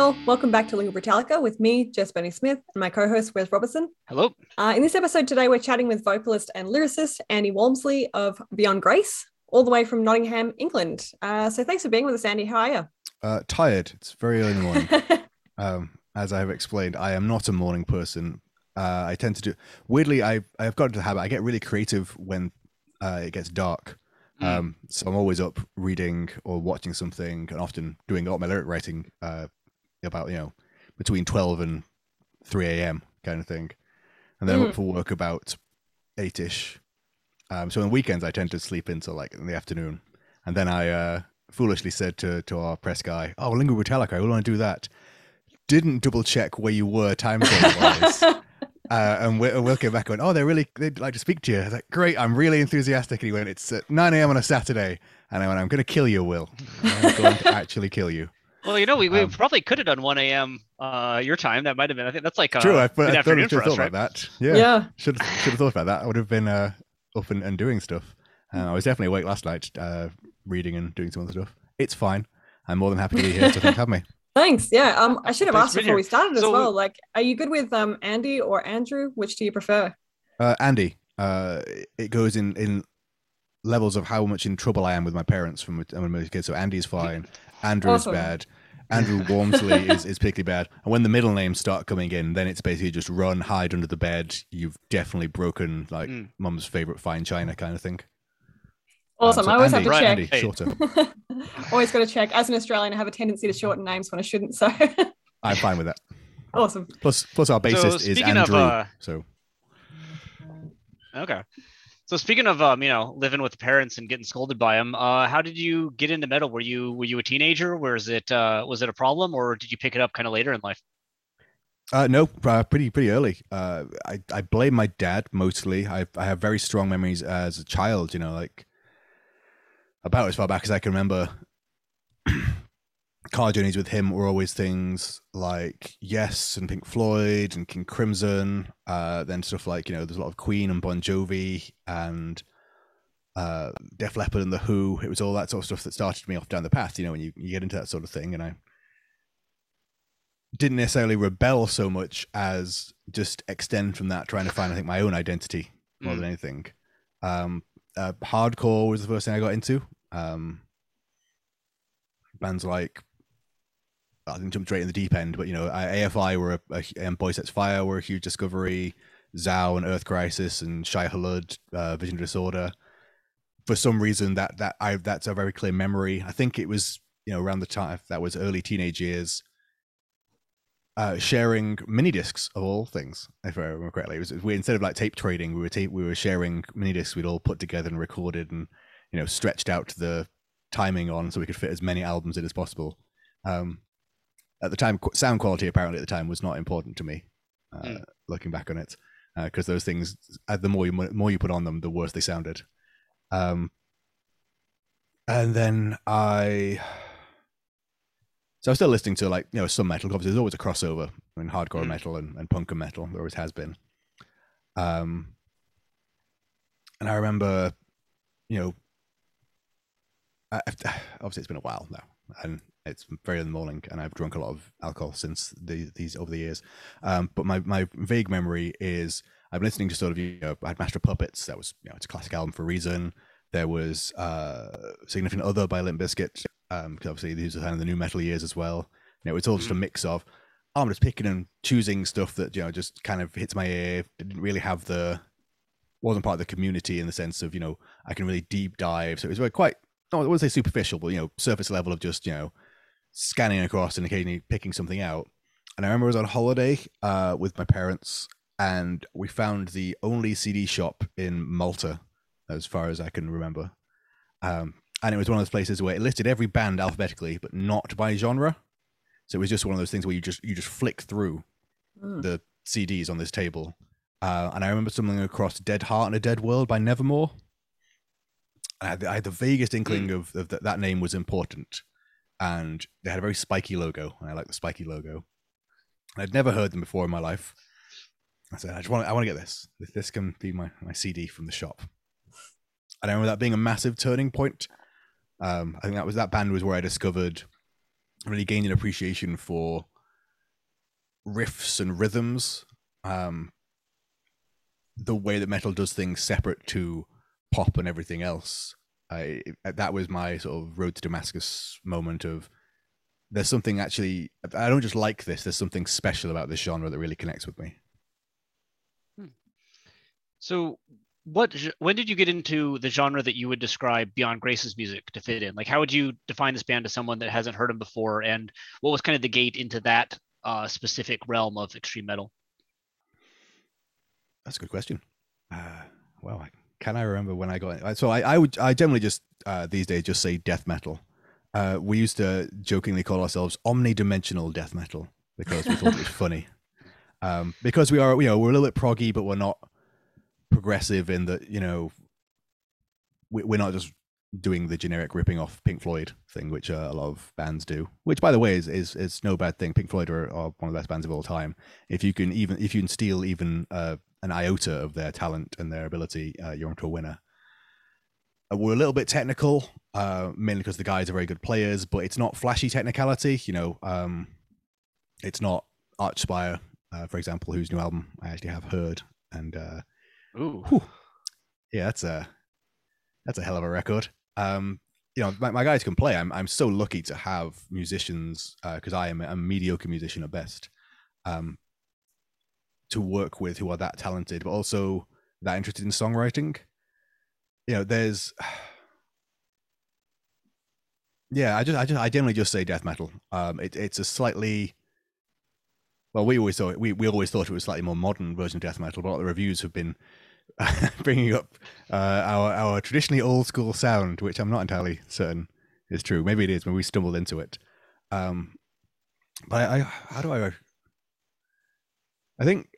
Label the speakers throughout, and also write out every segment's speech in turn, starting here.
Speaker 1: Hi, all. Welcome back to Lingüa Brütallica with me, Jess Benny Smith, and my co host, Wes Robertson.
Speaker 2: Hello.
Speaker 1: Uh, in this episode today, we're chatting with vocalist and lyricist Andy Walmsley of Beyond Grace, all the way from Nottingham, England. Uh, so thanks for being with us, Andy. How are you?
Speaker 3: Uh, tired. It's very early in the morning. um, as I have explained, I am not a morning person. Uh, I tend to do weirdly. I I have got into the habit. I get really creative when uh, it gets dark.
Speaker 2: Mm.
Speaker 3: Um, so I'm always up reading or watching something, and often doing a lot of my lyric writing uh, about you know between 12 and 3 a.m. kind of thing, and then I'm
Speaker 1: Mm.
Speaker 3: up for work about eight ish. Um, so on weekends I tend to sleep until like in the afternoon, and then I uh, foolishly said to to our press guy, "Oh, Lingüa Brütallica, I want to do that." Didn't double check where you were time zone wise. Uh, and Will, Will came back and went, oh, they're really, they'd like to speak to you. I was like, great, I'm really enthusiastic. And he went, it's at 9 a.m. on a Saturday. And I went, I'm going to kill you, Will. I'm going to actually kill you.
Speaker 2: Well, you know, we, we
Speaker 3: Um,
Speaker 2: probably could have done 1 a.m. Uh, your time. That might have been. I think that's like uh,
Speaker 3: True, I, but I thought,
Speaker 2: mid-afternoon
Speaker 3: should have
Speaker 2: for us,
Speaker 3: thought
Speaker 2: right?
Speaker 3: about that. Yeah,
Speaker 1: yeah.
Speaker 3: should should have thought about that. I would have been uh, up and, and doing stuff. Uh, I was definitely awake last night, uh, reading and doing some other stuff. It's fine. I'm more than happy to be here. So thanks for having me.
Speaker 1: Thanks. Yeah. Um, I should have asked before we started as well. Like, are you good with um Andy or Andrew? Which do you prefer?
Speaker 3: Uh, Andy, uh, it goes in in levels of how much in trouble I am with my parents from when I was a kid. So Andy's fine. Andrew
Speaker 1: Awesome.
Speaker 3: is bad. Andrew Walmsley is, is particularly bad. And when the middle names start coming in, then it's basically just run, hide under the bed. You've definitely broken like
Speaker 2: Mm.
Speaker 3: mum's favorite fine china kind of thing.
Speaker 1: Awesome.
Speaker 3: Um, so
Speaker 1: I always
Speaker 3: Andy,
Speaker 1: have to
Speaker 2: Right,
Speaker 1: check.
Speaker 3: Andy,
Speaker 2: Hey.
Speaker 3: shorter.
Speaker 1: always got to check. As an Australian, I have a tendency to shorten names when I shouldn't. So
Speaker 3: I'm fine with that.
Speaker 1: awesome.
Speaker 3: Plus, plus our bassist is
Speaker 2: speaking of,
Speaker 3: Andrew.
Speaker 2: uh,
Speaker 3: so
Speaker 2: Okay. So speaking of, um, you know, living with parents and getting scolded by them, uh, how did you get into metal? Were you were you a teenager? Was it uh, was it a problem, or did you pick it up kind of later in life?
Speaker 3: Uh, no, pretty pretty early. Uh, I I blame my dad mostly. I I have very strong memories as a child. You know, like about as far back as I can remember. Car journeys with him were always things like Yes and Pink Floyd and King Crimson. Uh, then stuff like you know, there's a lot of Queen and Bon Jovi and uh, Def Leppard and the Who. It was all that sort of stuff that started me off down the path. You know, when you, you get into that sort of thing, and I didn't necessarily rebel so much as just extend from that, trying to find I think my own identity more than anything. Um, uh, hardcore was the first thing I got into. Um, bands like I didn't jump straight in the deep end, but you know, AFI were a, a and Boy Sets Fire were a huge discovery. Zao and Earth Crisis and Shai Hulud, uh, Vision Disorder. For some reason, that that I that's a very clear memory. I think it was you know around the time that was early teenage years. Uh, sharing mini discs of all things, if I remember correctly, it was we instead of like tape trading, we were tape we were sharing mini discs we'd all put together and recorded and you know stretched out the timing on so we could fit as many albums in as possible. Um, at the time, sound quality apparently at the time was not important to me. Uh,
Speaker 2: Mm.
Speaker 3: Looking back on it, because those things, uh, the more you more you put on them, the worse they sounded. Um, and then I, so I was still listening to like you know some metal. Obviously, there's always a crossover in hardcore
Speaker 2: Mm.
Speaker 3: metal and, and punk and metal. There always has been. Um, and I remember, you know, I, obviously it's been a while now, and it's very early in the morning, and I've drunk a lot of alcohol since the, these over the years. Um, but my my vague memory is I've been listening to sort of you know I had Master Puppets. That was you know it's a classic album for a reason. There was uh, Significant Other by Limp Bizkit. Um, 'cause obviously these are kind of the nu metal years as well. You know, it's all just a mix of I'm just picking and choosing stuff that you know just kind of hits my ear. Didn't really have the wasn't part of the community in the sense of you know I can really deep dive. So it was very quite no, I wouldn't say superficial, but you know surface level of just you know scanning across and occasionally picking something out. And I remember I was on holiday uh, with my parents, and we found the only CD shop in Malta, as far as I can remember. Um, and it was one of those places where it listed every band alphabetically, but not by genre. So it was just one of those things where you just you just flick through
Speaker 1: Mm.
Speaker 3: the CDs on this table. Uh, and I remember stumbling across Dead Heart in a Dead World by Nevermore. I had, the- I had the vaguest inkling of, of that that name was important. And they had a very spiky logo. And I like the spiky logo. I'd never heard them before in my life. I said, I just want, I want to get this. This, this can be my, my CD from the shop. And I remember that being a massive turning point. Um, I think that was that band was where I discovered, really gained an appreciation for riffs and rhythms. Um, the way that metal does things separate to pop and everything else. I, that was my sort of road to Damascus moment of there's something actually I don't just like this. There's something special about this genre that really connects with me.
Speaker 2: So, what when did you get into the genre that you would describe Beyond Grace's music to fit in? Like, how would you define this band to someone that hasn't heard them before, and what was kind of the gate into that uh, specific realm of extreme metal?
Speaker 3: That's a good question. Uh, well, I, can I remember when I got? So I, I would I generally just uh, these days just say death metal. Uh, we used to jokingly call ourselves omnidimensional death metal because we thought it was funny. Um, because we are, you know, we're a little bit proggy, but we're not progressive in that, you know, we, we're not just doing the generic ripping off Pink Floyd thing, which uh, a lot of bands do. Which, by the way, is is, is no bad thing. Pink Floyd are, are one of the best bands of all time. If you can even if you can steal even uh, an iota of their talent and their ability, uh, you're onto a winner. Uh, we're a little bit technical, uh, mainly because the guys are very good players, but it's not flashy technicality. You know, um, it's not Archspire, uh, for example, whose new album I actually have heard, and uh,
Speaker 2: Ooh,
Speaker 3: Whew. yeah, that's a that's a hell of a record. Um, you know, my, my guys can play. I'm I'm so lucky to have musicians because I am a mediocre musician at best. Um, to work with who are that talented, but also that interested in songwriting. You know, there's yeah, I just I just I generally just say death metal. Um, it, it's a slightly well, we always thought we we always thought it was slightly more modern version of death metal, but the reviews have been bringing up uh, our our traditionally old school sound, which I'm not entirely certain is true. Maybe it is when we stumbled into it. Um, but I, I how do I? I think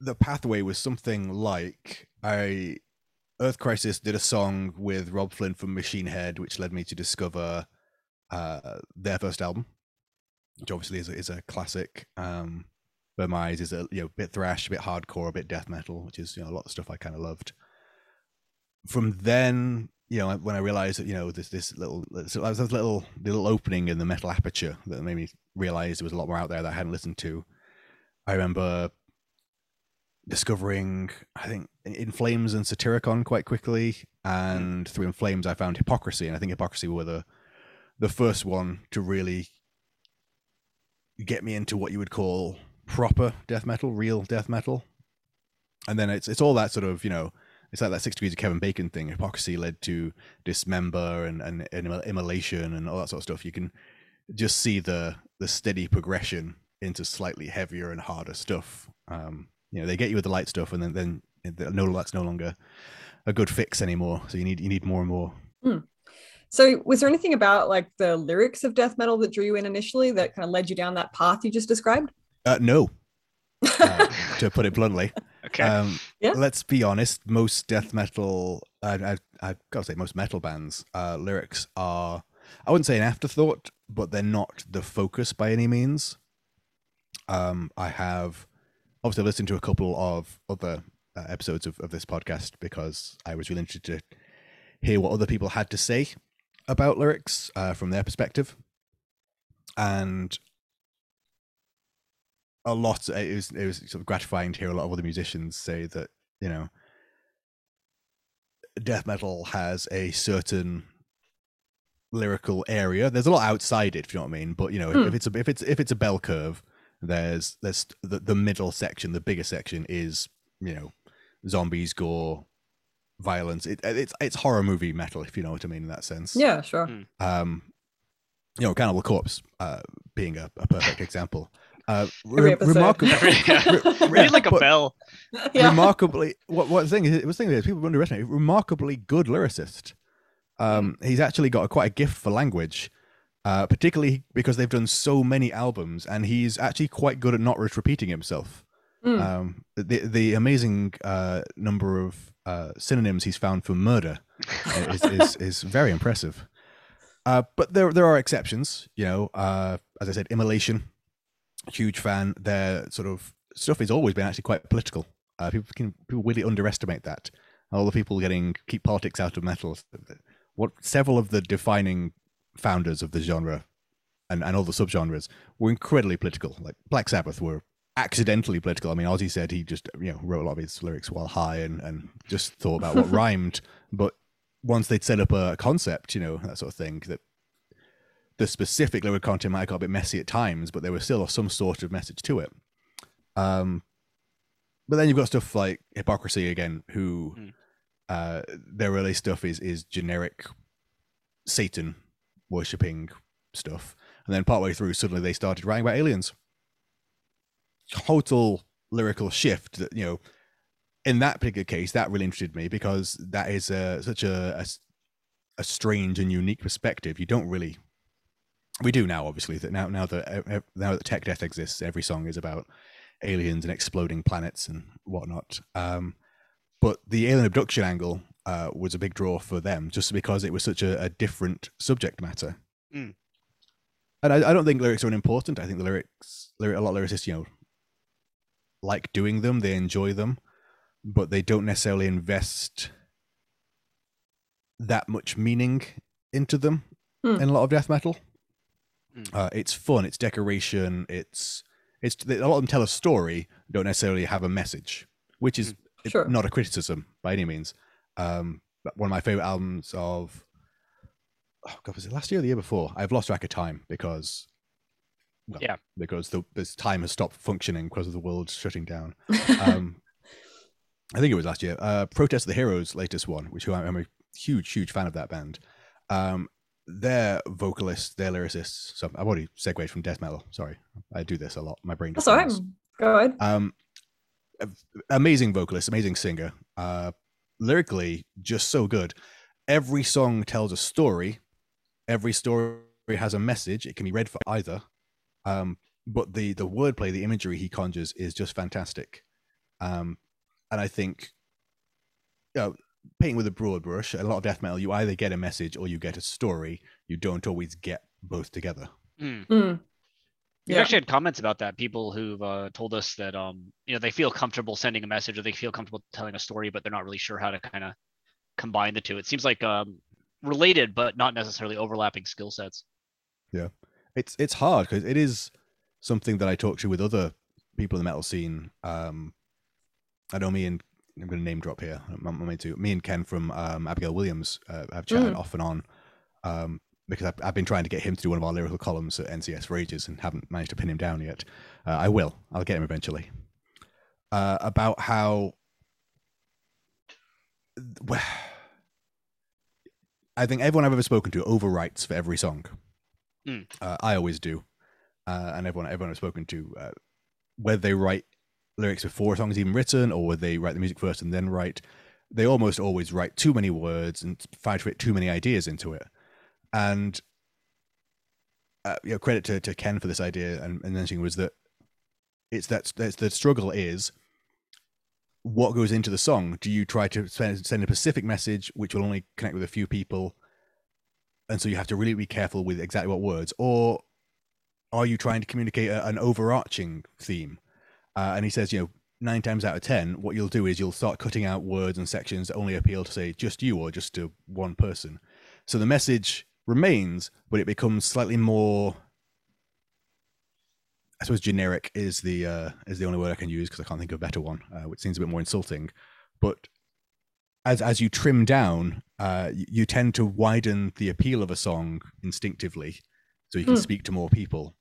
Speaker 3: the pathway was something like I Earth Crisis did a song with Robb Flynn from Machine Head, which led me to discover uh, their first album, which obviously is a, is a classic. Um, Burn My Eyes is a you know bit thrash, a bit hardcore, a bit death metal, which is you know a lot of stuff I kind of loved. From then, you know, when I realized that you know this this little so this little little opening in the metal aperture that made me realize there was a lot more out there that I hadn't listened to. I remember discovering I think In Flames and Satyricon quite quickly, and through In Flames I found Hypocrisy, and I think Hypocrisy were the the first one to really get me into what you would call proper death metal, real death metal. And then it's it's all that sort of you know it's like that six degrees of Kevin Bacon thing. Hypocrisy led to dismember and and, and immolation and all that sort of stuff. You can just see the the steady progression into slightly heavier and harder stuff. Um, you know, they get you with the light stuff, and then then no, that's no longer a good fix anymore. So you need you need more and more.
Speaker 1: So, was there anything about like the lyrics of death metal that drew you in initially that kind of led you down that path you just described?
Speaker 3: Uh, no, uh, to put it bluntly.
Speaker 2: okay.
Speaker 3: Um,
Speaker 1: Yeah.
Speaker 3: Let's be honest. Most death metal, I, I, I've got to say, most metal bands' uh, lyrics are, I wouldn't say an afterthought, but they're not the focus by any means. Um, I have obviously listened to a couple of other uh, episodes of, of this podcast because I was really interested to hear what other people had to say about lyrics uh, from their perspective. And a lot it was it was sort of gratifying to hear a lot of other musicians say that you know death metal has a certain lyrical area. There's a lot outside it, if you know what I mean. But you know,
Speaker 1: Hmm.
Speaker 3: if, if it's a if it's if it's a bell curve, there's there's the, the middle section, the bigger section is you know zombies, gore, violence. It, it's it's horror movie metal, if you know what I mean in that sense.
Speaker 1: Yeah, sure.
Speaker 3: Um, you know, Cannibal Corpse uh, being a, a perfect example. Uh,
Speaker 1: Every
Speaker 3: re-
Speaker 1: episode.
Speaker 3: remarkable.
Speaker 2: Yeah. We need like a bell.
Speaker 1: yeah.
Speaker 3: remarkably what what the thing is what's the thing is people underestimate remarkably good lyricist um he's actually got a, quite a gift for language uh particularly because they've done so many albums and he's actually quite good at not repeating himself
Speaker 1: Mm.
Speaker 3: um the the amazing uh number of uh synonyms he's found for murder is is, is very impressive uh but there there are exceptions you know uh as i said immolation huge fan their sort of stuff has always been actually quite political uh, people can people really underestimate that. All the people getting keep politics out of metal. What several of the defining founders of the genre and, and all the subgenres were incredibly political. Like Black Sabbath were accidentally political. I mean, Ozzy said he just you know wrote a lot of his lyrics while high and, and just thought about what rhymed. But once they'd set up a concept, you know that sort of thing, that the specific lyric content might have got a bit messy at times, but there was still some sort of message to it. Um, but then you've got stuff like hypocrisy again, who
Speaker 2: Mm.
Speaker 3: uh, their early stuff is is generic Satan worshipping stuff, and then partway through, suddenly they started writing about aliens. Total lyrical shift that you know. In that particular case, that really interested me because that is a, such a, a a strange and unique perspective. You don't really we do now obviously that now now that uh, uh, now that tech death exists every song is about aliens and exploding planets and whatnot um but the alien abduction angle uh was a big draw for them just because it was such a, a different subject matter
Speaker 2: Mm.
Speaker 3: and I, I don't think lyrics are unimportant i think the lyrics lyric, a lot of lyricists you know like doing them they enjoy them but they don't necessarily invest that much meaning into them
Speaker 1: Hmm.
Speaker 3: in a lot of death metal
Speaker 2: Mm.
Speaker 3: uh, it's fun it's decoration it's it's a lot of them tell a story don't necessarily have a message which is it-
Speaker 1: Sure.
Speaker 3: not a criticism by any means um one of my favorite albums of oh god was it last year or the year before i've lost track of time because well,
Speaker 2: Yeah.
Speaker 3: because the this time has stopped functioning because of the world shutting down um i think it was last year uh protest of the heroes latest one which i'm I'm a huge huge fan of that band um their vocalists their lyricists so i've already segued from death metal sorry i do this a lot my brain
Speaker 1: That's
Speaker 3: just
Speaker 1: all right. Go ahead.
Speaker 3: Um, amazing vocalist, amazing singer. Uh, lyrically, just so good. Every song tells a story. Every story has a message. It can be read for either. Um, but the the wordplay, the imagery he conjures is just fantastic. Um, and I think, you know, painting with a broad brush, a lot of death metal, you either get a message or you get a story. You don't always get both together.
Speaker 2: Mm.
Speaker 1: Mm.
Speaker 2: We've
Speaker 1: Yeah.
Speaker 2: actually had comments about that. People who've uh, told us that um, you know, they feel comfortable sending a message or they feel comfortable telling a story, but they're not really sure how to kind of combine the two. It seems like um, related, but not necessarily overlapping skill sets.
Speaker 3: Yeah, it's it's hard because it is something that I talk to with other people in the metal scene. Um, I know me and I'm going to name drop here. I'm, I'm to me and Ken from um, Abigail Williams uh, have chatted off and on um, because I've, I've been trying to get him to do one of our lyrical columns at NCS for ages and haven't managed to pin him down yet. Uh, I will. I'll get him eventually. Uh, about how. Well, I think everyone I've ever spoken to overwrites for every song.
Speaker 2: Mm.
Speaker 3: Uh, I always do, uh, and everyone everyone I've spoken to, uh, whether they write lyrics before a song's even written or whether they write the music first and then write, they almost always write too many words and try to fit too many ideas into it. And uh, you know, credit to, to Ken for this idea and, mentioning was that it's that that's the struggle is what goes into the song. Do you try to send, send a specific message which will only connect with a few people, and so you have to really be careful with exactly what words, or are you trying to communicate a, an overarching theme? Uh, and he says, you know, nine times out of ten, what you'll do is you'll start cutting out words and sections that only appeal to say just you or just to one person. So the message remains, but it becomes slightly more. I suppose generic is the uh, is the only word I can use because I can't think of a better one, uh, which seems a bit more insulting. But as as you trim down, uh, you, tend to widen the appeal of a song instinctively, so you can
Speaker 1: Hmm.
Speaker 3: speak to more people.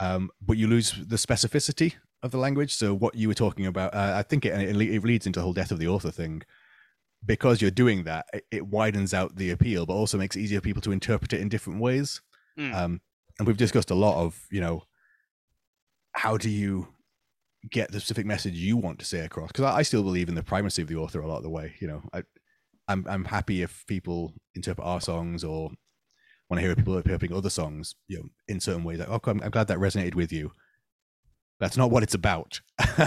Speaker 3: Um, but you lose the specificity of the language. So what you were talking about, uh, I think it, it it leads into the whole death of the author thing. Because you're doing that, it, it widens out the appeal, but also makes it easier for people to interpret it in different ways.
Speaker 2: Mm.
Speaker 3: Um, and we've discussed a lot of, you know, how do you get the specific message you want to say across? Because I, I still believe in the primacy of the author a lot of the way. You know, I, I'm I'm happy if people interpret our songs or when I hear people interpreting other songs, you know, in certain ways. Like, okay, I'm, I'm glad that resonated with you. That's not what it's about.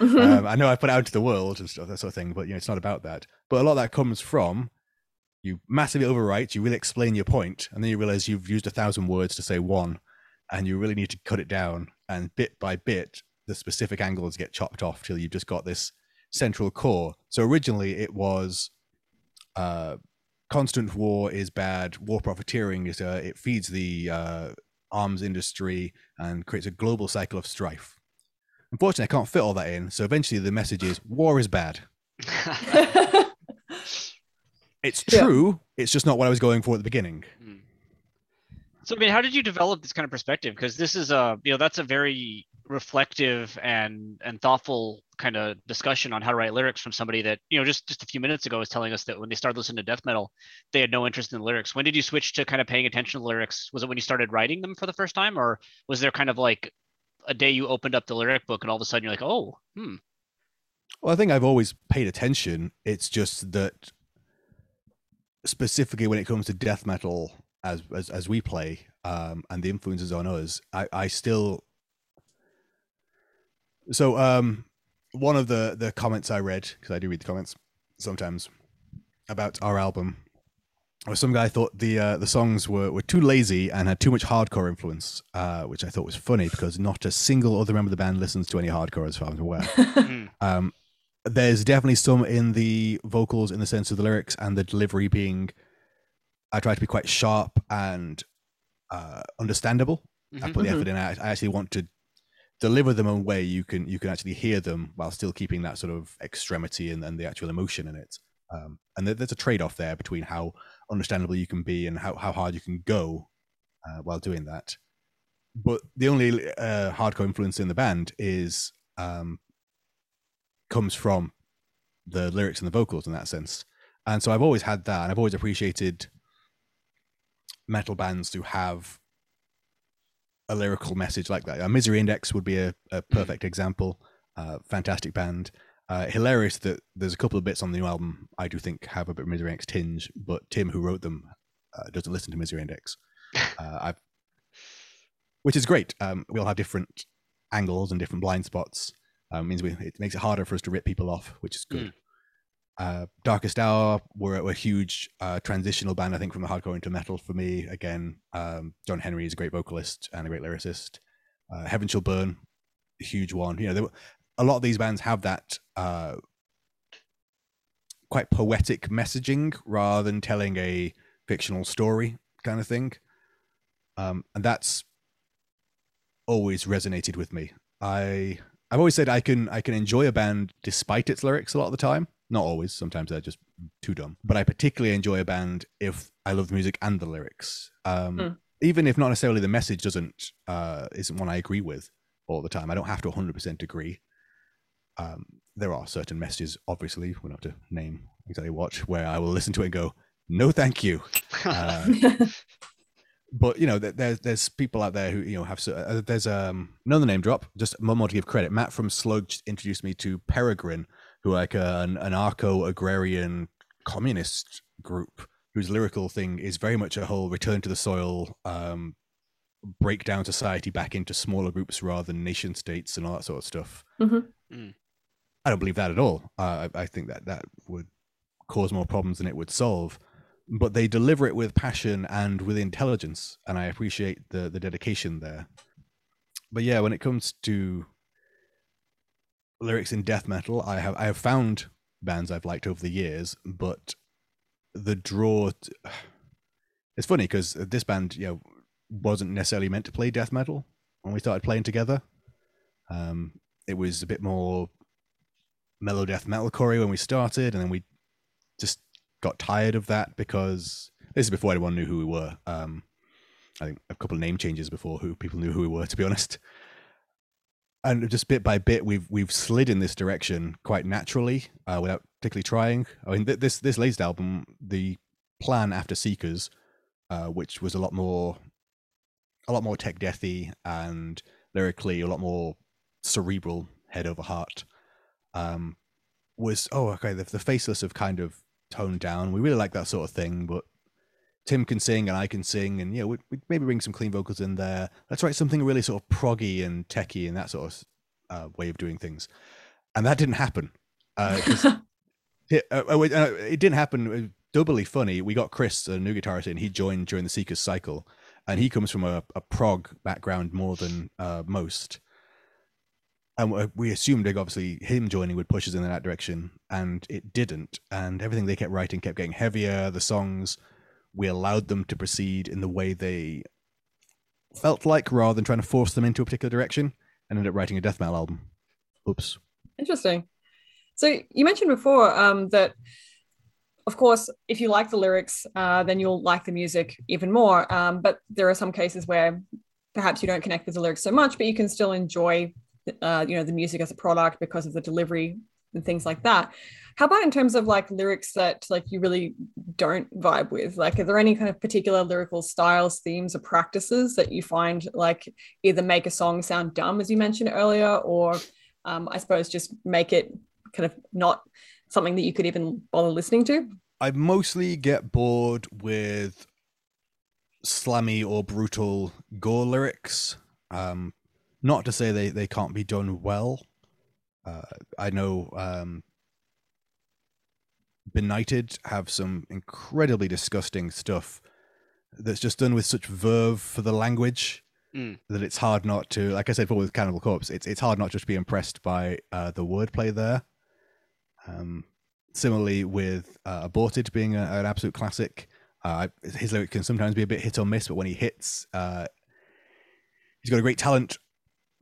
Speaker 3: um, I know I put out to the world and stuff, that sort of thing, but you know, it's not about that. But a lot of that comes from you massively overwrite, you really explain your point, and then you realize you've used a thousand words to say one, and you really need to cut it down. And bit by bit, the specific angles get chopped off till you've just got this central core. So originally it was uh, constant war is bad, war profiteering is uh, it feeds the uh, arms industry and creates a global cycle of strife. Unfortunately, I can't fit all that in. So eventually, the message is war is bad. It's
Speaker 1: Yeah.
Speaker 3: true. It's just not what I was going for at the beginning.
Speaker 2: Mm. So I mean, how did you develop this kind of perspective? Because this is a you know that's a very reflective and and thoughtful kind of discussion on how to write lyrics from somebody that you know just just a few minutes ago was telling us that when they started listening to death metal, they had no interest in the lyrics. When did you switch to kind of paying attention to lyrics? Was it when you started writing them for the first time, or was there kind of like a day you opened up the lyric book and all of a sudden you're like, oh, hmm,
Speaker 3: Well, I think I've always paid attention. It's just that specifically when it comes to death metal, as as, as we play, um, and the influences on us, I, I still. So, um, one of the the comments I read because I do read the comments sometimes about our album, or some guy thought the uh, the songs were, were too lazy and had too much hardcore influence, uh, which I thought was funny because not a single other member of the band listens to any hardcore as far as I'm aware.
Speaker 2: hmm,
Speaker 3: Um, there's definitely some in the vocals in the sense of the lyrics and the delivery being. I try to be quite sharp and uh, understandable. I
Speaker 2: mhm,
Speaker 3: put the effort in. I, I actually want to deliver them in a way you can you can actually hear them while still keeping that sort of extremity and, and the actual emotion in it. Um, and there, there's a trade off there between how understandable you can be and how, how hard you can go uh, while doing that. But the only uh, hardcore influence in the band is um, comes from the lyrics and the vocals in that sense. And so I've always had that, and I've always appreciated metal bands who have a lyrical message like that. Uh, Misery Index would be a, a perfect example. Uh, fantastic band. Uh, hilarious that there's a couple of bits on the new album I do think have a bit of Misery Index tinge, but Tim, who wrote them, uh, doesn't listen to Misery Index. Uh, I've, which is great. Um, we all have different angles and different blind spots. Uh, means we, it makes it harder for us to rip people off, which is good. Uh, Darkest Hour were, were a huge uh, transitional band, I think, from the hardcore into metal for me. Again, um, John Henry is a great vocalist and a great lyricist. Uh, Heaven Shall Burn, a huge one. You know, there were, a lot of these bands have that uh, quite poetic messaging rather than telling a fictional story kind of thing. Um, and that's always resonated with me. I I've always said I can I can enjoy a band despite its lyrics a lot of the time. Not always. Sometimes they're just too dumb. But I particularly enjoy a band if I love the music and the lyrics. Um,
Speaker 1: Mm.
Speaker 3: Even if not necessarily the message doesn't uh, isn't one I agree with all the time. I don't have to 100% agree. Um, there are certain messages, obviously, we don't have to name exactly what, where I will listen to it and go, no, thank you. Uh, but you know, there's there's people out there who you know have. Uh, there's um another name drop. Just one more to give credit. Matt from Sludge introduced me to Peregrine, who are like a, an anarcho agrarian communist group whose lyrical thing is very much a whole return to the soil, um, break down society back into smaller groups rather than nation states and all that sort of stuff.
Speaker 1: Mhm.
Speaker 2: Mm.
Speaker 3: I don't believe that at all. Uh, I, I think that that would cause more problems than it would solve. But they deliver it with passion and with intelligence, and I appreciate the the dedication there. But yeah, when it comes to lyrics in death metal, I have I have found bands I've liked over the years, but the draw. t- It's funny because this band, you know, wasn't necessarily meant to play death metal when we started playing together. Um, it was a bit more mellow death metalcore when we started, and then we just got tired of that because this is before anyone knew who we were. Um, I think a couple of name changes before who people knew who we were, to be honest. And just bit by bit, we've we've slid in this direction quite naturally, uh, without particularly trying. I mean, th- this this latest album, the plan after Seekers, uh, which was a lot more, a lot more tech deathy and lyrically a lot more cerebral, head over heart. Um, was oh okay, the, the faceless have kind of toned down. We really like that sort of thing, but Tim can sing and I can sing, and yeah, we we maybe bring some clean vocals in there. Let's write something really sort of proggy and techy and that sort of uh, way of doing things, and that didn't happen. Uh, it, uh, uh, it didn't happen. Doubly funny. We got Chris, a new guitarist, and he joined during the Seekers cycle, and he comes from a, a prog background more than uh, most. And we assumed, like, obviously, him joining would push us in that direction, and it didn't. And everything they kept writing kept getting heavier. The songs we allowed them to proceed in the way they felt like rather than trying to force them into a particular direction and ended up writing a death metal album. Oops.
Speaker 1: Interesting. So you mentioned before um, that, of course, if you like the lyrics, uh, then you'll like the music even more. Um, but there are some cases where perhaps you don't connect with the lyrics so much, but you can still enjoy, uh, you know, the music as a product because of the delivery and things like that. How about in terms of like lyrics that like you really don't vibe with? Like, are there any kind of particular lyrical styles, themes, or practices that you find like either make a song sound dumb, as you mentioned earlier, or um, I suppose just make it kind of not something that you could even bother listening to?
Speaker 3: I mostly get bored with slammy or brutal gore lyrics. Um, not to say they, they can't be done well. Uh, I know um, Benighted have some incredibly disgusting stuff that's just done with such verve for the language mm. that it's hard not to, like I said before with Cannibal Corpse, it's it's hard not just to be impressed by uh, the wordplay there. Um, similarly with uh, Aborted being a, an absolute classic, uh, his lyrics can sometimes be a bit hit or miss, but when he hits, uh, he's got a great talent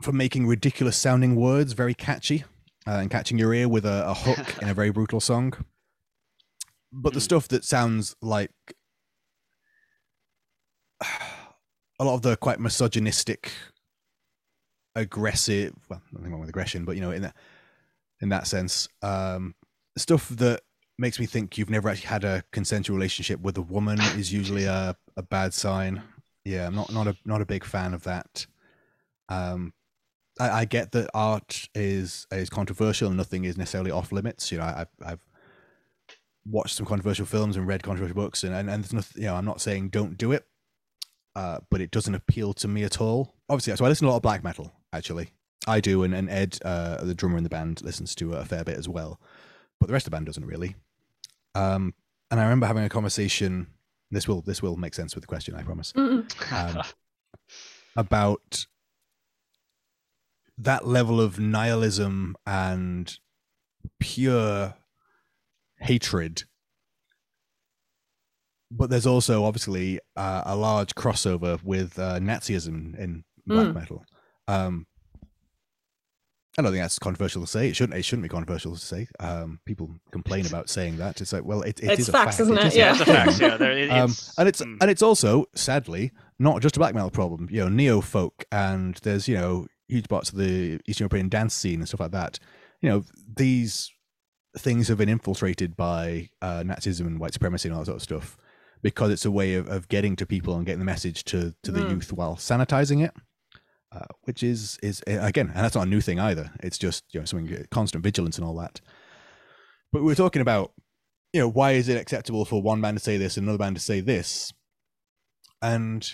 Speaker 3: for making ridiculous sounding words very catchy uh, and catching your ear with a, a hook in a very brutal song. But the hmm. stuff that sounds like a lot of the quite misogynistic, aggressive, well, nothing wrong with aggression, but you know, in that in that sense, um, stuff that makes me think you've never actually had a consensual relationship with a woman is usually a, a bad sign. Yeah, I'm not not a not a big fan of that. Um, I, I, get that art is is controversial and nothing is necessarily off limits. You know, I, I've watched some controversial films and read controversial books, and and, and there's nothing. You know, I'm not saying don't do it, uh, but it doesn't appeal to me at all. Obviously, so I listen to a lot of black metal. Actually, I do, and, and Ed, uh, the drummer in the band, listens to a fair bit as well, but the rest of the band doesn't really. Um, and I remember having a conversation. This will this will make sense with the question, I promise. Um, about that level of nihilism and pure hatred but there's also obviously uh, a large crossover with uh, Nazism in black mm. metal. Um, I don't think that's controversial to say. It shouldn't. It shouldn't be controversial to say. Um, people complain about saying that. It's like, well, it, it
Speaker 1: it's
Speaker 3: is
Speaker 1: facts,
Speaker 3: a
Speaker 1: fact. isn't
Speaker 3: it?
Speaker 1: it? yeah,
Speaker 2: a fact. Yeah, there, it,
Speaker 3: um,
Speaker 2: it's,
Speaker 3: and it's
Speaker 2: mm.
Speaker 3: and it's also sadly not just a black metal problem. You know, neo folk and there's you know huge parts of the Eastern European dance scene and stuff like that. You know, these things have been infiltrated by uh, Nazism and white supremacy and all that sort of stuff because it's a way of, of getting to people and getting the message to to the mm. youth while sanitizing it. Uh, which is is eh, again, and that's not a new thing either. It's just you know something eh, constant vigilance and all that. But we are talking about you know why is it acceptable for one band to say this and another band to say this, and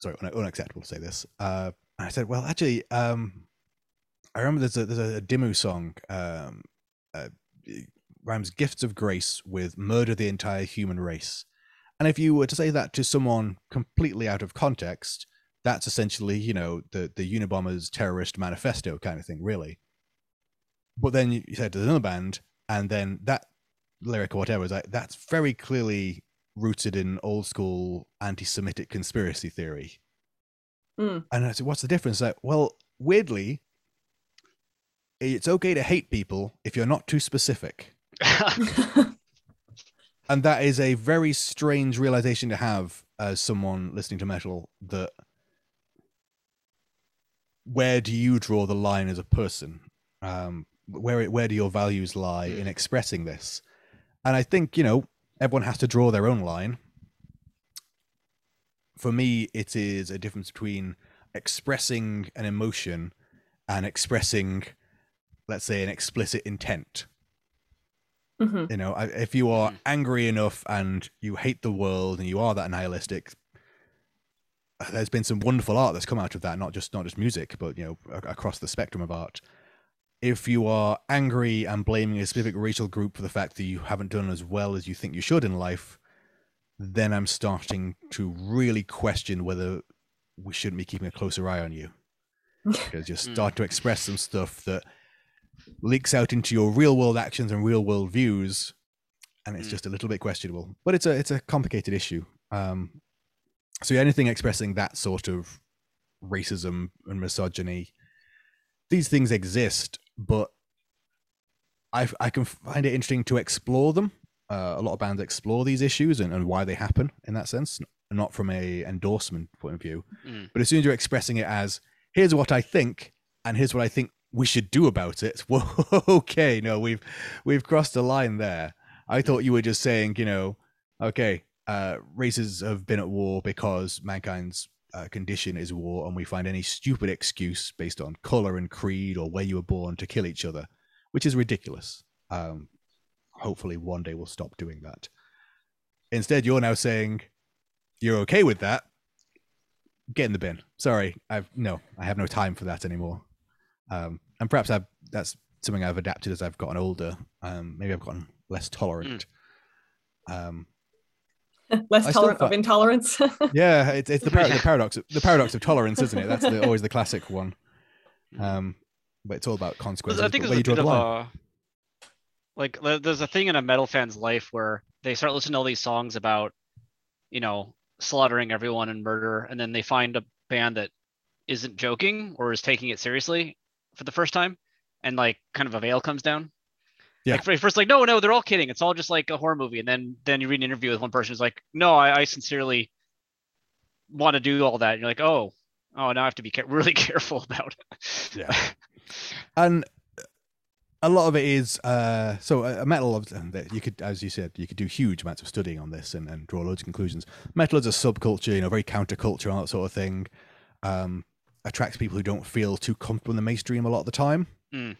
Speaker 3: sorry, unacceptable to say this. Uh, I said, well, actually, um, I remember there's a there's a Dimmu song, um, uh, rhymes "gifts of grace" with "murder the entire human race," and if you were to say that to someone completely out of context, that's essentially you know the the Unabomber's terrorist manifesto kind of thing, really. But then you said to another band, and then that lyric or whatever is like that's very clearly rooted in old school anti-Semitic conspiracy theory. Mm. And I said, what's the difference? Like, well, weirdly, it's okay to hate people if you're not too specific. and that is a very strange realization to have as someone listening to metal that where do you draw the line as a person um where where do your values lie in expressing this and i think you know everyone has to draw their own line for me it is a difference between expressing an emotion and expressing let's say an explicit intent
Speaker 1: Mhm.
Speaker 3: you know if you are
Speaker 2: Mhm.
Speaker 3: angry enough and you hate the world and you are that nihilistic uh, there's been some wonderful art that's come out of that not just not just music but you know across the spectrum of art if you are angry and blaming a specific racial group for the fact that you haven't done as well as you think you should in life then i'm starting to really question whether we shouldn't be keeping a closer eye on you because you
Speaker 2: Mm.
Speaker 3: start to express some stuff that leaks out into your real world actions and real world views and it's
Speaker 2: Mm.
Speaker 3: just a little bit questionable but it's a it's a complicated issue um so anything expressing that sort of racism and misogyny these things exist but i i can find it interesting to explore them uh, a lot of bands explore these issues and, and why they happen in that sense not from a endorsement point of view.
Speaker 2: Mm.
Speaker 3: but as soon as you're expressing it as here's what i think and here's what i think we should do about it whoa okay no we've we've crossed a line there. I thought you were just saying you know okay uh races have been at war because mankind's uh, condition is war and we find any stupid excuse based on color and creed or where you were born to kill each other which is ridiculous. Um hopefully one day we'll stop doing that. Instead you're now saying you're okay with that. Get in the bin. Sorry i've no i have no time for that anymore. Um and perhaps i've that's something i've adapted as i've gotten older. Um maybe i've gotten less tolerant. Um
Speaker 1: Less
Speaker 3: I still
Speaker 1: tolerant of intolerance.
Speaker 3: yeah it's, it's the, par- the paradox of, the paradox of tolerance isn't it? That's the, always the classic one. Um but it's all about consequences
Speaker 2: I think
Speaker 3: but
Speaker 2: there's a bit of a like there's a thing in a metal fan's life where they start listening to all these songs about you know slaughtering everyone and murder, and then they find a band that isn't joking or is taking it seriously for the first time, and like kind of a veil comes down.
Speaker 3: Yeah.
Speaker 2: Like, first, like no, no, they're all kidding. It's all just like a horror movie, and then then you read an interview with one person who's like, no, I, I sincerely want to do all that. And you're like, oh, oh, now I have to be ca- really careful about it.
Speaker 3: Yeah. and a lot of it is uh so a a metal of that you could as you said you could do huge amounts of studying on this and, and draw loads of conclusions. Metal is a subculture you know very counterculture and that sort of thing um attracts people who don't feel too comfortable in the mainstream a lot of the time.
Speaker 2: Mm.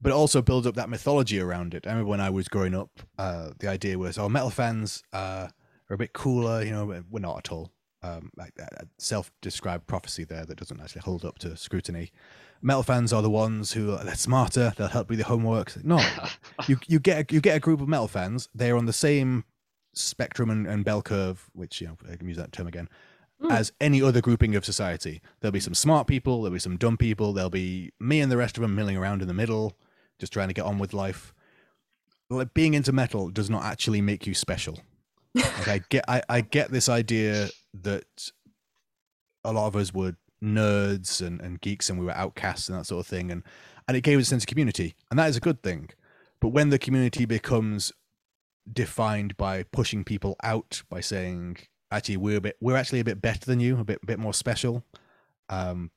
Speaker 3: but it also builds up that mythology around it. I remember when i was growing up uh the idea was oh metal fans uh are a bit cooler you know we're not at all. Um like that self-described prophecy there that doesn't actually hold up to scrutiny metal fans are the ones who are they're smarter they'll help with the homework. No. You you get a, you get a group of metal fans they're on the same spectrum and, and bell curve which you know i can use that term again
Speaker 1: Mm.
Speaker 3: as any other grouping of society. There'll be some smart people there'll be some dumb people there'll be me and the rest of them milling around in the middle just trying to get on with life. Like being into metal does not actually make you special. Like i get I, I get this idea that a lot of us were nerds and, and geeks and we were outcasts and that sort of thing and and it gave us a sense of community and that is a good thing. But when the community becomes defined by pushing people out by saying actually we're a bit we're actually a bit better than you a bit bit more special um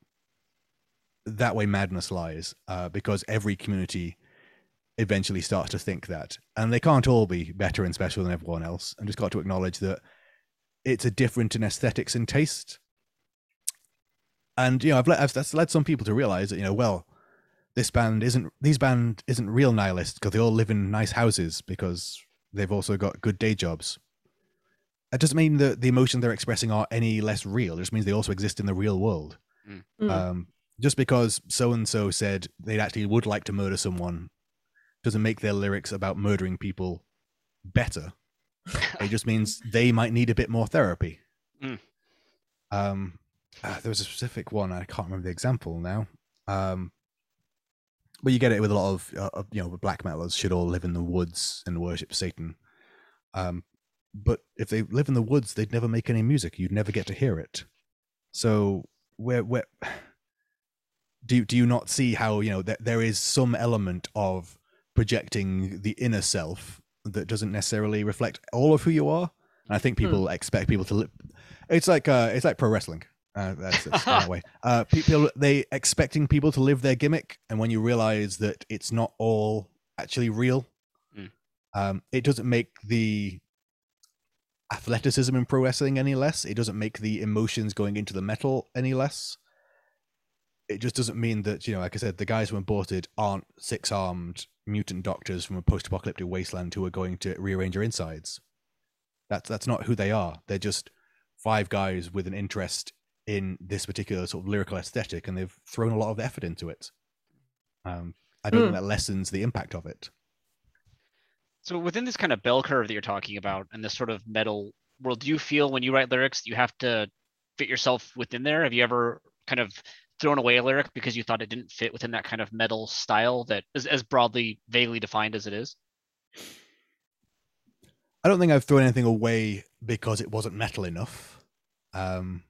Speaker 3: that way madness lies uh because every community eventually starts to think that. And they can't all be better and special than everyone else. And just got to acknowledge that it's a different in aesthetics and taste and you know i've led, I've, that's led some people to realize that you know well this band isn't these band isn't real nihilists because they all live in nice houses because they've also got good day jobs. That doesn't mean that the emotions they're expressing are any less real. It just means they also exist in the real world.
Speaker 1: Mm.
Speaker 3: um, just because so and so said they actually would like to murder someone doesn't make their lyrics about murdering people better. It just means they might need a bit more therapy.
Speaker 2: Mm.
Speaker 3: um uh, there was a specific one i can't remember the example now um but you get it with a lot of, uh, you know black metalers should all live in the woods and worship satan um but if they live in the woods they'd never make any music you'd never get to hear it so where where do you, do you not see how you know that there is some element of projecting the inner self that doesn't necessarily reflect all of who you are. And I think
Speaker 1: Hmm.
Speaker 3: people expect people to. Li- it's like uh, it's like pro wrestling. Uh, that's, that's that way. Uh, people they expecting people to live their gimmick, and when you realize that it's not all actually real,
Speaker 2: Mm.
Speaker 3: um, it doesn't make the athleticism in pro wrestling any less. It doesn't make the emotions going into the metal any less. It just doesn't mean that you know, like I said, the guys who aborted aren't six armed mutant doctors from a post apocalyptic wasteland who are going to rearrange your insides. That's that's not who they are. They're just five guys with an interest in this particular sort of lyrical aesthetic, and they've thrown a lot of effort into it. Um, I don't
Speaker 1: Hmm.
Speaker 3: think that lessens the impact of it.
Speaker 2: So within this kind of bell curve that you're talking about and this sort of metal world, do you feel when you write lyrics you have to fit yourself within there? Have you ever kind of thrown away a lyric because you thought it didn't fit within that kind of metal style that is as broadly vaguely defined as it is?
Speaker 3: I don't think I've thrown anything away because it wasn't metal enough. Um,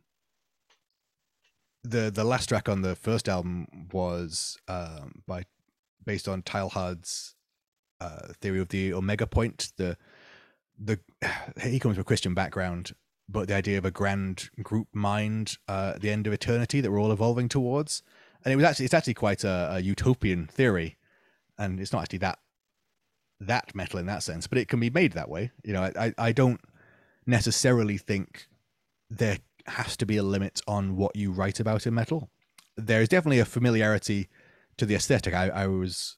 Speaker 3: the the last track on the first album was um, by based on Teilhard's uh, theory of the omega point. The the he comes from a Christian background, but the idea of a grand group mind uh, at the end of eternity that we're all evolving towards, and it was actually it's actually quite a, a utopian theory, and it's not actually that that metal in that sense, but it can be made that way. You know, I, I, I don't necessarily think there has to be a limit on what you write about in metal. There is definitely a familiarity to the aesthetic. I, I was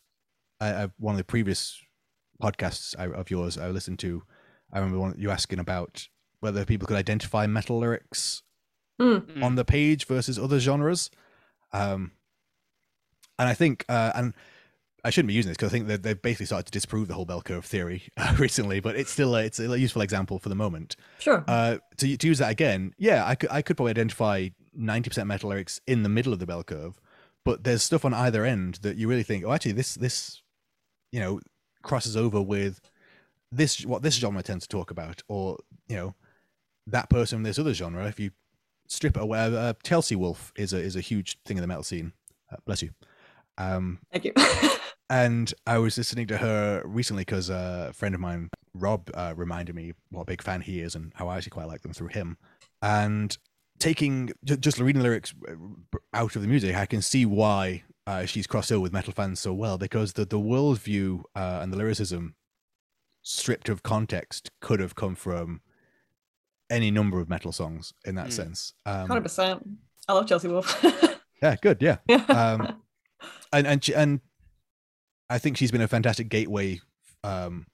Speaker 3: I, I, one of the previous podcasts I, of yours I listened to. I remember one, you asking about whether people could identify metal lyrics.
Speaker 2: Mm.
Speaker 3: on the page versus other genres. Um, and I think, uh, and I shouldn't be using this because I think that they've basically started to disprove the whole bell curve theory uh, recently, but it's still a, it's a useful example for the moment.
Speaker 1: Sure.
Speaker 3: Uh, to, to use that again, yeah, I could I could probably identify ninety percent metal lyrics in the middle of the bell curve, but there's stuff on either end that you really think, oh, actually, this this, you know, crosses over with this what this genre tends to talk about, or you know, that person in this other genre. If you strip away, uh, Chelsea Wolfe is a is a huge thing in the metal scene. Uh, bless you. Um,
Speaker 1: Thank you.
Speaker 3: and I was listening to her recently because a friend of mine, Rob, uh, reminded me what a big fan he is and how I actually quite like them through him. And taking just reading the lyrics uh, out of the music, I can see why uh, she's crossed over with metal fans so well because the the worldview uh, and the lyricism, stripped of context, could have come from any number of metal songs in that
Speaker 2: Mm.
Speaker 3: sense. Um,
Speaker 1: Hundred percent. I love Chelsea Wolfe.
Speaker 3: yeah, good. Yeah,
Speaker 1: yeah.
Speaker 3: Um, and and she, and I think she's been a fantastic gateway. Um,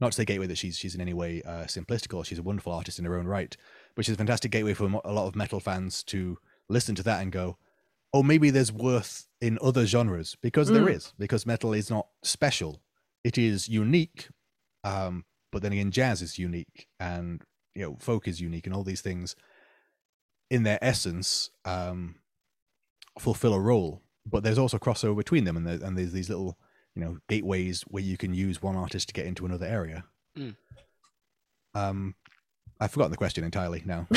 Speaker 3: not to say gateway that she's she's in any way uh, simplistic or she's a wonderful artist in her own right, but she's a fantastic gateway for a lot of metal fans to listen to that and go, oh, maybe there's worth in other genres because there
Speaker 1: Mm.
Speaker 3: is because metal is not special, it is unique. Um, but then again, jazz is unique and you know folk is unique and all these things in their essence um, fulfill a role but there's also crossover between them and, there, and there's these little you know gateways where you can use one artist to get into another area
Speaker 2: Mm.
Speaker 3: um i've forgotten the question entirely now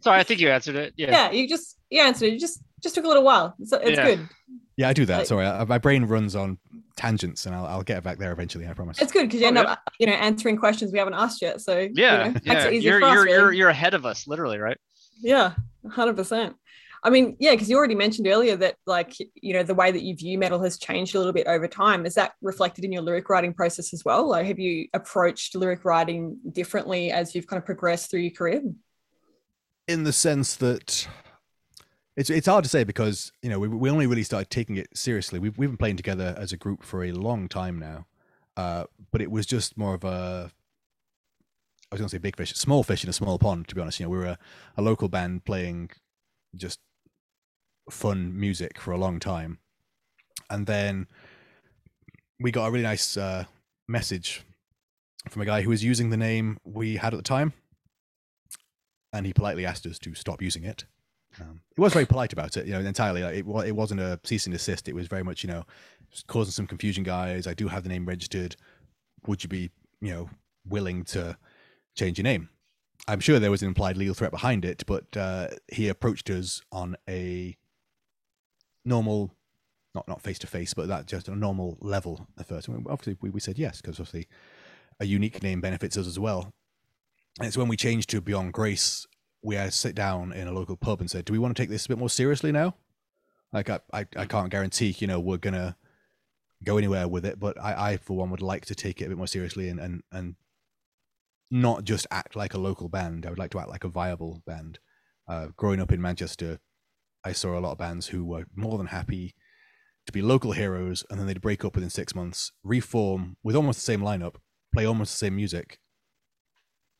Speaker 2: Sorry, I think you answered it. Yeah.
Speaker 1: yeah, you just you answered it. You just just took a little while. It's, it's
Speaker 2: Yeah.
Speaker 1: good.
Speaker 3: yeah i do that
Speaker 1: Like-
Speaker 3: sorry I, my brain runs on tangents and i'll, I'll get back there eventually i promise
Speaker 1: It's good because you
Speaker 2: Oh,
Speaker 1: end
Speaker 2: yeah.
Speaker 1: up you know answering questions we haven't asked yet. So
Speaker 2: Yeah.
Speaker 1: you know,
Speaker 2: yeah.
Speaker 1: it easier
Speaker 2: You're
Speaker 1: for
Speaker 2: you're you're you're ahead of us, literally, right?
Speaker 1: Yeah, hundred percent. I mean, yeah, because you already mentioned earlier that like you know the way that you view metal has changed a little bit over time. Is that reflected in your lyric writing process as well? Like, have you approached lyric writing differently as you've kind of progressed through your career?
Speaker 3: in the sense that it's it's hard to say because you know we, we only really started taking it seriously. We've we've been playing together as a group for a long time now, uh, but it was just more of a I was going to say big fish, small fish in a small pond. To be honest, you know, we were a, a local band playing just fun music for a long time, and then we got a really nice uh, message from a guy who was using the name we had at the time, and he politely asked us to stop using it. Um, he was very polite about it, you know, entirely. Like, it, it wasn't a cease and desist. It was very much, you know, causing some confusion, guys. I do have the name registered. Would you be, you know, willing to change your name? I'm sure there was an implied legal threat behind it, but uh, he approached us on a normal not not face to face, but that just a normal level at first. And obviously, we, we said yes because obviously a unique name benefits us as well. And it's when we changed to Beyond Grace, we had to sit down in a local pub and said, "Do we want to take this a bit more seriously now?" Like I, I, I can't guarantee, you know, we're gonna go anywhere with it, but I, I for one would like to take it a bit more seriously and and and not just act like a local band. I would like to act like a viable band. Uh, growing up in Manchester, I saw a lot of bands who were more than happy to be local heroes, and then they'd break up within six months, reform with almost the same lineup, play almost the same music,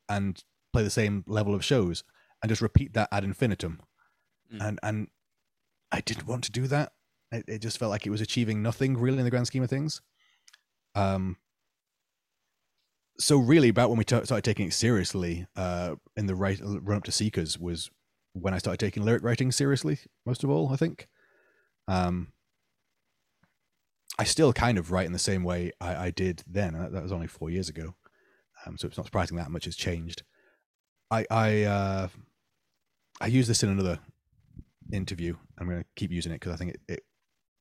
Speaker 3: and play the same level of shows, and just repeat that ad infinitum.
Speaker 2: Mm.
Speaker 3: And and I didn't want to do that. It, it just felt like it was achieving nothing really in the grand scheme of things. Um. So really, about when we t- started taking it seriously, uh, in the right run up to Seekers was when I started taking lyric writing seriously. Most of all, I think. Um. I still kind of write in the same way I, I did then. That, that was only four years ago, um, so it's not surprising that much has changed. I I uh, I use this in another interview. I'm going to keep using it because I think it, it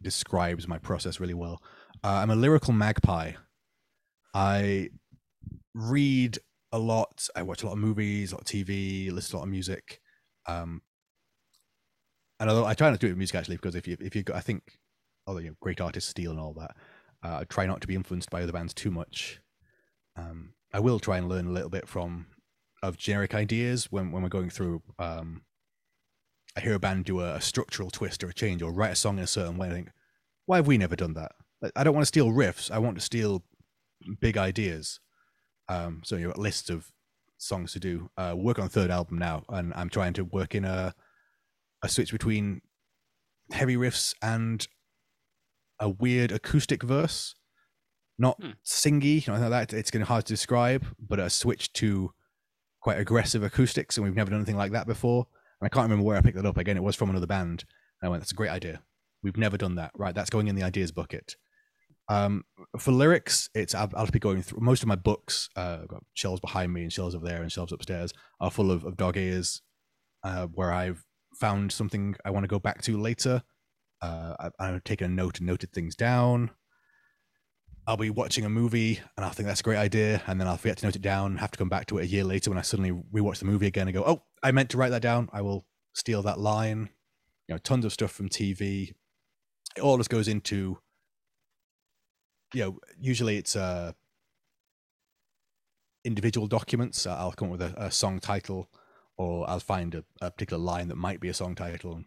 Speaker 3: describes my process really well. Uh, I'm a lyrical magpie. I read a lot. I watch a lot of movies, a lot of TV, listen to a lot of music. Um, and although I try not to do it with music actually, because if you if you I think, although you know, great artists steal and all that, uh, I try not to be influenced by other bands too much. Um, I will try and learn a little bit from of generic ideas when when we're going through. Um, I hear a band do a, a structural twist or a change or write a song in a certain way. I think, why have we never done that? I- don't want to steal riffs. I want to steal big ideas. Um, so you know, lists of songs to do. Uh, work on third album now, and I'm trying to work in a a switch between heavy riffs and a weird acoustic verse, not
Speaker 2: Hmm.
Speaker 3: singy, you know, like that. It's going to hard to describe, but a switch to quite aggressive acoustics, and we've never done anything like that before. And I can't remember where I picked that up. Again, it was from another band. And I went, "That's a great idea. We've never done that. Right, that's going in the ideas bucket." Um, for lyrics, it's I'll, I'll be going through most of my books. Uh, I've got shelves behind me and shelves over there and shelves upstairs are full of, of dog ears, uh, where I've found something I want to go back to later. Uh, I, I've taken a note and noted things down. I'll be watching a movie and I'll think that's a great idea, and then I'll forget to note it down. And have to come back to it a year later when I suddenly rewatch the movie again and go, "Oh, I meant to write that down." I will steal that line. You know, tons of stuff from TV. It all just goes into. You know, usually it's uh individual documents. Uh, I'll come up with a, a song title, or I'll find a, a particular line that might be a song title. And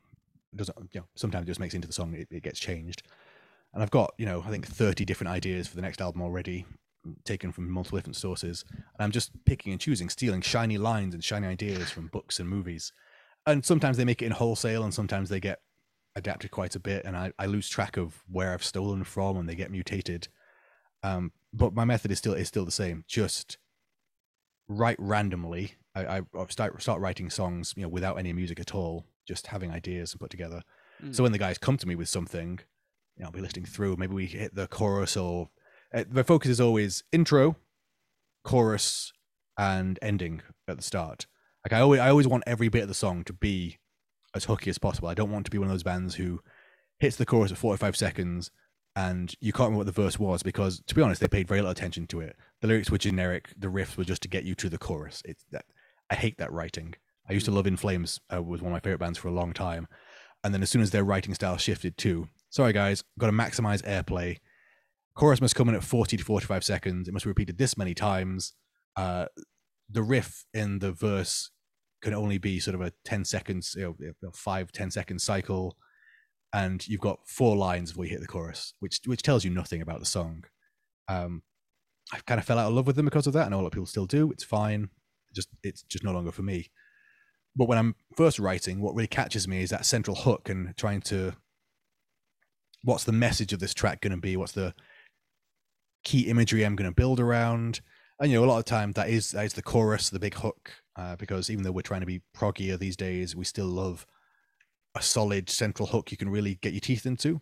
Speaker 3: doesn't, you know, sometimes it just makes into the song. It, it gets changed, and I've got you know I think thirty different ideas for the next album already, taken from multiple different sources. And I'm just picking and choosing, stealing shiny lines and shiny ideas from books and movies. And sometimes they make it in wholesale, and sometimes they get adapted quite a bit, and I, I lose track of where I've stolen from, and they get mutated. Um, but my method is still is still the same. Just write randomly. I, I start start writing songs, you know, without any music at all, just having ideas and put together.
Speaker 2: Mm.
Speaker 3: So when the guys come to me with something, you know, I'll be listening through. Maybe we hit the chorus, or uh, the focus is always intro, chorus, and ending at the start. Like I always, I always want every bit of the song to be as hooky as possible. I don't want to be one of those bands who hits the chorus at 45 seconds and you can't remember what the verse was because, to be honest, they paid very little attention to it. The lyrics were generic. The riffs were just to get you to the chorus. It's that I hate that writing. I used to love In Flames. Uh, was one of my favorite bands for a long time, and then as soon as their writing style shifted to, sorry guys, got to maximize airplay. Chorus must come in at 40 to 45 seconds. It must be repeated this many times. Uh, the riff in the verse can only be sort of a 10 seconds, you know, five, 10 second cycle. And you've got four lines before you hit the chorus, which which tells you nothing about the song. Um, I kind of fell out of love with them because of that. I know a lot of people still do. It's fine. Just it's just no longer for me. But when I'm first writing, what really catches me is that central hook and trying to what's the message of this track going to be? What's the key imagery I'm going to build around? And you know, a lot of time that is that is the chorus, the big hook, uh, because even though we're trying to be proggier these days, we still love a solid central hook you can really get your teeth into.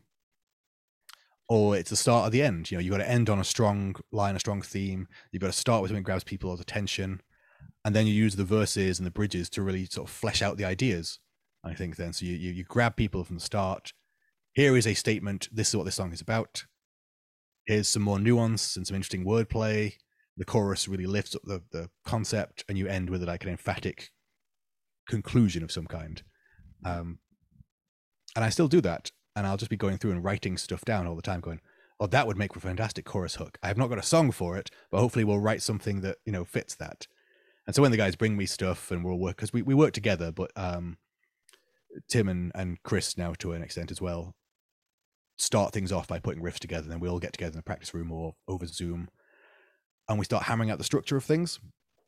Speaker 3: Or it's the start or the end. You know, you've got to end on a strong line, a strong theme. You've got to start with something that grabs people's attention, and then you use the verses and the bridges to really sort of flesh out the ideas. I think then, so you you, you grab people from the start, here is a statement. This is what this song is about. Here's some more nuance and some interesting wordplay. The chorus really lifts up the, the concept, and you end with like an emphatic conclusion of some kind. Um, and I still do that, and I'll just be going through and writing stuff down all the time, going, "Oh, that would make for a fantastic chorus hook." I have not got a song for it, but hopefully we'll write something that you know fits that. And so when the guys bring me stuff and we'll work because we, we work together, but um, Tim and, and Chris now to an extent as well start things off by putting riffs together. Then we all get together in the practice room or over Zoom, and we start hammering out the structure of things.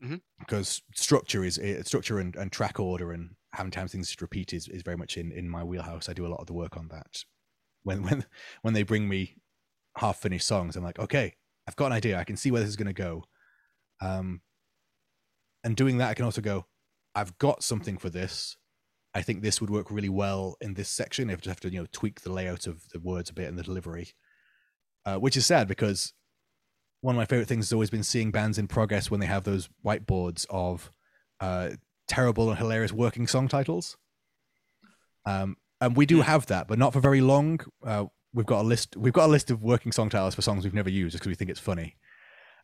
Speaker 2: Mhm.
Speaker 3: Because structure is eh, structure and, and track order and having times things to repeat is, is very much in, in my wheelhouse. I do a lot of the work on that. When when when they bring me half finished songs, I'm like, okay, I've got an idea. I can see where this is going to go. Um, and doing that, I can also go, I've got something for this. I think this would work really well in this section. If you have to, you know, tweak the layout of the words a bit and the delivery, uh, which is sad because one of my favorite things has always been seeing bands in progress when they have those whiteboards of uh, terrible and hilarious working song titles. Um, and we do have that, but not for very long. Uh, we've got a list. We've got a list of working song titles for songs we've never used because we think it's funny.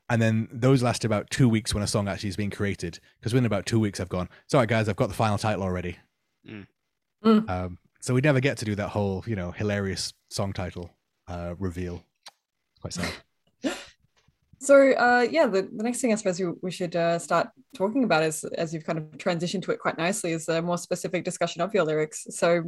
Speaker 3: And then those last about two weeks when a song actually is being created. Because within about two weeks, I've gone, sorry guys, I've got the final title already.
Speaker 2: Mm.
Speaker 1: Mm.
Speaker 3: Um, so we never get to do that whole, you know, hilarious song title uh, reveal. It's quite sad.
Speaker 1: So uh, yeah, the, the next thing I suppose we, we should uh, start talking about is, as you've kind of transitioned to it quite nicely, is a more specific discussion of your lyrics. So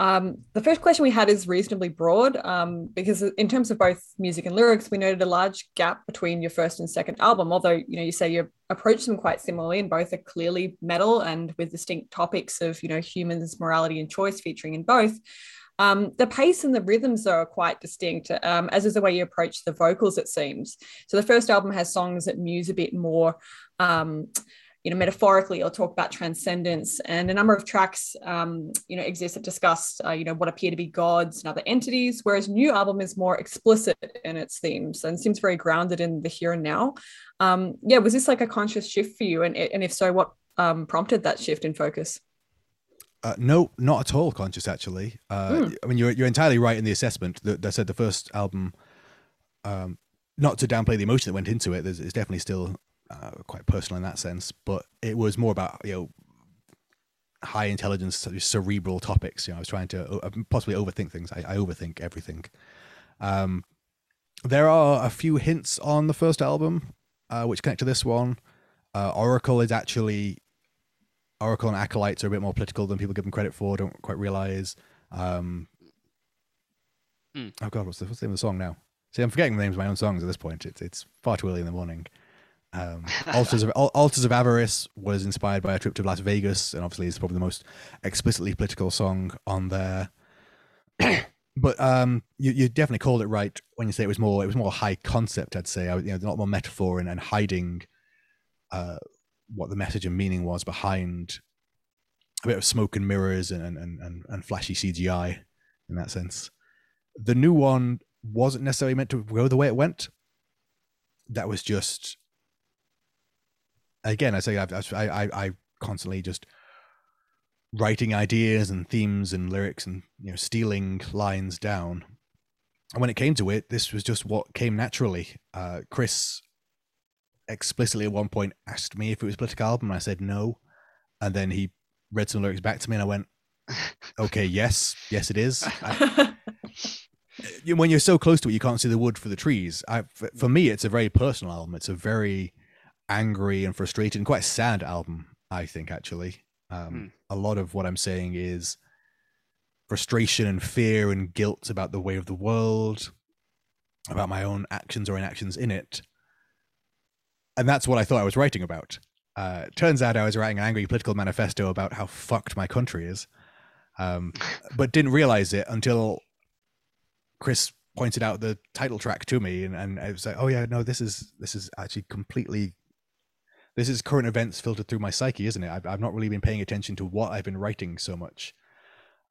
Speaker 1: um, the first question we had is reasonably broad um, because in terms of both music and lyrics, we noted a large gap between your first and second album. Although you know you say you approach them quite similarly, and both are clearly metal and with distinct topics of you know humans, morality, and choice featuring in both. Um, the pace and the rhythms are quite distinct, um, as is the way you approach the vocals, it seems. So the first album has songs that muse a bit more, um, you know, metaphorically or talk about transcendence, and a number of tracks, um, you know, exist that discuss, uh, you know, what appear to be gods and other entities. Whereas new album is more explicit in its themes and seems very grounded in the here and now. Um, yeah, was this like a conscious shift for you? And, and if so, what um, prompted that shift in focus?
Speaker 3: Uh, no, not at all conscious. Actually, uh,
Speaker 1: Mm.
Speaker 3: I mean, you're you're entirely right in the assessment. That, that said, the first album, um, not to downplay the emotion that went into it, there's, it's definitely still uh, quite personal in that sense. But it was more about you know high intelligence, cerebral topics. You know, I was trying to uh, possibly overthink things. I, I overthink everything. Um, there are a few hints on the first album, uh, which connect to this one. Uh, Oracle is actually Oracle and Acolytes are a bit more political than people give them credit for. Don't quite realize. Um,
Speaker 2: Hmm.
Speaker 3: Oh God, what's the, what's the name of the song now? See, I'm forgetting the names of my own songs at this point. It's it's far too early in the morning. Um, Altars of Al- Altars of Avarice was inspired by a trip to Las Vegas, and obviously it's probably the most explicitly political song on there. but um, you you definitely called it right when you say it was more it was more high concept. I'd say I, you know a lot more metaphor and, and hiding uh, what the message and meaning was behind a bit of smoke and mirrors and and, and, and flashy CGI in that sense. The new one wasn't necessarily meant to go the way it went. That was just again. I say I've, I I I constantly just writing ideas and themes and lyrics and you know stealing lines down. And when it came to it, this was just what came naturally. Uh, Chris explicitly at one point asked me if it was a political album, and I said no. And then he read some lyrics back to me, and I went, "Okay, yes, yes, it is." I, when you're so close to it, you can't see the wood for the trees. I, for, for me, it's a very personal album. It's a very angry and frustrated and quite sad album. I think actually, um, a lot of what I'm saying is frustration and fear and guilt about the way of the world, about my own actions or inactions in it, and that's what I thought I was writing about. Uh, turns out I was writing an angry political manifesto about how fucked my country is, um, but didn't realize it until Chris pointed out the title track to me, and, and I was like, "Oh yeah, no, this is this is actually completely this is current events filtered through my psyche, isn't it? I've, I've not really been paying attention to what I've been writing so much.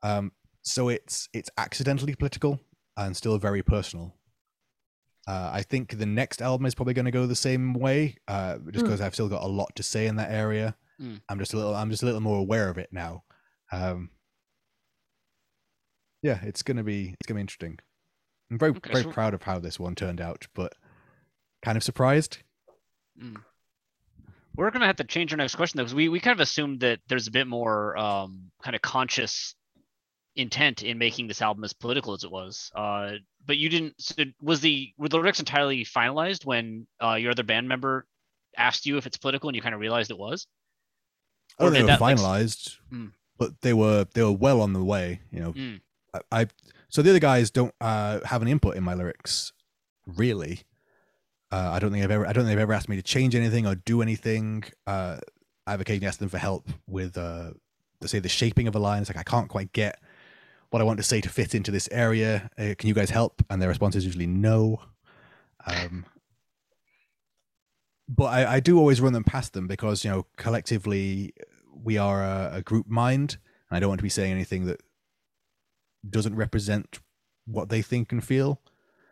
Speaker 3: Um, so it's it's accidentally political and still very personal. Uh, I think the next album is probably going to go the same way, uh, just
Speaker 1: Hmm.
Speaker 3: because I've still got a lot to say in that area.
Speaker 2: Hmm.
Speaker 3: I'm just a little I'm just a little more aware of it now. Um, yeah, it's gonna be it's gonna be interesting. I'm very
Speaker 2: Okay,
Speaker 3: very
Speaker 2: so-
Speaker 3: proud of how this one turned out, but kind of surprised.
Speaker 2: We're gonna have to change our next question though, because we, we kind of assumed that there's a bit more um, kind of conscious intent in making this album as political as it was. Uh, but you didn't. So was the were the lyrics entirely finalized when uh, your other band member asked you if it's political and you kind of realized it was?
Speaker 3: Oh, they were
Speaker 2: that, like,
Speaker 3: finalized,
Speaker 2: Mm.
Speaker 3: but they were they were well on the way. You know,
Speaker 2: Mm.
Speaker 3: I, I so the other guys don't uh, have an input in my lyrics, really. Uh, I don't think I've ever I don't think they've ever asked me to change anything or do anything. Uh, I've occasionally asked them for help with uh, to say the shaping of a line. It's like I can't quite get what I want to say to fit into this area. Uh, can you guys help? And their response is usually no. Um, but I, I do always run them past them because you know collectively we are a, a group mind, and I don't want to be saying anything that doesn't represent what they think and feel.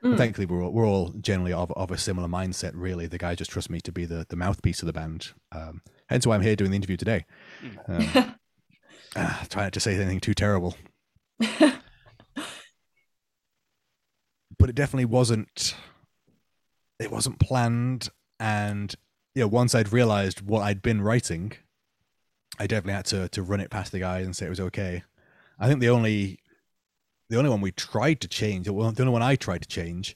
Speaker 1: Mm.
Speaker 3: Thankfully, we're all, we're all generally of, of a similar mindset. Really, the guy just trusts me to be the, the mouthpiece of the band. Um, hence why I'm here doing the interview today. Um, ah, try not to say anything too terrible, but it definitely wasn't. It wasn't planned, and you know, once I'd realized what I'd been writing, I definitely had to to run it past the guys and say it was okay. I think the only the only one we tried to change, the only one I tried to change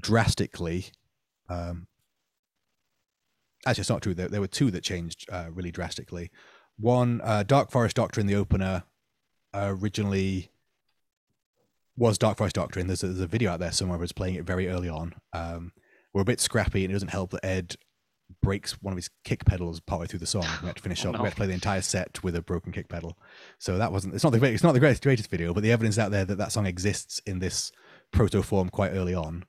Speaker 3: drastically. Um, actually, it's not true. There, there were two that changed uh, really drastically. One, uh, Dark Forest Doctrine, the opener, originally was Dark Forest Doctrine. There's a, there's a video out there somewhere of us playing it very early on. Um, we're a bit scrappy, and it doesn't help that Ed breaks one of his kick pedals partway through the song. We had to finish
Speaker 2: Oh,
Speaker 3: up.
Speaker 2: no.
Speaker 3: We had to play the entire set with a broken kick pedal. So that wasn't. It's not the great, it's not the greatest, greatest video, but the evidence out there that that song exists in this proto form quite early on.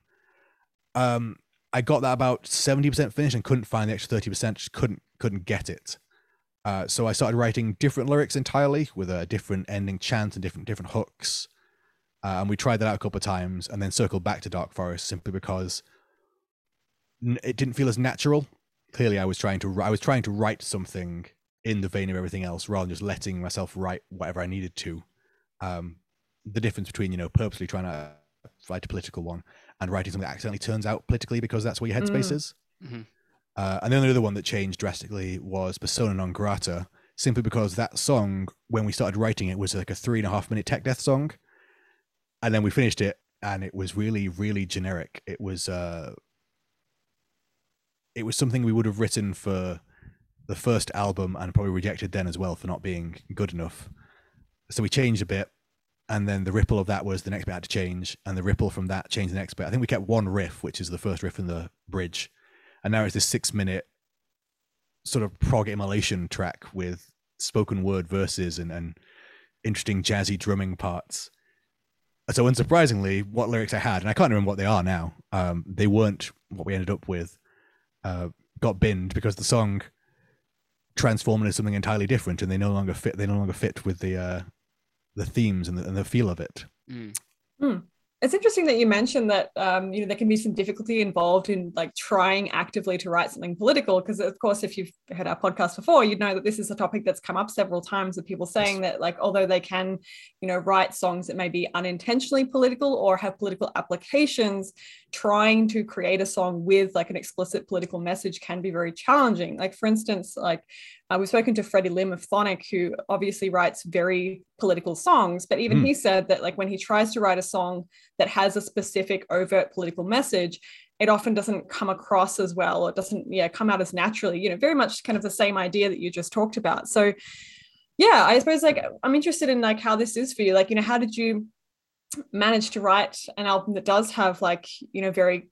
Speaker 3: Um, I got that about seventy percent finished and couldn't find the extra thirty percent. Just couldn't couldn't get it. Uh, so I started writing different lyrics entirely with a different ending chant and different different hooks. Uh, and we tried that out a couple of times, and then circled back to Dark Forest simply because n- it didn't feel as natural. Clearly, I was trying to I was trying to write something in the vein of everything else, rather than just letting myself write whatever I needed to. Um, the difference between you know purposely trying to write a political one and writing something that accidentally turns out politically because that's where your headspace
Speaker 1: Mm.
Speaker 3: is.
Speaker 2: Mhm.
Speaker 3: Uh, and the only other one that changed drastically was Persona non grata, simply because that song, when we started writing it, was like a three and a half minute tech death song. And then we finished it, and it was really, really generic. It was, uh, it was something we would have written for the first album and probably rejected then as well for not being good enough. So we changed a bit, and then the ripple of that was the next bit had to change, and the ripple from that changed the next bit. I think we kept one riff, which is the first riff in the bridge, and now it's this six minute sort of prog immolation track with spoken word verses and, and interesting jazzy drumming parts. So unsurprisingly, what lyrics I had, and I can't remember what they are now, um, they weren't what we ended up with. Uh, got binned because the song transformed into something entirely different, and they no longer fit. They no longer fit with the uh, the themes and the, and the feel of it.
Speaker 2: Mm.
Speaker 1: It's interesting that you mentioned that um, you know there can be some difficulty involved in like trying actively to write something political because of course if you've heard our podcast before you'd know that this is a topic that's come up several times with people saying that like although they can you know write songs that may be unintentionally political or have political applications trying to create a song with like an explicit political message can be very challenging. Like for instance like uh, we've spoken to Freddie Lim of Chthonic, who obviously writes very political songs, but even
Speaker 3: Mm.
Speaker 1: he said that like when he tries to write a song that has a specific overt political message, it often doesn't come across as well or it doesn't yeah come out as naturally. You know, very much kind of the same idea that you just talked about. So yeah, I suppose like I'm interested in like how this is for you. Like, you know, how did you manage to write an album that does have like, you know, very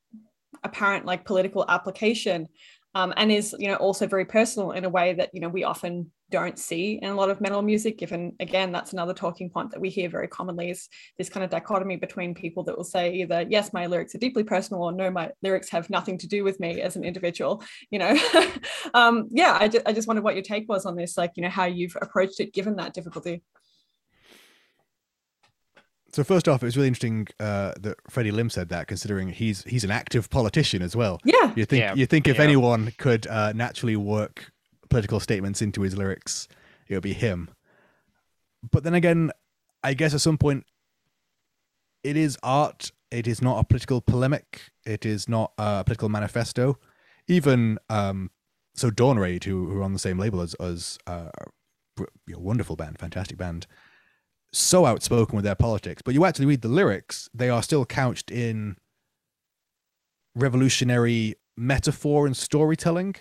Speaker 1: apparent like political application um, and is you know also very personal in a way that you know we often don't see in a lot of metal music given again that's another talking point that we hear very commonly is this kind of dichotomy between people that will say either yes my lyrics are deeply personal or no my lyrics have nothing to do with me as an individual you know? Um yeah I, ju- I just wondered what your take was on this like you know how you've approached it given that difficulty
Speaker 3: So first off, it was really interesting uh, that Freddie Lim said that, considering he's he's an active politician as well.
Speaker 1: yeah
Speaker 3: You think
Speaker 2: Yeah,
Speaker 3: you think if
Speaker 2: yeah.
Speaker 3: anyone could uh, naturally work political statements into his lyrics, it would be him. But then again, I guess at some point it is art. It is not a political polemic. It is not a political manifesto. Even um, so, Dawn Ray'd, who, who are on the same label as us, uh, you wonderful band, fantastic band, so outspoken with their politics. But you actually read the lyrics; they are still couched in revolutionary metaphor and storytelling.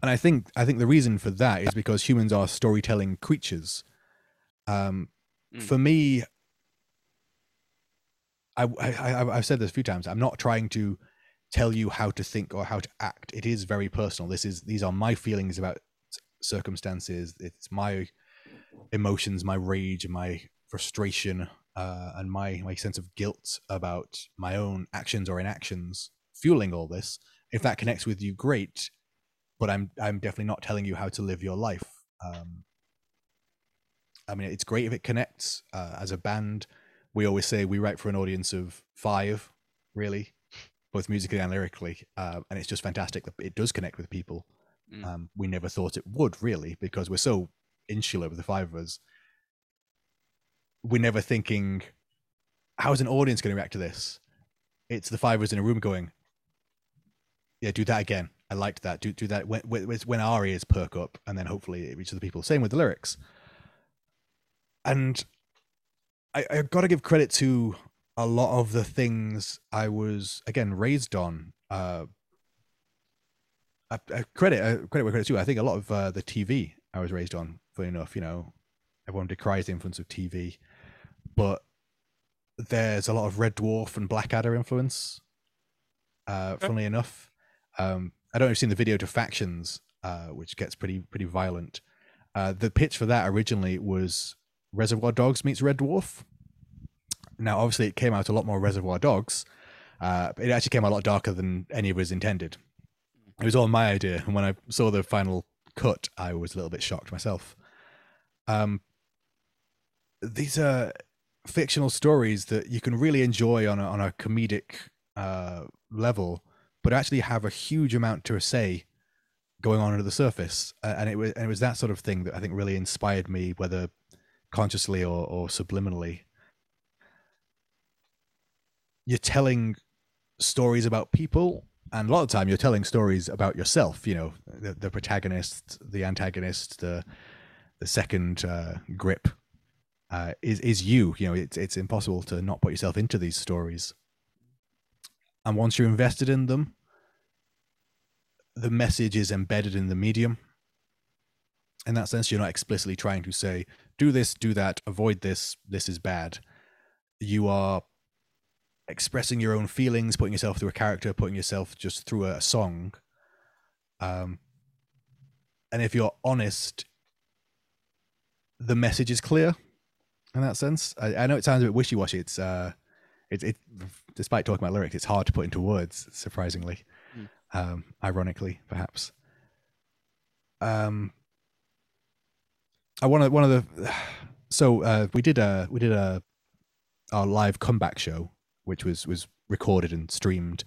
Speaker 3: And I think I think the reason for that is because humans are storytelling creatures. Um,
Speaker 2: Mm.
Speaker 3: For me, I, I I've said this a few times. I'm not trying to tell you how to think or how to act. It is very personal. This is these are my feelings about circumstances. It's my emotions, my rage, my frustration, uh, and my my sense of guilt about my own actions or inactions fueling all this. If that connects with you, great. But I'm I'm definitely not telling you how to live your life. Um, I mean, it's great if it connects. Uh, as a band, we always say we write for an audience of five, really, both musically and lyrically, uh, and it's just fantastic that it does connect with people.
Speaker 2: Mm.
Speaker 3: Um, we never thought it would, really, because we're so insular with the five of us. We're never thinking, how is an audience going to react to this? It's the five of us in a room going, yeah, do that again. I liked that. Do do that when when, our ears perk up, and then hopefully it reaches the people. Same with the lyrics. And I, I got to give credit to a lot of the things I was again raised on. Uh, I credit uh, credit where credit too. I think a lot of uh, the TV I was raised on. Funny enough, you know, everyone decries the influence of TV, but there's a lot of Red Dwarf and Blackadder influence. Uh,
Speaker 2: Okay.
Speaker 3: funnily enough, um, I don't know if you've seen the video to Factions, uh, which gets pretty pretty violent. Uh, the pitch for that originally was Reservoir Dogs meets Red Dwarf. Now, obviously, it came out a lot more Reservoir Dogs. Uh, but it actually came out a lot darker than any of us intended. It was all my idea, and when I saw the final cut, I was a little bit shocked myself. Um, these are fictional stories that you can really enjoy on a, on a comedic uh, level, but actually have a huge amount to say going on under the surface. Uh, and it was and it was that sort of thing that I think really inspired me, whether consciously or, or subliminally. You're telling stories about people, and a lot of time you're telling stories about yourself. You know, the, the protagonist, the antagonist, the the second uh, grip uh, is is you. You know, it's it's impossible to not put yourself into these stories. And once you're invested in them, the message is embedded in the medium. In that sense, you're not explicitly trying to say, do this, do that, avoid this, this is bad. You are expressing your own feelings, putting yourself through a character, putting yourself just through a song. Um, and if you're honest, the message is clear in that sense. I, I know it sounds a bit wishy washy. It's, uh, it, it, despite talking about lyrics, it's hard to put into words, surprisingly um, ironically, perhaps. Um, I want to one of the so uh, we did a we did a our live comeback show, which was was recorded and streamed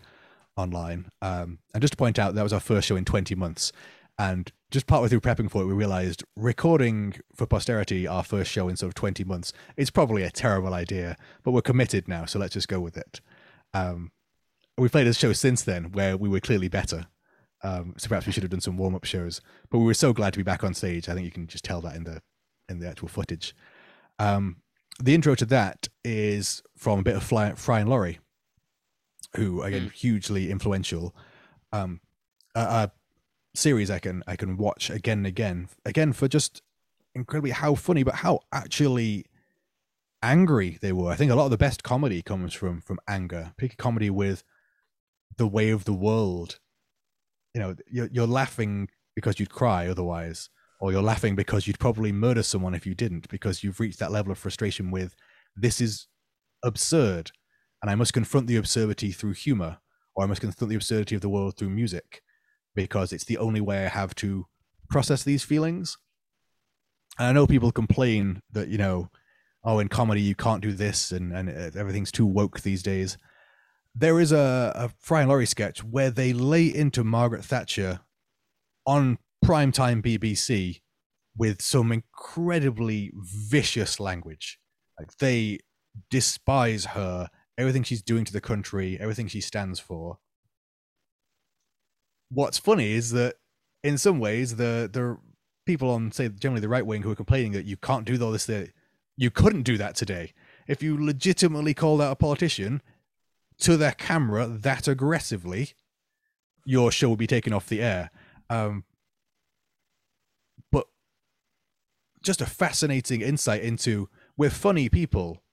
Speaker 3: online. Um, and just to point out, that was our first show in twenty months, and just partway through prepping for it, we realized recording for posterity our first show in sort of twenty months is probably a terrible idea, but we're committed now, so let's just go with it. Um, we played a show since then where we were clearly better. Um, so perhaps we should have done some warm up shows. But we were so glad to be back on stage. I think you can just tell that in the in the actual footage. Um, the intro to that is from a bit of Fly, Fry and Laurie, who again
Speaker 2: Mm.
Speaker 3: hugely influential. Um, a, a series I can I can watch again and again, again for just incredibly how funny, but how actually angry they were. I think a lot of the best comedy comes from from anger. Pick a comedy with the way of the world. You know, you're, you're laughing because you'd cry otherwise, or you're laughing because you'd probably murder someone if you didn't, because you've reached that level of frustration with this is absurd, and I must confront the absurdity through humor, or I must confront the absurdity of the world through music, because it's the only way I have to process these feelings. And I know people complain that you know, oh, in comedy you can't do this, and and uh, everything's too woke these days there is a, a Fry and Laurie sketch where they lay into Margaret Thatcher on primetime BBC with some incredibly vicious language. Like they despise her, everything she's doing to the country, everything she stands for. What's funny is that in some ways the the people on say generally the right wing who are complaining that you can't do all this that you couldn't do that today. If you legitimately called out a politician to their camera that aggressively, your show will be taken off the air. Um, but just a fascinating insight into we're funny people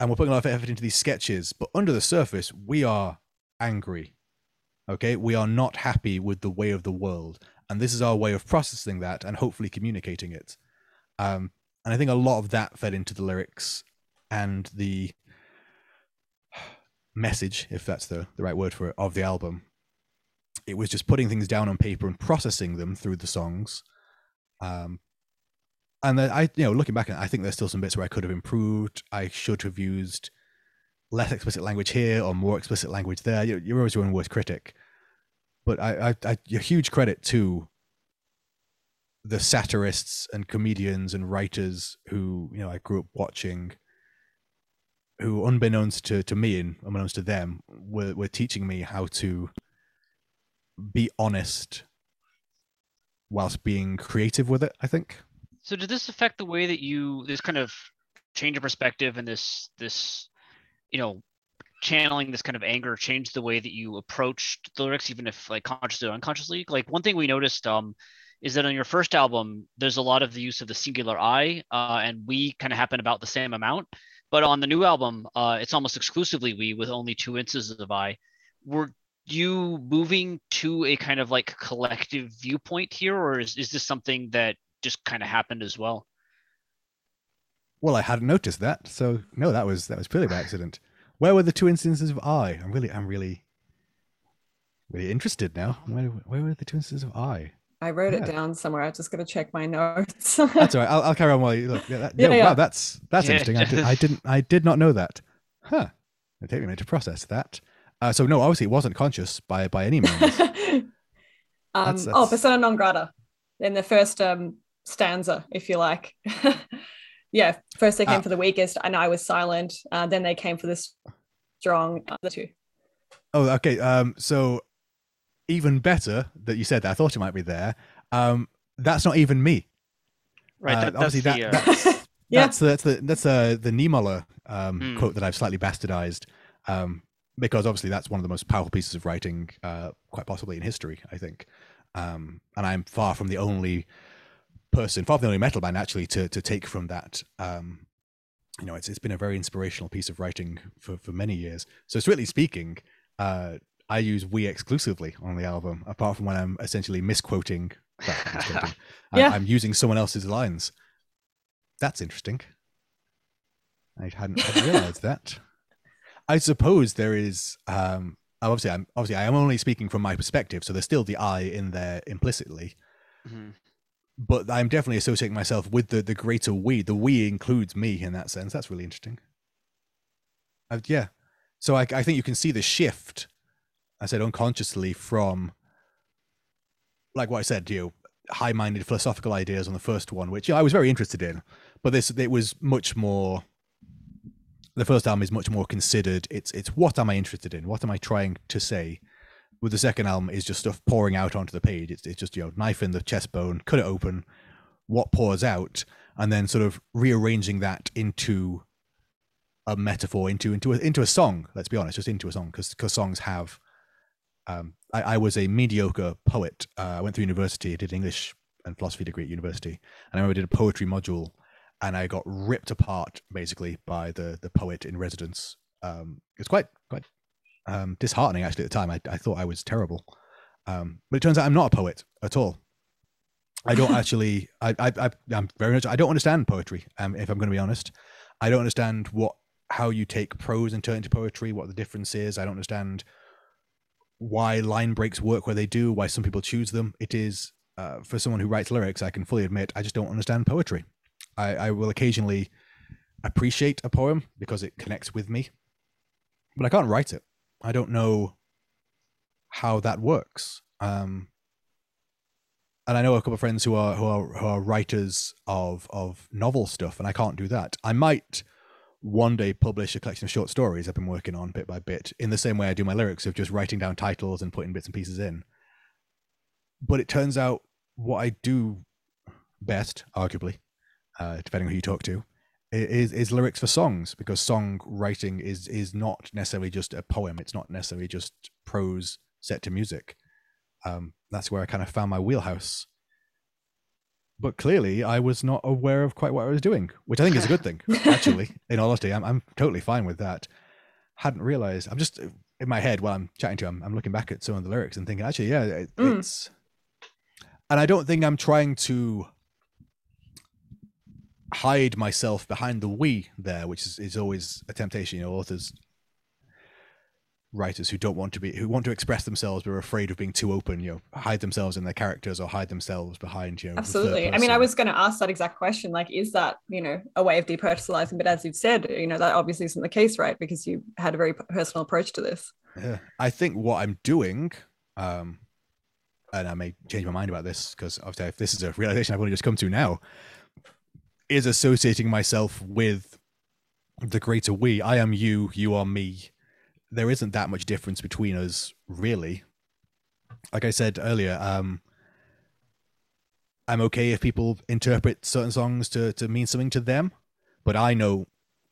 Speaker 3: and we're putting a lot of effort into these sketches, but under the surface, we are angry. Okay, we are not happy with the way of the world, and this is our way of processing that and hopefully communicating it. Um, and I think a lot of that fed into the lyrics and the message, if that's the, the right word for it, of the album. It was just putting things down on paper and processing them through the songs. Um, and then I, you know, looking back, I think there's still some bits where I could have improved. I should have used less explicit language here or more explicit language there. You're, always your own worst critic, but I, I, I, a huge credit to the satirists and comedians and writers who you know I grew up watching who, unbeknownst to, to me and unbeknownst to them, were, were teaching me how to be honest whilst being creative with it, I think.
Speaker 2: So did this affect the way that you this kind of change of perspective and this this you know channeling this kind of anger change the way that you approached the lyrics even if like consciously or unconsciously like one thing we noticed um is that on your first album there's a lot of the use of the singular i uh, and we kind of happen about the same amount but on the new album, uh, it's almost exclusively we with only two instances of I. Were you moving to a kind of like collective viewpoint here, or is, is this something that just kind of happened as well?
Speaker 3: Well, I hadn't noticed that, so no, that was that was purely by accident. Where were the two instances of I? I'm really, I'm really, really interested now. Where, where were the two instances of I?
Speaker 1: I wrote yeah. it down somewhere. I'm just going to check my notes.
Speaker 3: that's all right. I'll, I'll carry on while you look. Yeah, that, yeah, yeah. Wow, that's that's interesting. I, did, I didn't I did not know that. Huh. It take me a minute to process that. Uh, so no, obviously it wasn't conscious by by any means. um,
Speaker 1: that's, that's... Oh, persona non grata in the first um, stanza, if you like. yeah, first they came uh, for the weakest, and I was silent. Uh, then they came for the strong. Uh, the two.
Speaker 3: Oh, okay. Um, so even better that you said that. I thought it might be there. Um, that's not even me.
Speaker 2: Right. Uh, that,
Speaker 3: obviously,
Speaker 2: that,
Speaker 3: the, uh... that's yeah. that's the, that's the that's uh, the Niemöller um, mm. quote that I've slightly bastardized. Um, because obviously that's one of the most powerful pieces of writing, uh, quite possibly in history, I think. Um, and I'm far from the only person, far from the only metal band actually to to take from that. Um, you know, it's it's been a very inspirational piece of writing for for many years. So strictly speaking, uh, I use we exclusively on the album, apart from when I'm essentially misquoting. misquoting. yeah. I, I'm using someone else's lines. That's interesting. I hadn't, hadn't realized that. I suppose there is. Um, obviously, I'm obviously I am only speaking from my perspective, so there's still the I in there implicitly. Mm-hmm. But I'm definitely associating myself with the the greater we. The we includes me in that sense. That's really interesting. Yeah, so I, I think you can see the shift I said unconsciously from like what I said, you know, high-minded philosophical ideas on the first one, which you know, I was very interested in, but this it was much more. The first album is much more considered. It's it's what am I interested in? What am I trying to say? With the second album is just stuff pouring out onto the page. It's it's just you know knife in the chest bone, cut it open, what pours out, and then sort of rearranging that into a metaphor, into into a, into a song. Let's be honest, just into a song, because songs have um, I, I, was a mediocre poet. Uh, I went through university, did English and philosophy degree at university, and I remember I did a poetry module, and I got ripped apart basically by the the poet in residence. Um, it was quite quite um, disheartening actually at the time. I, I thought I was terrible, um, but it turns out I'm not a poet at all. I don't actually. I, I, I am very much. I don't understand poetry. Um, if I'm going to be honest, I don't understand what how you take prose and turn it into poetry. What the difference is. I don't understand why line breaks work where they do, why some people choose them. It is uh, for someone who writes lyrics. I can fully admit I just don't understand poetry. I, I will occasionally appreciate a poem because it connects with me, but I can't write it. I don't know how that works. Um, and I know a couple of friends who are who are who are writers of of novel stuff, and I can't do that. I might one day publish a collection of short stories I've been working on bit by bit, in the same way I do my lyrics of just writing down titles and putting bits and pieces in. But it turns out what I do best, arguably, uh, depending on who you talk to, is is lyrics for songs because song writing is is not necessarily just a poem. It's not necessarily just prose set to music. Um, that's where I kind of found my wheelhouse. But clearly, I was not aware of quite what I was doing, which I think is a good thing. Actually, in all honesty, I'm I'm totally fine with that. Hadn't realized. I'm just in my head while I'm chatting to him. I'm, I'm looking back at some of the lyrics and thinking, actually, yeah, it,
Speaker 1: Mm.
Speaker 3: it's. And I don't think I'm trying to hide myself behind the we there, which is, is always a temptation. You know, authors, writers who don't want to be, who want to express themselves, but are afraid of being too open. You know, hide themselves in their characters or hide themselves behind you know.
Speaker 1: Absolutely. I mean, I was going to ask that exact question. Like, is that, you know, a way of depersonalizing? But as you've said, you know, that obviously isn't the case, right? Because you had a very personal approach to this.
Speaker 3: Yeah. I think what I'm doing, um, and I may change my mind about this because obviously if this is a realization I've only just come to now, is associating myself with the greater we. I am you, you are me. There isn't that much difference between us, really. Like I said earlier, um, I'm okay if people interpret certain songs to, to mean something to them, but I know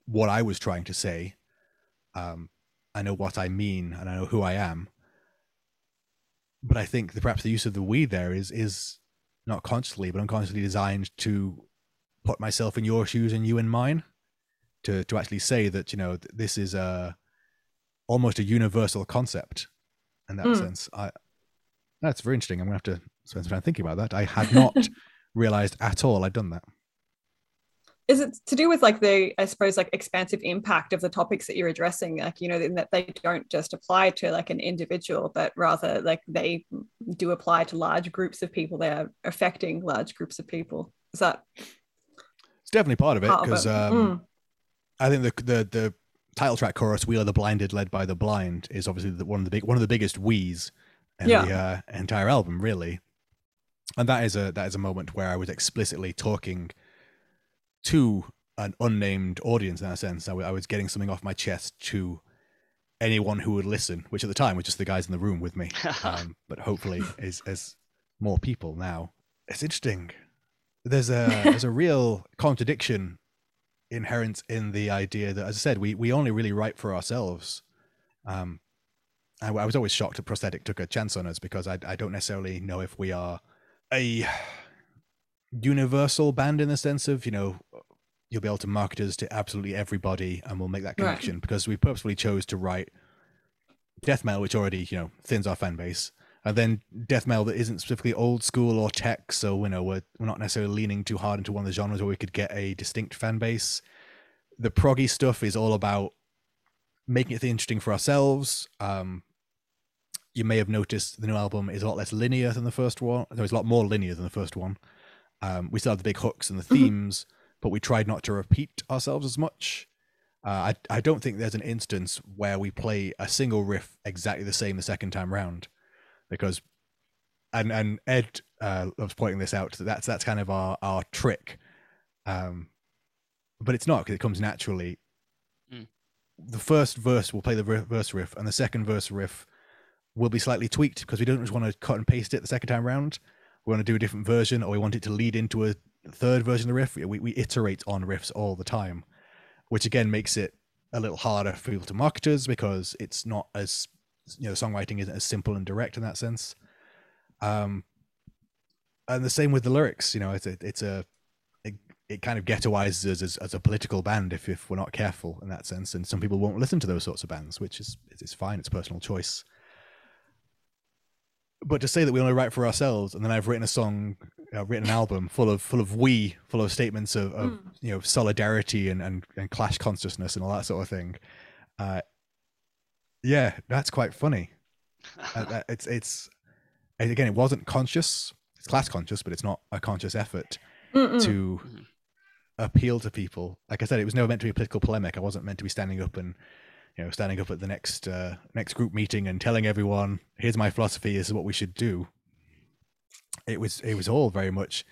Speaker 3: what I was trying to say. Um, I know what I mean and I know who I am. But I think that perhaps the use of the we there is is not consciously but unconsciously designed to put myself in your shoes and you in mine. To to actually say that, you know, this is a almost a universal concept in that
Speaker 1: Mm.
Speaker 3: sense. I that's very interesting. I'm gonna have to spend some time thinking about that. I had not realized at all I'd done that.
Speaker 1: Is it to do with like the, I suppose, like expansive impact of the topics that you're addressing? Like, you know, in that they don't just apply to like an individual, but rather like they do apply to large groups of people. They are affecting large groups of people. Is that
Speaker 3: It's definitely part of it because um,
Speaker 1: Mm.
Speaker 3: I think the the the title track chorus "We Are the Blinded, Led by the Blind" is obviously the, one of the big one of the biggest wheeze in
Speaker 1: Yeah.
Speaker 3: the uh, entire album, really. And that is a that is a moment where I was explicitly talking to an unnamed audience in that sense. I was getting something off my chest to anyone who would listen, which at the time was just the guys in the room with me. Um, but hopefully, is is more people now. It's interesting. There's a there's a real contradiction inherent in the idea that, as I said, we we only really write for ourselves. Um, I, I was always shocked that prosthetic took a chance on us because I I don't necessarily know if we are a universal band in the sense of you know you'll be able to market us to absolutely everybody and we'll make that
Speaker 1: Right.
Speaker 3: connection because we purposefully chose to write death metal which already you know thins our fan base and then death metal that isn't specifically old school or tech so you know we're, we're not necessarily leaning too hard into one of the genres where we could get a distinct fan base. The proggy stuff is all about making it interesting for ourselves. Um you may have noticed the new album is a lot less linear than the first one. There's a lot more linear than the first one. Um we still have the big hooks and the
Speaker 1: Mhm.
Speaker 3: themes but we tried not to repeat ourselves as much. Uh, I, I don't think there's an instance where we play a single riff exactly the same the second time round because and and ed uh, loves pointing this out that that's that's kind of our our trick. Um but it's not because it comes naturally.
Speaker 2: Mm.
Speaker 3: the first verse will play the ver- verse riff and the second verse riff will be slightly tweaked because we don't just want to cut and paste it the second time round. We want to do a different version or we want it to lead into a third version of the riff. We, we iterate on riffs all the time which again makes it a little harder for people to marketers because it's not as you know songwriting isn't as simple and direct in that sense. Um and the same with the lyrics you know it's a it's a it, it kind of ghettoizes us as, as a political band if, if we're not careful in that sense. And some people won't listen to those sorts of bands which is it's fine. It's personal choice. But to say that we only write for ourselves and then i've written a song uh, written an album full of full of we full of statements of, of
Speaker 1: Mm.
Speaker 3: you know solidarity and, and and class consciousness and all that sort of thing uh yeah that's quite funny. Uh, it's it's again it wasn't conscious. It's class conscious but it's not a conscious effort
Speaker 1: Mm-mm.
Speaker 3: to appeal to people. Like i said it was never meant to be a political polemic. I wasn't meant to be standing up and you know standing up at the next uh next group meeting and telling everyone here's my philosophy this is what we should do. It was it was all very much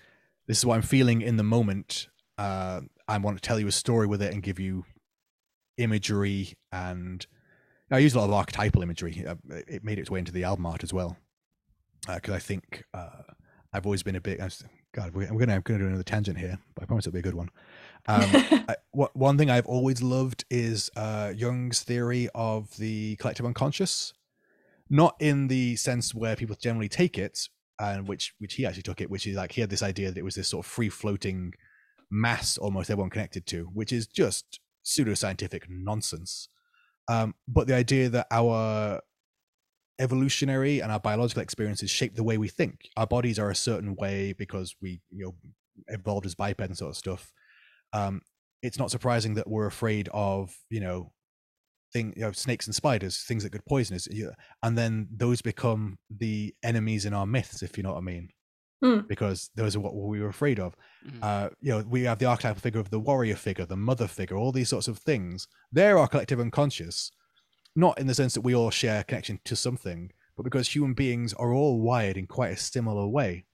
Speaker 3: this is what i'm feeling in the moment. Uh i want to tell you a story with it and give you imagery and I use a lot of archetypal imagery. Uh, it made its way into the album art as well, because uh, I think uh, I've always been a bit. God, we're, I'm gonna I'm gonna do another tangent here, but I promise it'll be a good one. Um, I, what, one thing I've always loved is uh, Jung's theory of the collective unconscious, not in the sense where people generally take it, and which which he actually took it, which is like he had this idea that it was this sort of free floating mass almost everyone connected to, which is just pseudoscientific nonsense. Um, but the idea that our evolutionary and our biological experiences shape the way we think. Our bodies are a certain way because we, you know, evolved as biped and sort of stuff. Um, it's not surprising that we're afraid of, you know, thing, you know, snakes and spiders, things that could poison us, and then those become the enemies in our myths, if you know what I mean. Mm. Because those are what we were afraid of. Mm-hmm. Uh, you know, we have the archetypal figure of the warrior figure, the mother figure, all these sorts of things. They're our collective unconscious, not in the sense that we all share connection to something, but because human beings are all wired in quite a similar way.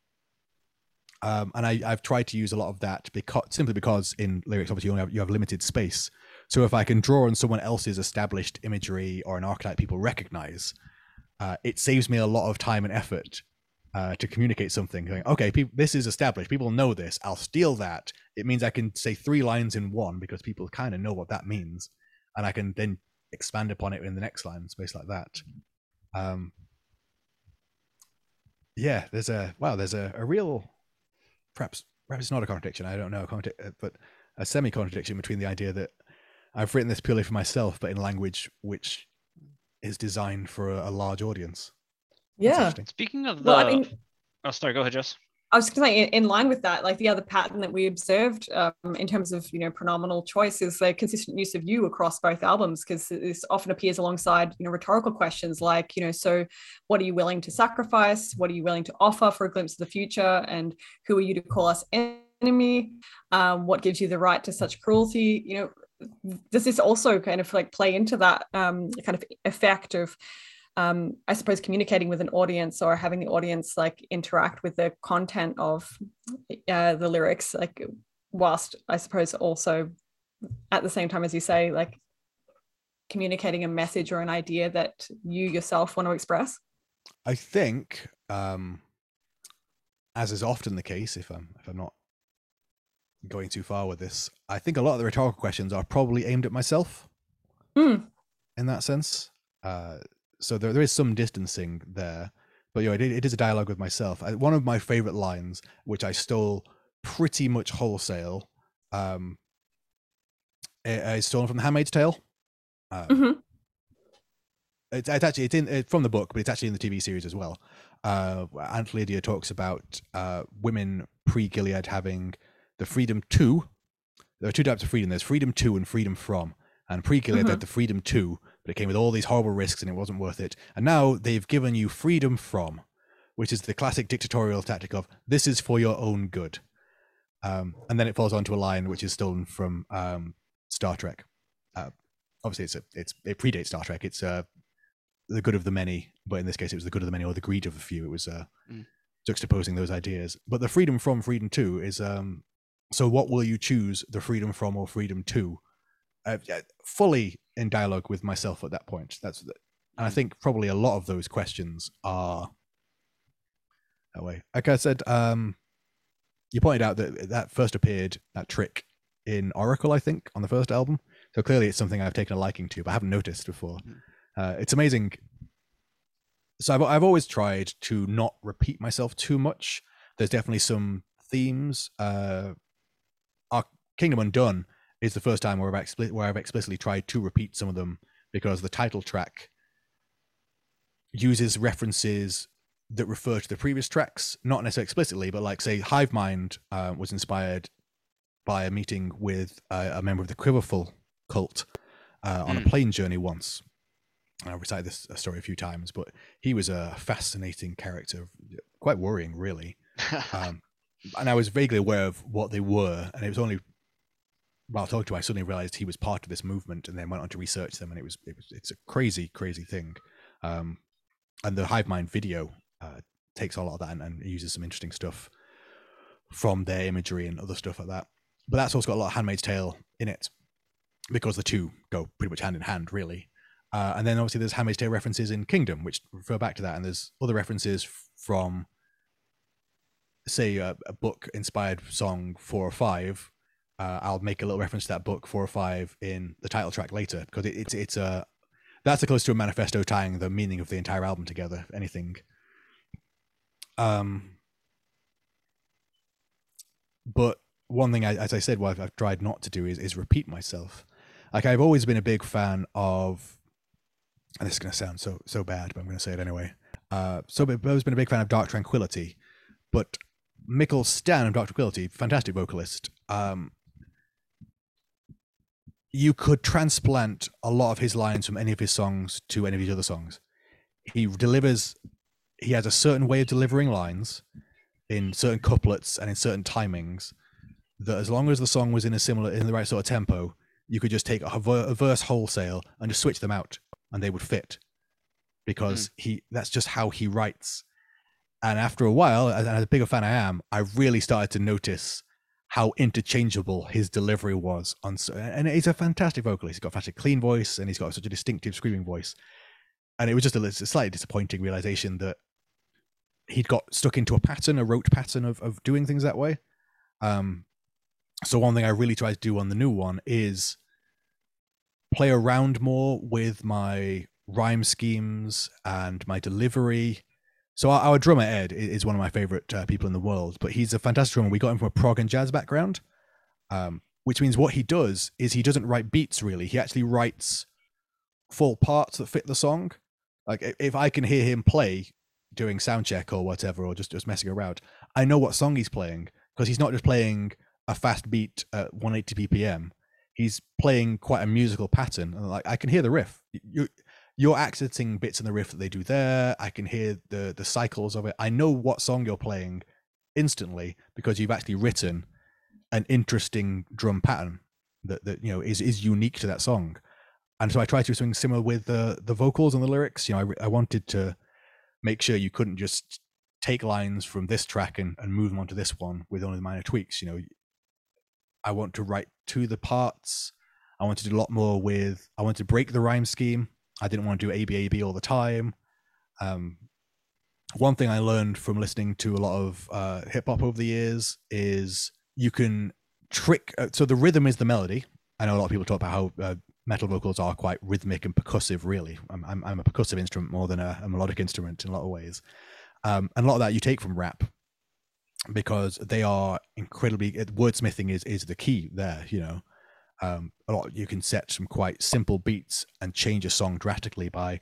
Speaker 3: Um, and I, have tried to use a lot of that because simply because in lyrics, obviously, you, have, you have limited space. So if I can draw on someone else's established imagery or an archetype people recognize, uh, it saves me a lot of time and effort uh, to communicate something. Going, okay, pe- this is established. People know this. I'll steal that. It means I can say three lines in one because people kind of know what that means, and I can then expand upon it in the next line, space like that. Um, yeah, there's a wow, there's a, a real, perhaps perhaps it's not a contradiction. I don't know, uh, but a semi contradiction between the idea that I've written this purely for myself, but in language which is designed for a, a large audience.
Speaker 1: Yeah.
Speaker 2: Speaking of the, well, I mean, oh, sorry, go ahead, Jess.
Speaker 1: I was going to say, in line with that, like the other pattern that we observed um, in terms of you know pronominal choice is the consistent use of you across both albums, because this often appears alongside you know rhetorical questions like you know, so what are you willing to sacrifice? What are you willing to offer for a glimpse of the future? And who are you to call us enemy? Um, what gives you the right to such cruelty? You know, does this also kind of like play into that um, kind of effect of um, I suppose communicating with an audience or having the audience like interact with the content of uh, the lyrics, like whilst I suppose also at the same time as you say, like communicating a message or an idea that you yourself want to express.
Speaker 3: I think, um, as is often the case, if I'm if I'm not going too far with this, I think a lot of the rhetorical questions are probably aimed at myself.
Speaker 1: Mm.
Speaker 3: In that sense, uh, so there, there is some distancing there but you know, it, it is a dialogue with myself. I, one of my favorite lines, which I stole pretty much wholesale, um, is stolen from The Handmaid's Tale. Um, mm-hmm. it's, it's, actually it's in it's from the book, but it's actually in the TV series as well. Uh, Aunt Lydia talks about uh, women pre Gilead having the freedom to. There are two types of freedom. There's freedom to and freedom from. And pre Gilead mm-hmm. had the freedom to, but it came with all these horrible risks and it wasn't worth it. And now they've given you freedom from, which is the classic dictatorial tactic of this is for your own good. Um, and then it falls onto a line which is stolen from um, Star Trek. Uh, obviously, it's a, it's it predates Star Trek. It's uh, the good of the many, but in this case, it was the good of the many or the greed of the few. It was uh, mm. juxtaposing those ideas. But the freedom from, freedom to is um, so. What will you choose? The freedom from or freedom to? Uh, fully in dialogue with myself at that point. That's the, and I mm. think probably a lot of those questions are that way. Like I said, um, you pointed out that that first appeared that trick in Oracle, I think, on the first album. So clearly, it's something I've taken a liking to, but I haven't noticed before. Mm. Uh, it's amazing. So I've I've always tried to not repeat myself too much. There's definitely some themes. Uh, our Kingdom Undone is the first time where I've, expli- where I've explicitly tried to repeat some of them because the title track uses references that refer to the previous tracks, not necessarily explicitly, but like say Hive Mind uh, was inspired by a meeting with a, a member of the Quiverful cult uh, on mm. a hmm. plane journey once. I recited this story a few times, but he was a fascinating character, quite worrying, really. um, and I was vaguely aware of what they were, and it was only while talking to him, I suddenly realized he was part of this movement, and then went on to research them, and it was it was it's a crazy, crazy thing. Um, and the Hive Mind video uh, takes a lot of that and, and, uses some interesting stuff from their imagery and other stuff like that. But that's also got a lot of Handmaid's Tale in it. because the two go pretty much hand in hand, really. Uh, and then obviously there's Handmaid's Tale references in Kingdom, which refer back to that, and there's other references from, say, a, a book inspired song four or five. Uh, I'll make a little reference to that book four or five in the title track later because it, it's it's a that's the close to a manifesto tying the meaning of the entire album together. If anything. Um, but one thing, as I said, what I've, tried not to do is is repeat myself. Like I've always been a big fan of, and this is going to sound so so bad, but I'm going to say it anyway. Uh, so I've always been a big fan of Dark Tranquillity, but Mikael Stanne of Dark Tranquillity, fantastic vocalist. Um, you could transplant a lot of his lines from any of his songs to any of his other songs. He delivers. He has a certain way of delivering lines in certain couplets and in certain timings that as long as the song was in a similar in the right sort of tempo you could just take a, a verse wholesale and just switch them out and they would fit because mm. he that's just how he writes and after a while and as a bigger fan i am i really started to notice how interchangeable his delivery was on and he's a fantastic vocalist he's got such a clean voice and he's got such a distinctive screaming voice and it was just a, a slightly disappointing realization that he'd got stuck into a pattern, a rote pattern of of doing things that way. Um, so one thing I really try to do on the new one is play around more with my rhyme schemes and my delivery. So our, our drummer Ed is one of my favorite uh, people in the world, but he's a fantastic drummer. We got him from a prog and jazz background, um, which means what he does is he doesn't write beats really. He actually writes full parts that fit the song. Like if I can hear him play doing sound check or whatever, or just just messing around, I know what song he's playing because he's not just playing a fast beat at 180 BPM. He's playing quite a musical pattern, and like I can hear the riff. You you're accenting bits in the riff that they do there. I can hear the the cycles of it. I know what song you're playing instantly because you've actually written an interesting drum pattern that that you know is is unique to that song. And so I try to do something similar with the the vocals and the lyrics. You know, I, I wanted to make sure you couldn't just take lines from this track and, and move them onto this one with only minor tweaks. You know, I want to write to the parts. I want to do a lot more with. I want to break the rhyme scheme. I didn't want to do ABAB all the time. Um, one thing I learned from listening to a lot of uh, hip hop over the years is you can trick. Uh, so the rhythm is the melody. I know a lot of people talk about how uh, metal vocals are quite rhythmic and percussive. Really, I'm I'm, I'm a percussive instrument more than a, a, melodic instrument in a lot of ways, um, and a lot of that you take from rap because they are incredibly wordsmithing is is the key there. You know, um, a lot you can set some quite simple beats and change a song drastically by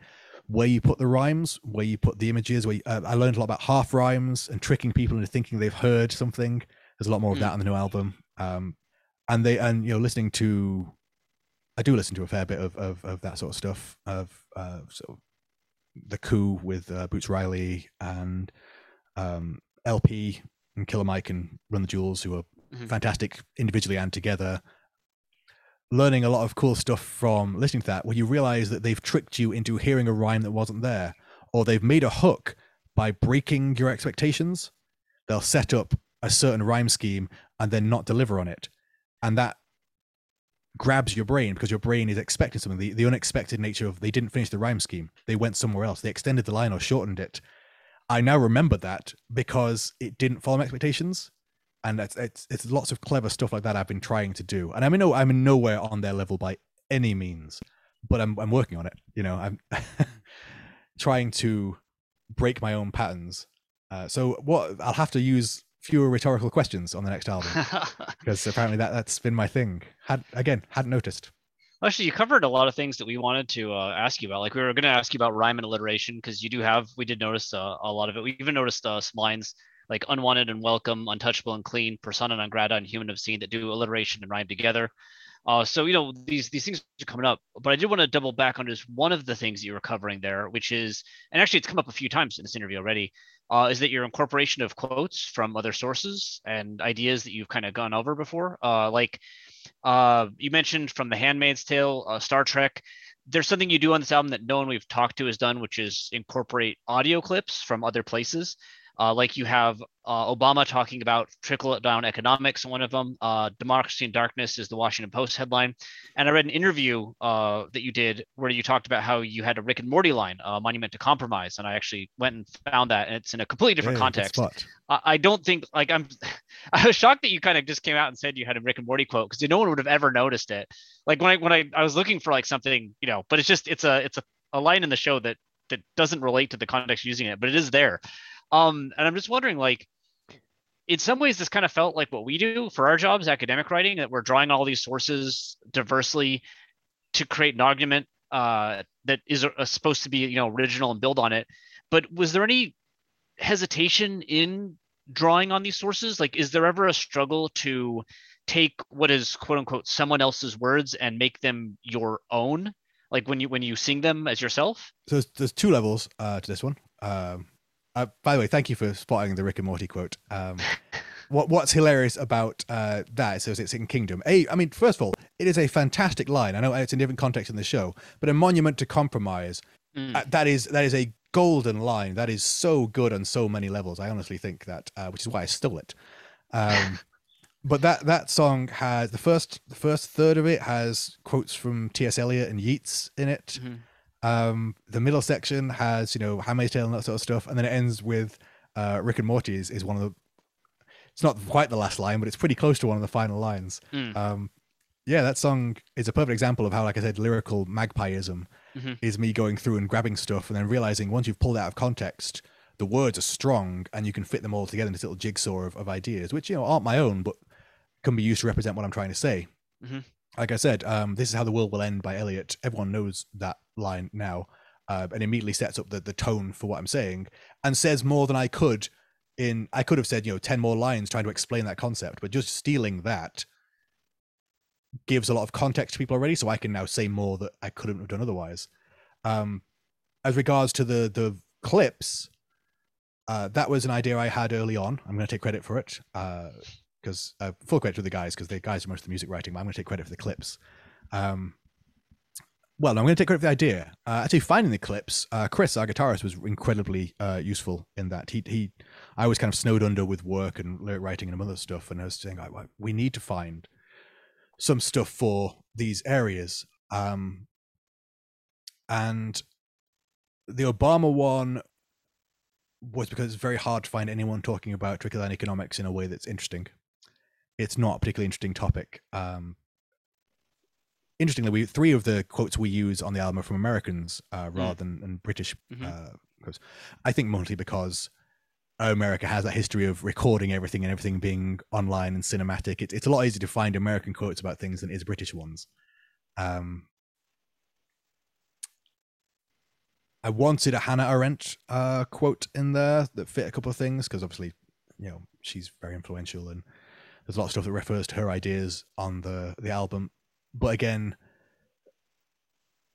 Speaker 3: where you put the rhymes, where you put the images. Where you, uh, I learned a lot about half rhymes and tricking people into thinking they've heard something. There's a lot more of hmm. that on the new album. Um, and they and you know listening to I do listen to a fair bit of of, of that sort of stuff of uh, sort of the coup with uh, Boots Riley and um, El-P and Killer Mike and Run the Jewels, who are mm-hmm. fantastic individually and together. Learning a lot of cool stuff from listening to that, where you realize that they've tricked you into hearing a rhyme that wasn't there, or they've made a hook by breaking your expectations. They'll set up a certain rhyme scheme and then not deliver on it, and that grabs your brain because your brain is expecting something. The, the unexpected nature of they didn't finish the rhyme scheme, they went somewhere else, they extended the line or shortened it. I now remember that because it didn't follow my expectations, and it's, it's it's lots of clever stuff like that I've been trying to do. And I'm in no I'm in nowhere on their level by any means, but I'm I'm working on it. You know, I'm trying to break my own patterns. Uh, so what I'll have to use fewer rhetorical questions on the next album because apparently that that's been my thing. Had again hadn't noticed.
Speaker 2: Actually, you covered a lot of things that we wanted to uh, ask you about. Like we were going to ask you about rhyme and alliteration because you do have. We did notice uh, a lot of it. We even noticed uh, some lines like unwanted and welcome, untouchable and clean, persona non grata, and human obscene that do alliteration and rhyme together. Uh, so you know these these things are coming up, but I did want to double back on just one of the things you were covering there, which is, and actually it's come up a few times in this interview already, uh, is that your incorporation of quotes from other sources and ideas that you've kind of gone over before. Uh, like uh, you mentioned from The Handmaid's Tale, uh, Star Trek. There's something you do on this album that no one we've talked to has done, which is incorporate audio clips from other places. Uh, like you have uh, Obama talking about trickle down economics, one of them. Uh, Democracy in Darkness is the Washington Post headline. And I read an interview uh, that you did where you talked about how you had a Rick and Morty line, Monument to Compromise. And I actually went and found that, and it's in a completely different context. I, I don't think, like, I'm, I was shocked that you kind of just came out and said you had a Rick and Morty quote because no one would have ever noticed it. Like when I when I, I was looking for like something, you know, but it's just it's a it's a, a line in the show that that doesn't relate to the context using it, but it is there. Um, and I'm just wondering, like, in some ways, this kind of felt like what we do for our jobs, academic writing, that we're drawing all these sources diversely to create an argument uh, that is uh, supposed to be, you know, original and build on it. But was there any hesitation in drawing on these sources? Like, is there ever a struggle to take what is quote unquote someone else's words and make them your own? Like when you when you sing them as yourself?
Speaker 3: So there's, there's two levels uh, to this one. Um, uh, by the way, thank you for spotting the Rick and Morty quote. Um, what what's hilarious about uh, that is it's in Kingdom. A, I mean, first of all, it is a fantastic line. I know it's in different context in the show, but a monument to compromise.
Speaker 2: Mm.
Speaker 3: Uh, that is that is a golden line. That is so good on so many levels. I honestly think that, uh, which is why I stole it. Um, but that that song has the first the first third of it has quotes from T.S. Eliot and Yeats in it.
Speaker 2: Mhm.
Speaker 3: Um, the middle section has you know Handmaid's Tale and that sort of stuff, and then it ends with uh, Rick and Morty is, is one of the. It's not quite the last line, but it's pretty close to one of the final lines.
Speaker 2: Mm.
Speaker 3: Um, yeah, that song is a perfect example of how, like I said, lyrical magpieism
Speaker 2: Mhm.
Speaker 3: is me going through and grabbing stuff and then realizing once you've pulled it out of context, the words are strong and you can fit them all together in this little jigsaw of, of ideas, which you know aren't my own, but can be used to represent what I'm trying to say.
Speaker 2: Mhm.
Speaker 3: Like I said, um, this is how the world will end by Eliot. Everyone knows that line now, uh, and immediately sets up the the tone for what I'm saying and says more than I could. In I could have said you know ten more lines trying to explain that concept, but just stealing that gives a lot of context to people already, so I can now say more that I couldn't have done otherwise. Um, as regards to the the clips, uh, that was an idea I had early on. I'm going to take credit for it because uh, full credit to the guys because the guys do most of the music writing. But I'm going to take credit for the clips. Um, well, I'm going to take credit for the idea. Uh, actually, finding the clips, uh, Chris, our guitarist, was incredibly uh, useful in that. He he, I was kind of snowed under with work and lyric writing and other stuff, and I was saying, like, "Well, we need to find some stuff for these areas. Um, and the Obama one was because it's very hard to find anyone talking about trickle down economics in a way that's interesting. It's not a particularly interesting topic. Um, interestingly, we three of the quotes we use on the album are from Americans uh, rather than, than British
Speaker 2: Mhm.
Speaker 3: uh, quotes. I think mostly because America has that history of recording everything and everything being online and cinematic. It, it's a lot easier to find American quotes about things than it is British ones. Um, I wanted a Hannah Arendt uh, quote in there that fit a couple of things because obviously, you know, she's very influential and there's a lot of stuff that refers to her ideas on the the album. But again,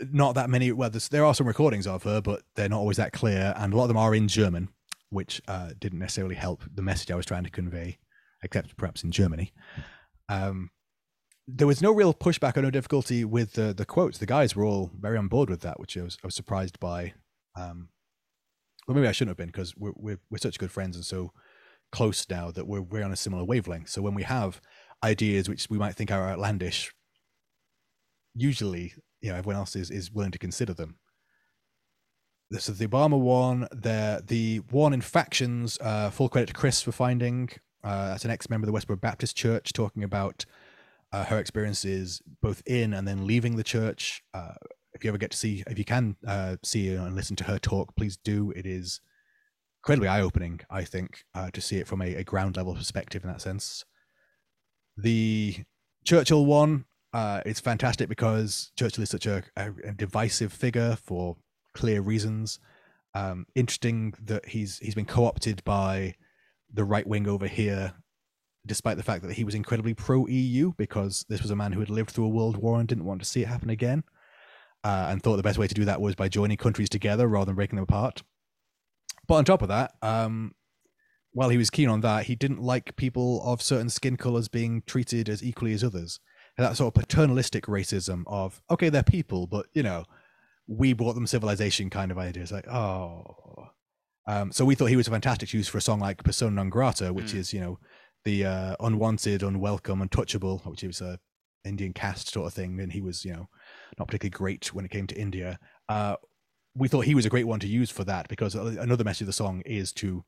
Speaker 3: not that many. Well, there are some recordings of her, but they're not always that clear, and a lot of them are in German, which uh, didn't necessarily help the message I was trying to convey, except perhaps in Germany. Um, there was no real pushback or no difficulty with the the quotes. The guys were all very on board with that, which I was I was surprised by. Um, well, maybe I shouldn't have been because we're, we're we're such good friends and so close now that we're we're on a similar wavelength. So when we have ideas which we might think are outlandish, usually you know everyone else is is willing to consider them. This is the Obama one. There, the one in factions. Uh, full credit to Chris for finding. Uh, that's an ex-member of the Westboro Baptist Church talking about uh, her experiences both in and then leaving the church. Uh, if you ever get to see, if you can uh, see and listen to her talk, please do. It is incredibly eye-opening, I think, uh, to see it from a, a ground level perspective in that sense. The Churchill one uh, is fantastic because Churchill is such a, a, a divisive figure for clear reasons. Um, interesting that he's he's been co-opted by the right wing over here despite the fact that he was incredibly pro EU because this was a man who had lived through a world war and didn't want to see it happen again, uh, and thought the best way to do that was by joining countries together rather than breaking them apart. But on top of that, um, while he was keen on that, he didn't like people of certain skin colors being treated as equally as others. And that sort of paternalistic racism of okay, they're people, but you know, we brought them civilization kind of ideas. Like, oh, Um, so we thought he was a fantastic choice for a song like Persona non grata, which
Speaker 2: Mm.
Speaker 3: is, you know, the uh, unwanted, unwelcome, untouchable, which is a Indian caste sort of thing. And he was, you know, not particularly great when it came to India. Uh, we thought he was a great one to use for that because another message of the song is to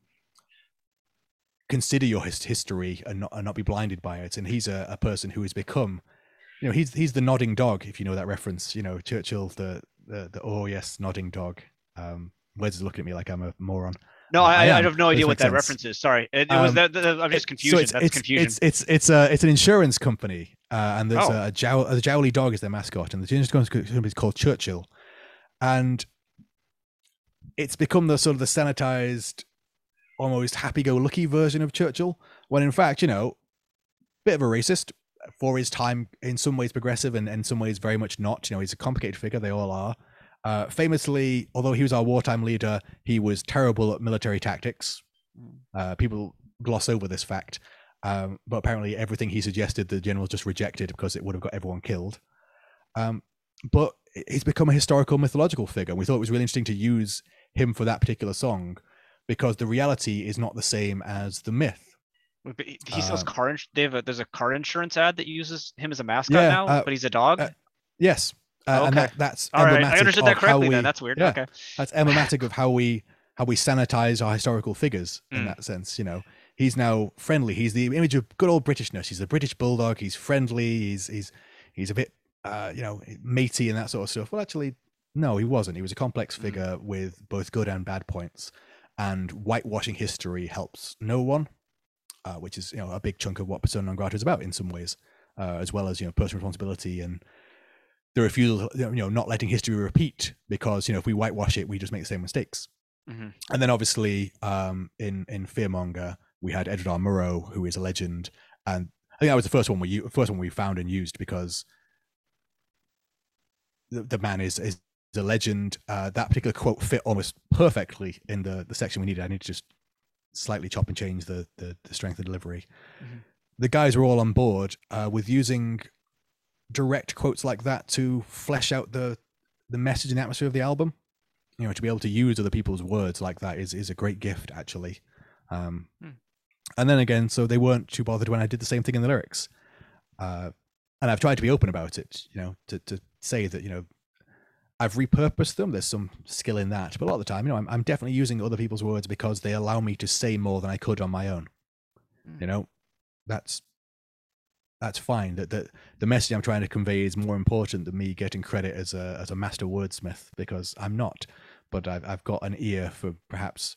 Speaker 3: consider your his- history and not, and not be blinded by it. And he's a, a person who has become, you know, he's he's the nodding dog, if you know that reference. You know, Churchill, the the, the oh yes, nodding dog. Um, Wes is looking at me like I'm a moron.
Speaker 2: No,
Speaker 3: I
Speaker 2: I, I, have no idea what that
Speaker 3: sense.
Speaker 2: reference is. Sorry, it, it was
Speaker 3: Um,
Speaker 2: that. that- I'm just confused.
Speaker 3: So it's,
Speaker 2: That's
Speaker 3: it's,
Speaker 2: confusion.
Speaker 3: It's it's it's a it's an insurance company, uh, and there's
Speaker 2: Oh.
Speaker 3: a, jowl, a jowly dog is their mascot, and the insurance company is called Churchill, and it's become the sort of the sanitized, almost happy-go-lucky version of Churchill, when in fact, you know, bit of a racist for his time, in some ways progressive, and in some ways very much not. You know, he's a complicated figure; they all are. Uh, famously, although he was our wartime leader, he was terrible at military tactics. Uh, people gloss over this fact, um, but apparently everything he suggested, the generals just rejected because it would have got everyone killed. Um, but he's become a historical mythological figure. We thought it was really interesting to use him for that particular song because the reality is not the same as the myth.
Speaker 2: But he sells
Speaker 3: uh,
Speaker 2: car. Ins- they have a, there's a car insurance ad that uses him as a mascot
Speaker 3: Yeah,
Speaker 2: now,
Speaker 3: uh,
Speaker 2: but he's a dog.
Speaker 3: uh, Yes, uh, and
Speaker 2: Okay.
Speaker 3: that, that's
Speaker 2: All right, I understood that correctly.
Speaker 3: we-
Speaker 2: then that's weird.
Speaker 3: yeah.
Speaker 2: Okay.
Speaker 3: that's emblematic of how we how we sanitize our historical figures in
Speaker 2: Mm.
Speaker 3: that sense you know he's now friendly he's the image of good old britishness he's a british bulldog he's friendly he's he's he's a bit uh you know matey and that sort of stuff well actually no he wasn't he was a complex
Speaker 2: Mm.
Speaker 3: figure with both good and bad points and whitewashing history helps no one uh, which is you know a big chunk of what persona non grata is about in some ways uh, as well as you know personal responsibility and the refusal you know not letting history repeat because you know if we whitewash it we just make the same mistakes.
Speaker 2: Mhm.
Speaker 3: and then obviously um in in fearmonger we had edward r. Murrow who is a legend and i think that was the first one we first one we found and used because the, the man is is a legend. Uh that particular quote fit almost perfectly in the the section we needed. I need to just slightly chop and change the the, the strength of delivery
Speaker 2: Mhm.
Speaker 3: the guys were all on board uh with using direct quotes like that to flesh out the the message and atmosphere of the album you know to be able to use other people's words like that is is a great gift actually um
Speaker 2: Hmm.
Speaker 3: and then again so they weren't too bothered when i did the same thing in the lyrics uh and i've tried to be open about it you know to to say that you know i've repurposed them. There's some skill in that but a lot of the time you know i'm, I'm definitely using other people's words because they allow me to say more than i could on my own.
Speaker 2: Hmm.
Speaker 3: you know that's that's fine. That that the message i'm trying to convey is more important than me getting credit as a as a master wordsmith because i'm not. But i've, I've got an ear for perhaps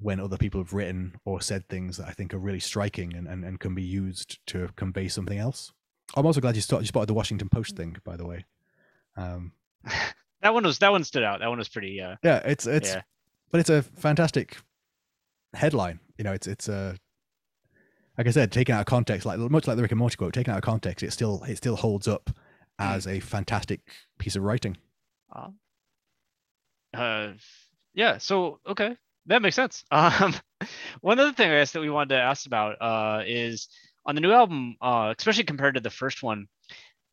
Speaker 3: when other people have written or said things that i think are really striking and, and, and can be used to convey something else. I'm also glad you, start, you spotted the washington post thing by the way. Um
Speaker 2: that one was that one stood out. That one was pretty. Uh,
Speaker 3: yeah it's it's
Speaker 2: yeah.
Speaker 3: but it's a fantastic headline. You know, it's it's a like I said, taken out of context, like much like the Rick and Morty quote, taken out of context, it still it still holds up as a fantastic piece of writing.
Speaker 2: Uh, uh, yeah. So okay, that makes sense. Um, one other thing I guess that we wanted to ask about uh, is on the new album, uh, especially compared to the first one,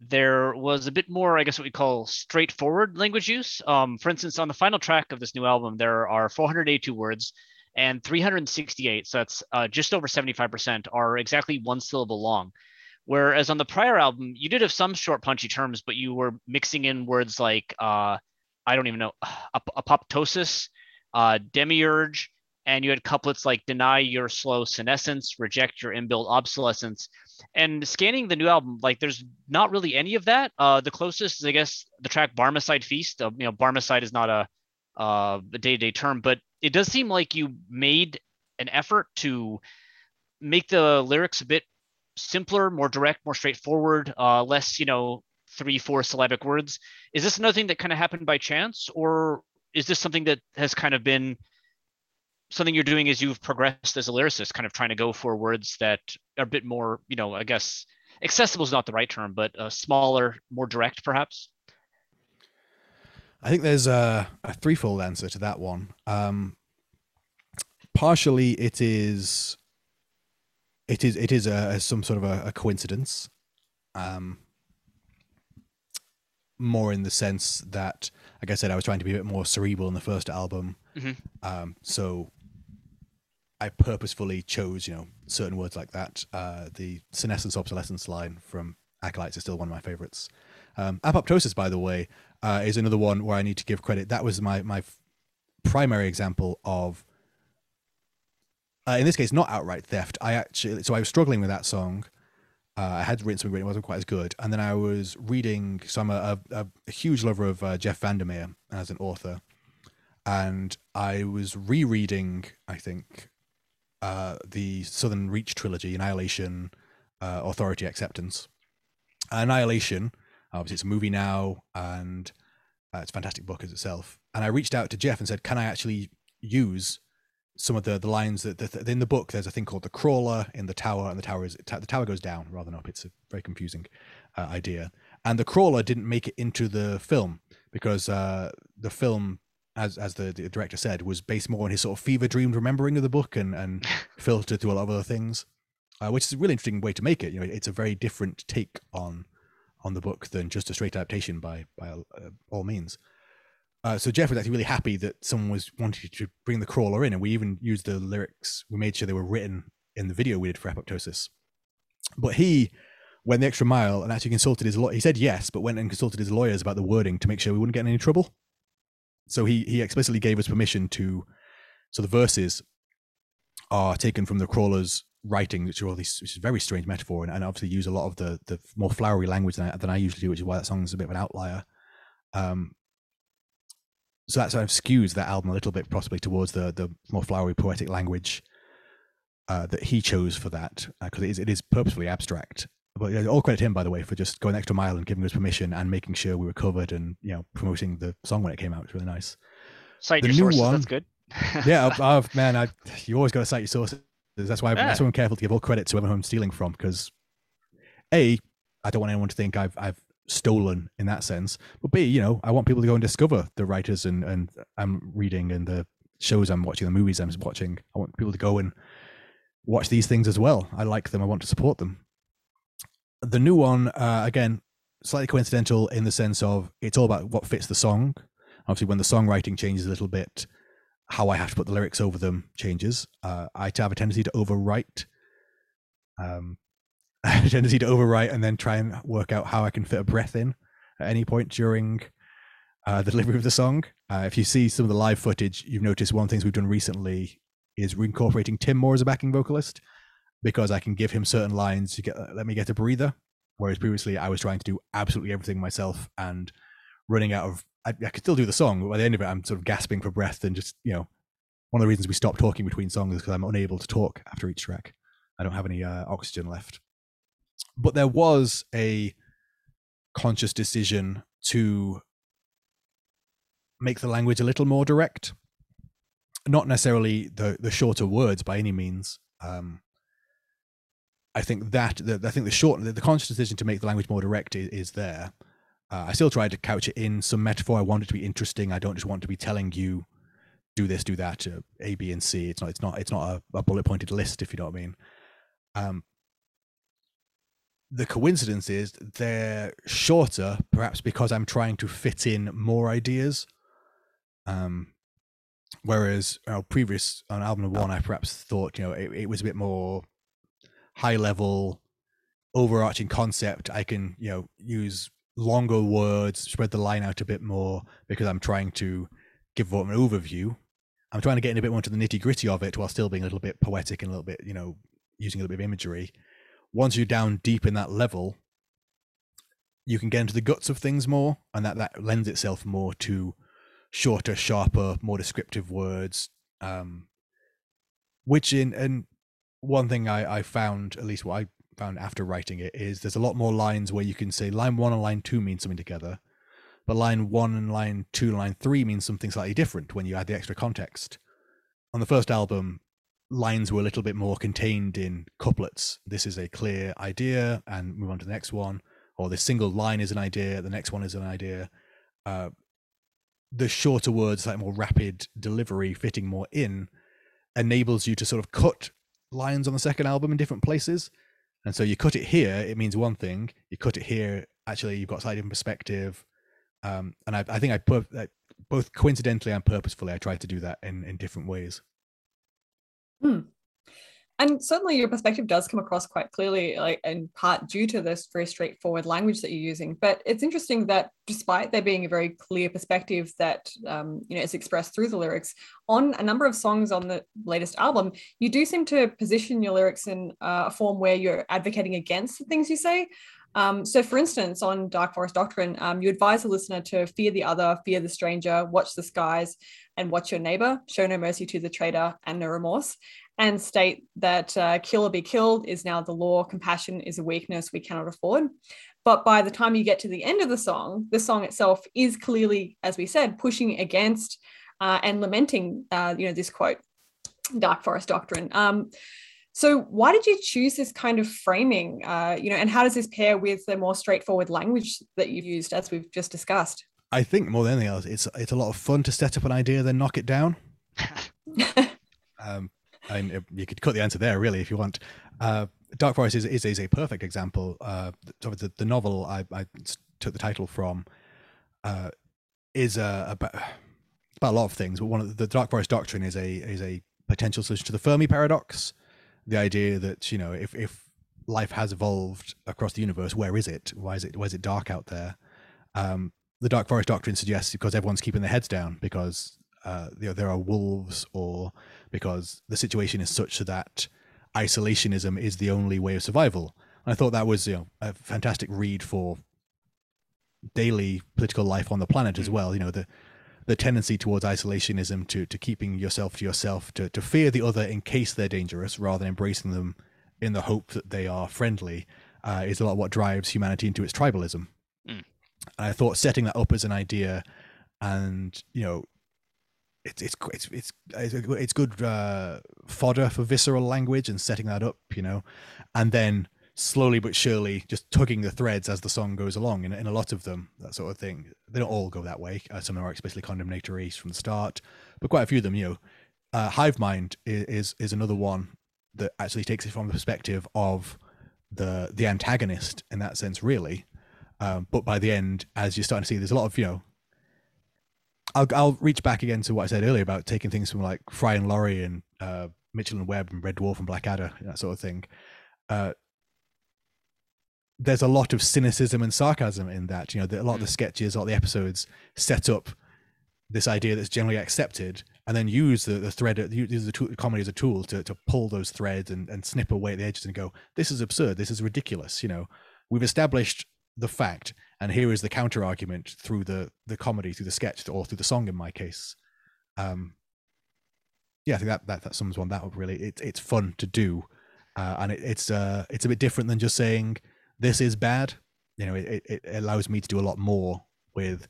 Speaker 2: there was a bit more, I guess, what we call straightforward language use. Um, for instance, on the final track of this new album, there are 482 words, and 368, so that's uh, just over 75%, are exactly one syllable long. Whereas on the prior album, you did have some short, punchy terms, but you were mixing in words like uh, I don't even know, ap- apoptosis, uh, demiurge, and you had couplets like deny your slow senescence, reject your inbuilt obsolescence. And scanning the new album, like there's not really any of that. Uh, the closest is, I guess, the track Barmecide Feast. Uh, you know, Barmecide is not a, uh, a day-to-day term, but it does seem like you made an effort to make the lyrics a bit simpler, more direct, more straightforward, uh, less, you know, three, four syllabic words. Is this another thing that kind of happened by chance, or is this something that has kind of been something you're doing is you've progressed as a lyricist, kind of trying to go for words that are a bit more, you know, I guess accessible is not the right term, but uh, smaller, more direct, perhaps?
Speaker 3: I think there's a, a threefold answer to that one. Um, partially, it is it is it is a, some sort of a, a coincidence. Um, more in the sense that, like I said, I was trying to be a bit more cerebral in the first album.
Speaker 2: Mhm.
Speaker 3: Um, so I purposefully chose, you know, certain words like that. Uh, the senescence obsolescence line from Acolytes is still one of my favorites. Um, apoptosis, by the way, uh, is another one where I need to give credit. That was my my primary example of, uh, in this case, not outright theft. I actually, so I was struggling with that song. Uh, I had written something, but it wasn't quite as good. And then I was reading. So I'm a, a, a huge lover of uh, Jeff Vandermeer as an author, and I was rereading. I think uh, the Southern Reach trilogy, Annihilation, uh, Authority, Acceptance. Annihilation, obviously, it's a movie now, and uh, it's a fantastic book as itself. And I reached out to Jeff and said, "Can I actually use some of the the lines that, that in the book? There's a thing called the crawler in the tower, and the tower is the tower goes down rather than up. It's a very confusing uh, idea. And the crawler didn't make it into the film because uh, the film." As, as the, the director said, was based more on his sort of fever dreamed remembering of the book and, and filtered through a lot of other things uh, which is a really interesting way to make it. You know, it's a very different take on on the book than just a straight adaptation by by uh, all means. Uh, so Jeff was actually really happy that someone was wanting to bring the crawler in, and we even used the lyrics. We made sure they were written in the video we did for Apoptosis. But he went the extra mile and actually consulted his lawyer. He said yes, but went and consulted his lawyers about the wording to make sure we wouldn't get in any trouble. So he he explicitly gave us permission to. So the verses are taken from the crawler's writing, which are all these, which is a very strange metaphor, and, and obviously use a lot of the the more flowery language than I, than I usually do, which is why that song is a bit of an outlier. Um, so that sort of skews that album a little bit, possibly towards the the more flowery poetic language uh, that he chose for that, because it is it is purposefully abstract. But yeah, all credit to him, by the way, for just going the extra mile and giving us permission and making sure we were covered and you know promoting the song when it came out. It's really nice.
Speaker 2: Cite
Speaker 3: The
Speaker 2: your
Speaker 3: new
Speaker 2: sources.
Speaker 3: one-
Speaker 2: That's good.
Speaker 3: yeah, I've, I've, man, I you always got to cite your sources. That's why I'm,
Speaker 2: Yeah.
Speaker 3: that's why I'm careful to give all credit to everyone I'm stealing from because a I don't want anyone to think I've I've stolen in that sense, but b you know I want people to go and discover the writers and and I'm reading and the shows I'm watching, the movies I'm watching. I want people to go and watch these things as well. I like them. I want to support them. The new one, uh, again, slightly coincidental in the sense of it's all about what fits the song. Obviously, when the songwriting changes a little bit, how I have to put the lyrics over them changes. Uh, I have a tendency to overwrite. Um, a tendency to overwrite and then try and work out how I can fit a breath in at any point during uh, the delivery of the song. Uh, if you see some of the live footage, you've noticed one of the things we've done recently is reincorporating Tim Moore as a backing vocalist because I can give him certain lines to get let me get a breather. Whereas previously I was trying to do absolutely everything myself and running out of I, I could still do the song, but by the end of it I'm sort of gasping for breath and just you know one of the reasons we stopped talking between songs is because I'm unable to talk after each track. I don't have any uh, oxygen left. But there was a conscious decision to make the language a little more direct. Not necessarily the the shorter words by any means. Um, I think that the, I think the short the, the conscious decision to make the language more direct is, is there. Uh, I still try to couch it in some metaphor. I want it to be interesting. I don't just want to be telling you do this, do that, uh, A, B, and C. It's not. It's not. It's not a, a bullet pointed list, if you know what I mean. Um, the coincidence is they're shorter, perhaps because I'm trying to fit in more ideas. Um, whereas you know, previous on album one, I perhaps thought you know it, it was a bit more high level, overarching concept. I can you know use longer words, spread the line out a bit more because I'm trying to give an overview. I'm trying to get in a bit more into the nitty gritty of it while still being a little bit poetic and a little bit, you know, using a little bit of imagery. Once you're down deep in that level, you can get into the guts of things more, and that that lends itself more to shorter, sharper, more descriptive words. Um, which in and one thing I I found, at least what I found after writing it, is there's a lot more lines where you can say line one and line two mean something together, but line one and line two and line three mean something slightly different when you add the extra context. On the first album, lines were a little bit more contained in couplets. This is a clear idea, and move on to the next one. Or this single line is an idea, the next one is an idea. Uh, the shorter words, like more rapid delivery, fitting more in, enables you to sort of cut lines on the second album in different places. And so you cut it here, it means one thing. You cut it here, actually, you've got a slightly different perspective. Um, and I, I think I put both coincidentally and purposefully, I tried to do that in in different ways.
Speaker 1: Hmm. And certainly your perspective does come across quite clearly, like in part due to this very straightforward language that you're using. But it's interesting that despite there being a very clear perspective that um, you know is expressed through the lyrics, on a number of songs on the latest album, you do seem to position your lyrics in uh, a form where you're advocating against the things you say. Um, so, for instance, on Dark Forest Doctrine, um, you advise the listener to fear the other, fear the stranger, watch the skies, and watch your neighbor, show no mercy to the traitor, and no remorse and state that uh, kill or be killed is now the law, compassion is a weakness we cannot afford. But by the time you get to the end of the song, the song itself is clearly, as we said, pushing against uh, and lamenting, uh, you know, this quote, Dark Forest Doctrine. Um, so why did you choose this kind of framing, uh, you know, and how does this pair with the more straightforward language that you've used, as we've just discussed?
Speaker 3: I think more than anything else, it's it's a lot of fun to set up an idea, then knock it down. um, I mean, you could cut the answer there, really, if you want. Uh, Dark Forest is, is, is a perfect example. Uh, the, the novel I, I took the title from uh, is uh, about, about a lot of things, but one of the, the Dark Forest doctrine is a is a potential solution to the Fermi paradox. The idea that you know, if if life has evolved across the universe, where is it? Why is it why is it dark out there? Um, the Dark Forest doctrine suggests because everyone's keeping their heads down because uh, you know, there are wolves or because the situation is such that isolationism is the only way of survival. And I thought that was you know a fantastic read for daily political life on the planet as mm. well. You know the the tendency towards isolationism to to keeping yourself to yourself to to fear the other in case they're dangerous rather than embracing them in the hope that they are friendly uh, is a lot what drives humanity into its tribalism. Mm. I thought setting that up as an idea and you know it's it's it's it's it's good uh, fodder for visceral language and setting that up, you know, and then slowly but surely just tugging the threads as the song goes along. In, in a lot of them, that sort of thing, they don't all go that way. Uh, some are explicitly condemnatory from the start, but quite a few of them, you know, uh, Hive Mind is, is is another one that actually takes it from the perspective of the the antagonist in that sense, really. Um, but by the end, as you're starting to see, there's a lot of you know I'll I'll reach back again to what I said earlier about taking things from like Fry and Laurie and uh, Mitchell and Webb and Red Dwarf and Blackadder and that sort of thing. Uh, there's a lot of cynicism and sarcasm in that. You know, a lot of the mm. sketches, a lot of the episodes set up this idea that's generally accepted, and then use the, the thread, use the tool, comedy as a tool to to pull those threads and, and snip away at the edges and go, this is absurd, this is ridiculous. You know, we've established the fact and here is the counter argument through the the comedy through the sketch or through the song in my case. Um yeah i think that that, that sums one that up really. It, it's fun to do uh, and it, it's uh it's a bit different than just saying this is bad. You know it, it allows me to do a lot more with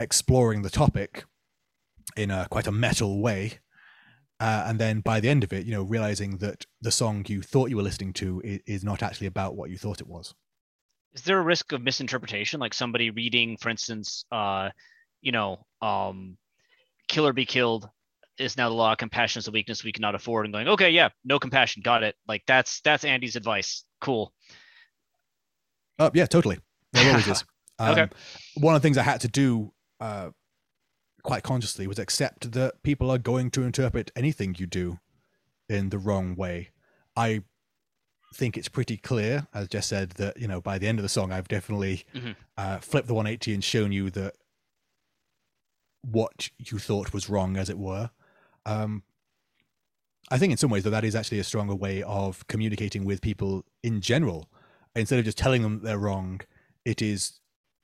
Speaker 3: exploring the topic in a quite a metal way uh, and then by the end of it you know realizing that the song you thought you were listening to is, is not actually about what you thought it was
Speaker 2: is there a risk of misinterpretation? Like somebody reading for instance uh you know um kill or be killed is now the law compassion is a weakness we cannot afford and going okay yeah no compassion got it. Like that's that's andy's advice. Cool.
Speaker 3: Uh, yeah totally. Always is. Um, okay. one of the things i had to do uh quite consciously was accept that people are going to interpret anything you do in the wrong way. I think it's pretty clear, as Jess said, that you know by the end of the song, I've definitely mm-hmm. uh, flipped the 180 and shown you that what you thought was wrong, as it were. Um, I think in some ways, that that is actually a stronger way of communicating with people in general. Instead of just telling them they're wrong, it is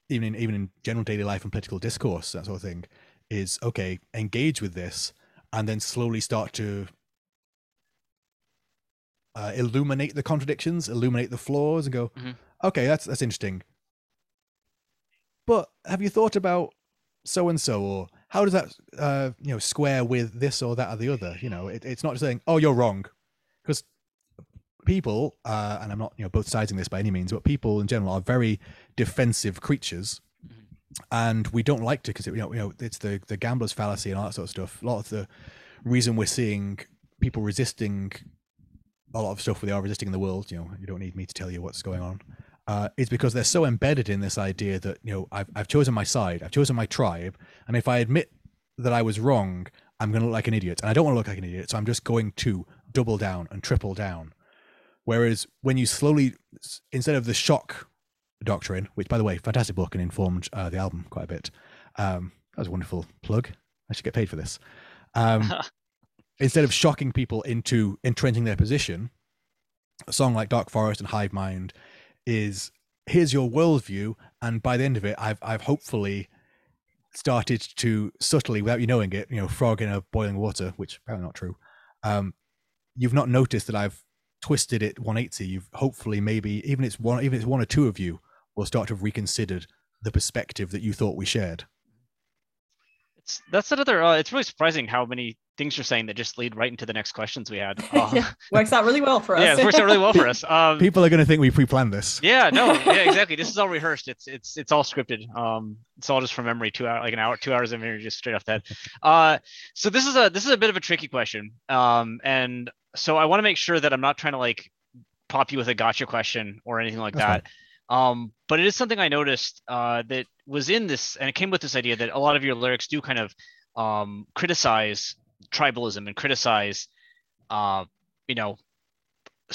Speaker 3: even in even in general daily life and political discourse, that sort of thing, is okay. Engage with this, and then slowly start to uh, illuminate the contradictions, illuminate the flaws, and go, mm-hmm. okay, that's that's interesting. But have you thought about so and so, or how does that uh, you know square with this or that or the other? You know, it, it's not just saying, oh, you're wrong, because people, uh, and I'm not you know both siding this by any means, but people in general are very defensive creatures. Mm-hmm. And we don't like to because you know, you know it's the the gambler's fallacy and all that sort of stuff. A lot of the reason we're seeing people resisting a lot of stuff they are resisting in the world. You know, you don't need me to tell you what's going on. uh, because they're so embedded in this idea that you know I've I've chosen my side, I've chosen my tribe, and if I admit that I was wrong, I'm going to look like an idiot, and I don't want to look like an idiot, so I'm just going to double down and triple down. Whereas when you slowly, instead of the shock doctrine, which by the way, fantastic book and informed uh, the album quite a bit. Um, that was a wonderful plug. I should get paid for this. Um, instead of shocking people into entrenching their position, a song like Dark Forest and Hive Mind is here's your worldview, and by the end of it, I've I've hopefully started to subtly, without you knowing it, you know, frog in a boiling water, which apparently not true. Um, you've not noticed that I've twisted it 180. You've hopefully maybe even it's one even it's one or two of you will start to have reconsidered the perspective that you thought we shared.
Speaker 2: It's that's another. Uh, it's really surprising how many things you're saying that just lead right into the next questions we had. Uh,
Speaker 1: Works out really well for us.
Speaker 2: yeah, it works out really well for us. Um,
Speaker 3: People are going to think we pre-planned this.
Speaker 2: yeah, no, yeah, exactly. This is all rehearsed. It's it's it's all scripted. Um, it's all just from memory. Two hour, like an hour, two hours of memory, just straight off the head. Uh, so this is a this is a bit of a tricky question. Um, and so I want to make sure that I'm not trying to like pop you with a gotcha question or anything like
Speaker 3: That's
Speaker 2: that. Um, but it is something I noticed uh, that was in this, and it came with this idea that a lot of your lyrics do kind of um, criticize tribalism and criticize, uh, you know,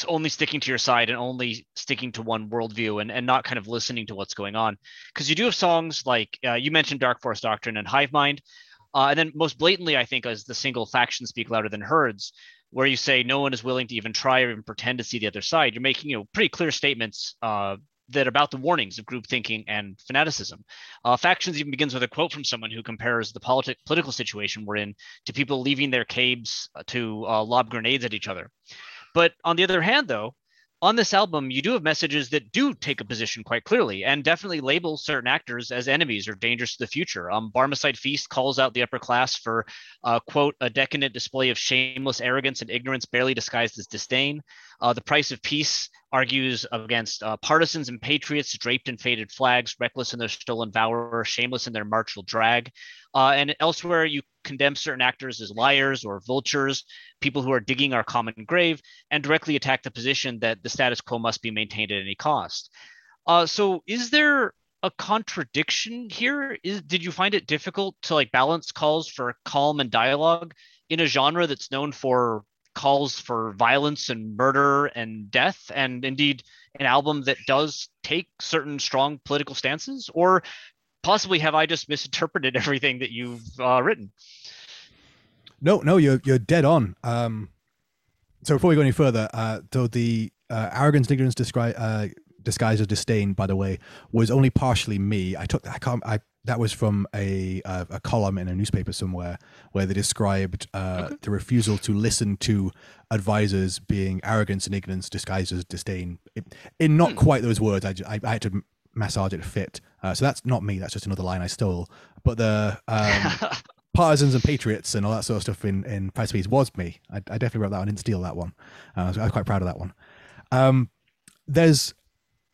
Speaker 2: only sticking to your side and only sticking to one worldview and, and not kind of listening to what's going on. Because you do have songs like uh, you mentioned Dark Forest Doctrine and Hive Mind. Uh, and then most blatantly, I think, as the single faction speak louder than herds, where you say no one is willing to even try or even pretend to see the other side. You're making you know pretty clear statements uh, that about the warnings of group thinking and fanaticism. Uh, factions even begins with a quote from someone who compares the politi- political situation we're in to people leaving their caves to uh, lob grenades at each other. But on the other hand, though, on this album, you do have messages that do take a position quite clearly and definitely label certain actors as enemies or dangerous to the future. Um, Barmecide Feast calls out the upper class for, uh, quote, a decadent display of shameless arrogance and ignorance barely disguised as disdain. Uh, the Price of Peace argues against uh, partisans and patriots draped in faded flags, reckless in their stolen valor, shameless in their martial drag. Uh, and elsewhere, you condemn certain actors as liars or vultures, people who are digging our common grave, and directly attack the position that the status quo must be maintained at any cost. Uh, so, is there a contradiction here? Is did you find it difficult to like balance calls for calm and dialogue in a genre that's known for calls for violence and murder and death, and indeed an album that does take certain strong political stances? Or possibly have I just misinterpreted everything that you've uh, written?
Speaker 3: No, no, you're you're dead on. Um, so before we go any further, uh, so the uh, arrogance, ignorance, descri- uh, disguised as disdain, by the way, was only partially me. I took I can't I that was from a uh, a column in a newspaper somewhere where they described uh,
Speaker 2: Okay.
Speaker 3: the refusal to listen to advisors being arrogance and ignorance disguised as disdain. It, in not
Speaker 2: Hmm.
Speaker 3: quite those words, I, I, I had to massage it to fit. Uh, so that's not me. That's just another line I stole. But the um, partisans and patriots and all that sort of stuff in in Price was me. I, I definitely wrote that one. I didn't steal that one. Uh, I, was, I was quite proud of that one. Um, there's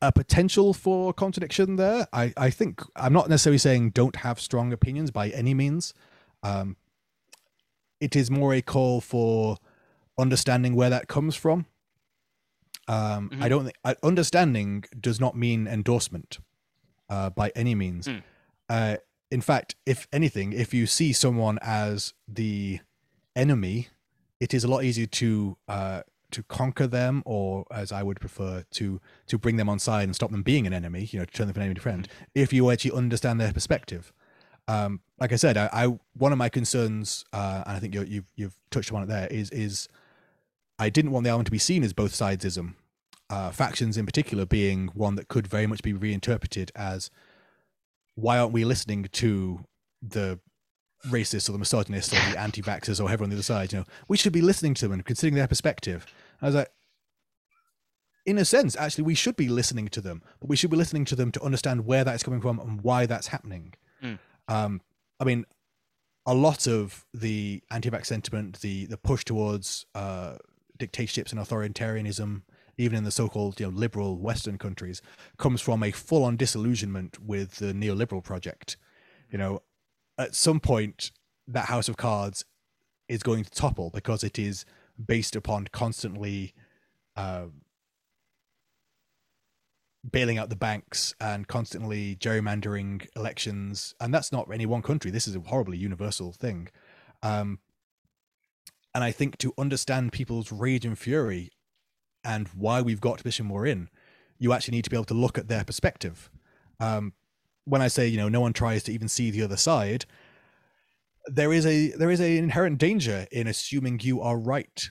Speaker 3: a potential for contradiction there. I, I think I'm not necessarily saying don't have strong opinions by any means. Um, it is more a call for understanding where that comes from. Um, I
Speaker 2: Mhm.
Speaker 3: don't think uh, understanding does not mean endorsement uh, by any means.
Speaker 2: Mm.
Speaker 3: Uh, in fact, if anything, if you see someone as the enemy, it is a lot easier to uh, to conquer them, or as I would prefer, to to bring them on side and stop them being an enemy. You know, to turn them from enemy to friend. If you actually understand their perspective. Um, like I said, I, I one of my concerns, uh, and I think you you've you've touched upon it there, is is I didn't want the album to be seen as both sidesism. Uh, factions in particular being one that could very much be reinterpreted as why aren't we listening to the racists or the misogynists or the anti-vaxxers or whoever on the other side? You know, we should be listening to them and considering their perspective. I was like, in a sense, actually, we should be listening to them, but we should be listening to them to understand where that is coming from and why that's happening.
Speaker 2: Mm.
Speaker 3: Um, I mean, a lot of the anti-vax sentiment, the the push towards uh, dictatorships and authoritarianism, even in the so-called you know liberal Western countries, comes from a full-on disillusionment with the neoliberal project. You know, at some point, that house of cards is going to topple because it is based upon constantly uh, bailing out the banks and constantly gerrymandering elections, and that's not any one country. This is a horribly universal thing. Um, and I think to understand people's rage and fury and why we've got the position we're in, you actually need to be able to look at their perspective. Um, when I say you know no one tries to even see the other side, there is a there is an inherent danger in assuming you are right.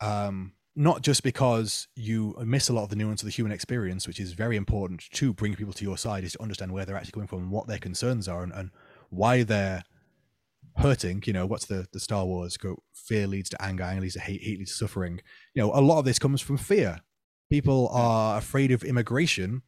Speaker 3: Um, not just because you miss a lot of the nuance of the human experience, which is very important to bring people to your side, is to understand where they're actually coming from what their concerns are and, and why they're hurting. You know, what's the, the Star Wars go fear leads to anger, anger leads to hate, hate leads to suffering. You know, a lot of this comes from fear. People are afraid of immigration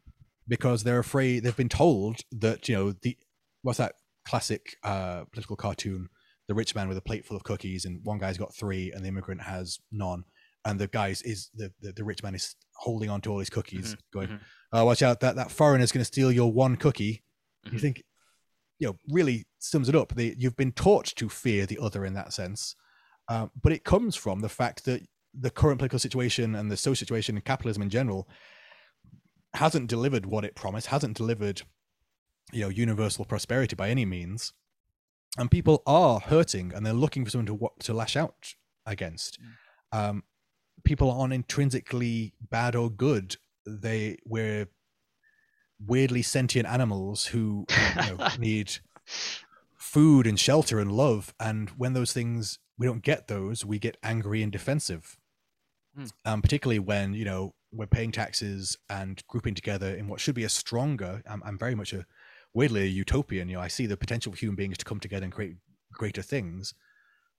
Speaker 3: because they're afraid they've been told that, you know, the what's that classic uh political cartoon, the rich man with a plate full of cookies and one guy's got three and the immigrant has none and the guys is the, the, the rich man is holding on to all his cookies, mm-hmm, going, mm-hmm. "Oh, watch out! That that foreigner's going to steal your one cookie." Mm-hmm. You think, you know, really sums it up. They, you've been taught to fear the other in that sense, um, but it comes from the fact that the current political situation and the social situation and capitalism in general hasn't delivered what it promised, hasn't delivered, you know, universal prosperity by any means, and people are hurting and they're looking for someone to to lash out against. Mm. Um, people aren't intrinsically bad or good. They we're weirdly sentient animals who you know, need food and shelter and love. And when those things we don't get those, we get angry and defensive. Mm. Um, particularly when you know we're paying taxes and grouping together in what should be a stronger. I'm, I'm very much a weirdly a utopian. You know, I see the potential for human beings to come together and create greater things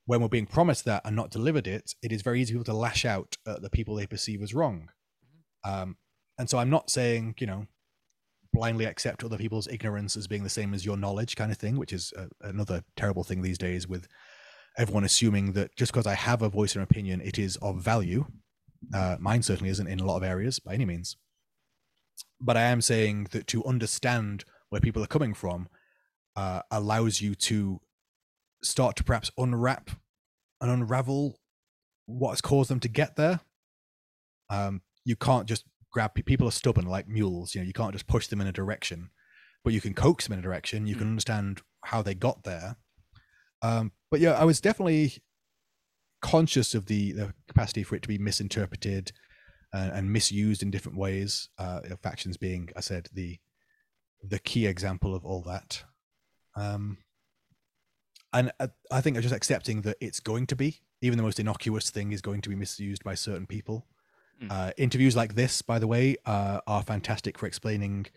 Speaker 3: when we're being promised that and not delivered it, it is very easy for people to lash out at the people they perceive as wrong. Mm-hmm. Um, and so I'm not saying, you know, blindly accept other people's ignorance as being the same as your knowledge kind of thing, which is a, another terrible thing these days with everyone assuming that just because I have a voice or opinion, it is of value. Uh, mine certainly isn't in a lot of areas by any means. But I am saying that to understand where people are coming from uh, allows you to start to perhaps unwrap and unravel what has caused them to get there. Um, you can't just grab people are stubborn like mules. You know, you can't just push them in a direction, but you can coax them in a direction. You mm. can understand how they got there. Um, but yeah, I was definitely conscious of the, the capacity for it to be misinterpreted and, and misused in different ways. Uh, factions being, I said, the the key example of all that. Um, and uh, I think just accepting that it's going to be, even the most innocuous thing is going to be misused by certain people. Mm. Uh, interviews like this, by the way, uh, are fantastic for explaining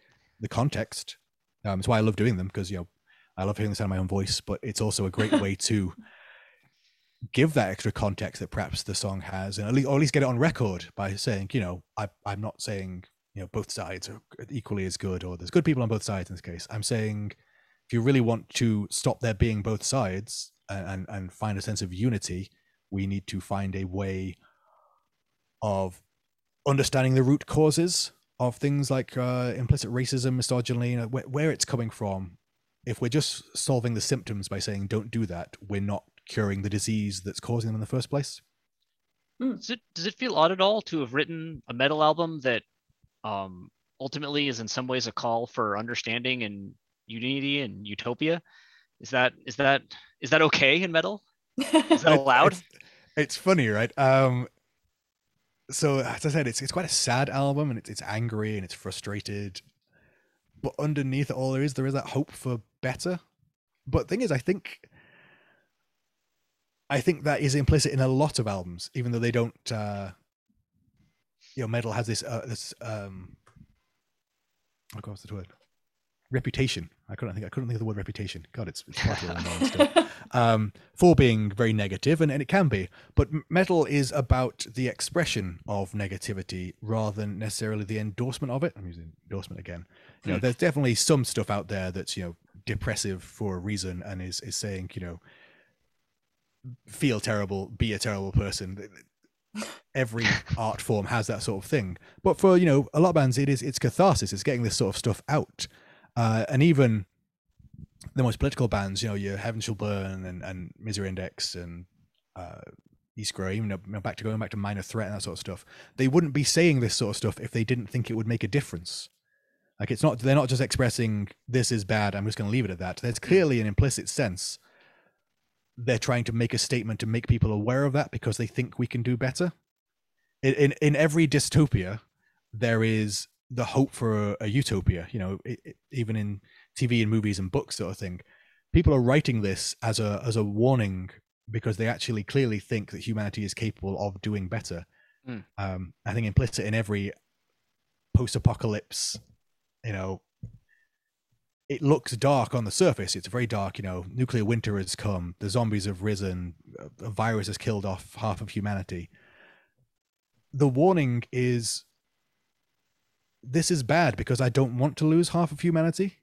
Speaker 3: the context. Um, it's why I love doing them because you know I love hearing the sound of my own voice, but it's also a great way to give that extra context that perhaps the song has, and at least, or at least get it on record by saying, you know, I, I'm not saying you know both sides are equally as good, or there's good people on both sides in this case. I'm saying if you really want to stop there being both sides and, and, and find a sense of unity, we need to find a way of understanding the root causes of things like uh, implicit racism, misogyny, you know, where, where it's coming from. If we're just solving the symptoms by saying don't do that, we're not curing the disease that's causing them in the first place.
Speaker 2: Hmm. Does it does it feel odd at all to have written a metal album that um, ultimately is in some ways a call for understanding and unity and utopia is that is that is that okay in metal is that allowed
Speaker 3: it's, it's, funny right um so as i said it's it's quite a sad album and it's, it's angry and it's frustrated. But underneath it all there is there is that hope for better. But thing is i think i think that is implicit in a lot of albums even though they don't uh you know metal has this uh this um oh god what's the word? Reputation. I couldn't think. I couldn't think of the word reputation. God, it's, it's far too long um, for being very negative, and, and it can be. But metal is about the expression of negativity rather than necessarily the endorsement of it. I'm using endorsement again. You know, hmm. there's definitely some stuff out there that's you know depressive for a reason and is is saying you know feel terrible, be a terrible person. Every art form has that sort of thing. But for you know a lot of bands, it is it's catharsis. It's getting this sort of stuff out uh, and even the most political bands, you know, your Heaven Shall Burn and, and Misery Index and uh, Iskra, even you know, back to going back to Minor Threat and that sort of stuff, they wouldn't be saying this sort of stuff if they didn't think it would make a difference. Like it's not they're not just expressing this is bad. I'm just going to leave it at that. There's clearly an implicit sense they're trying to make a statement to make people aware of that because they think we can do better. In in, in every dystopia, there is the hope for a, a utopia. You know, it, it, even in TV and movies and books, sort of thing. People are writing this as a as a warning because they actually clearly think that humanity is capable of doing better.
Speaker 2: Mm.
Speaker 3: Um, I think implicit in every post-apocalypse, you know, it looks dark on the surface. It's very dark. You know, nuclear winter has come. The zombies have risen. A virus has killed off half of humanity. The warning is this is bad because I don't want to lose half of humanity.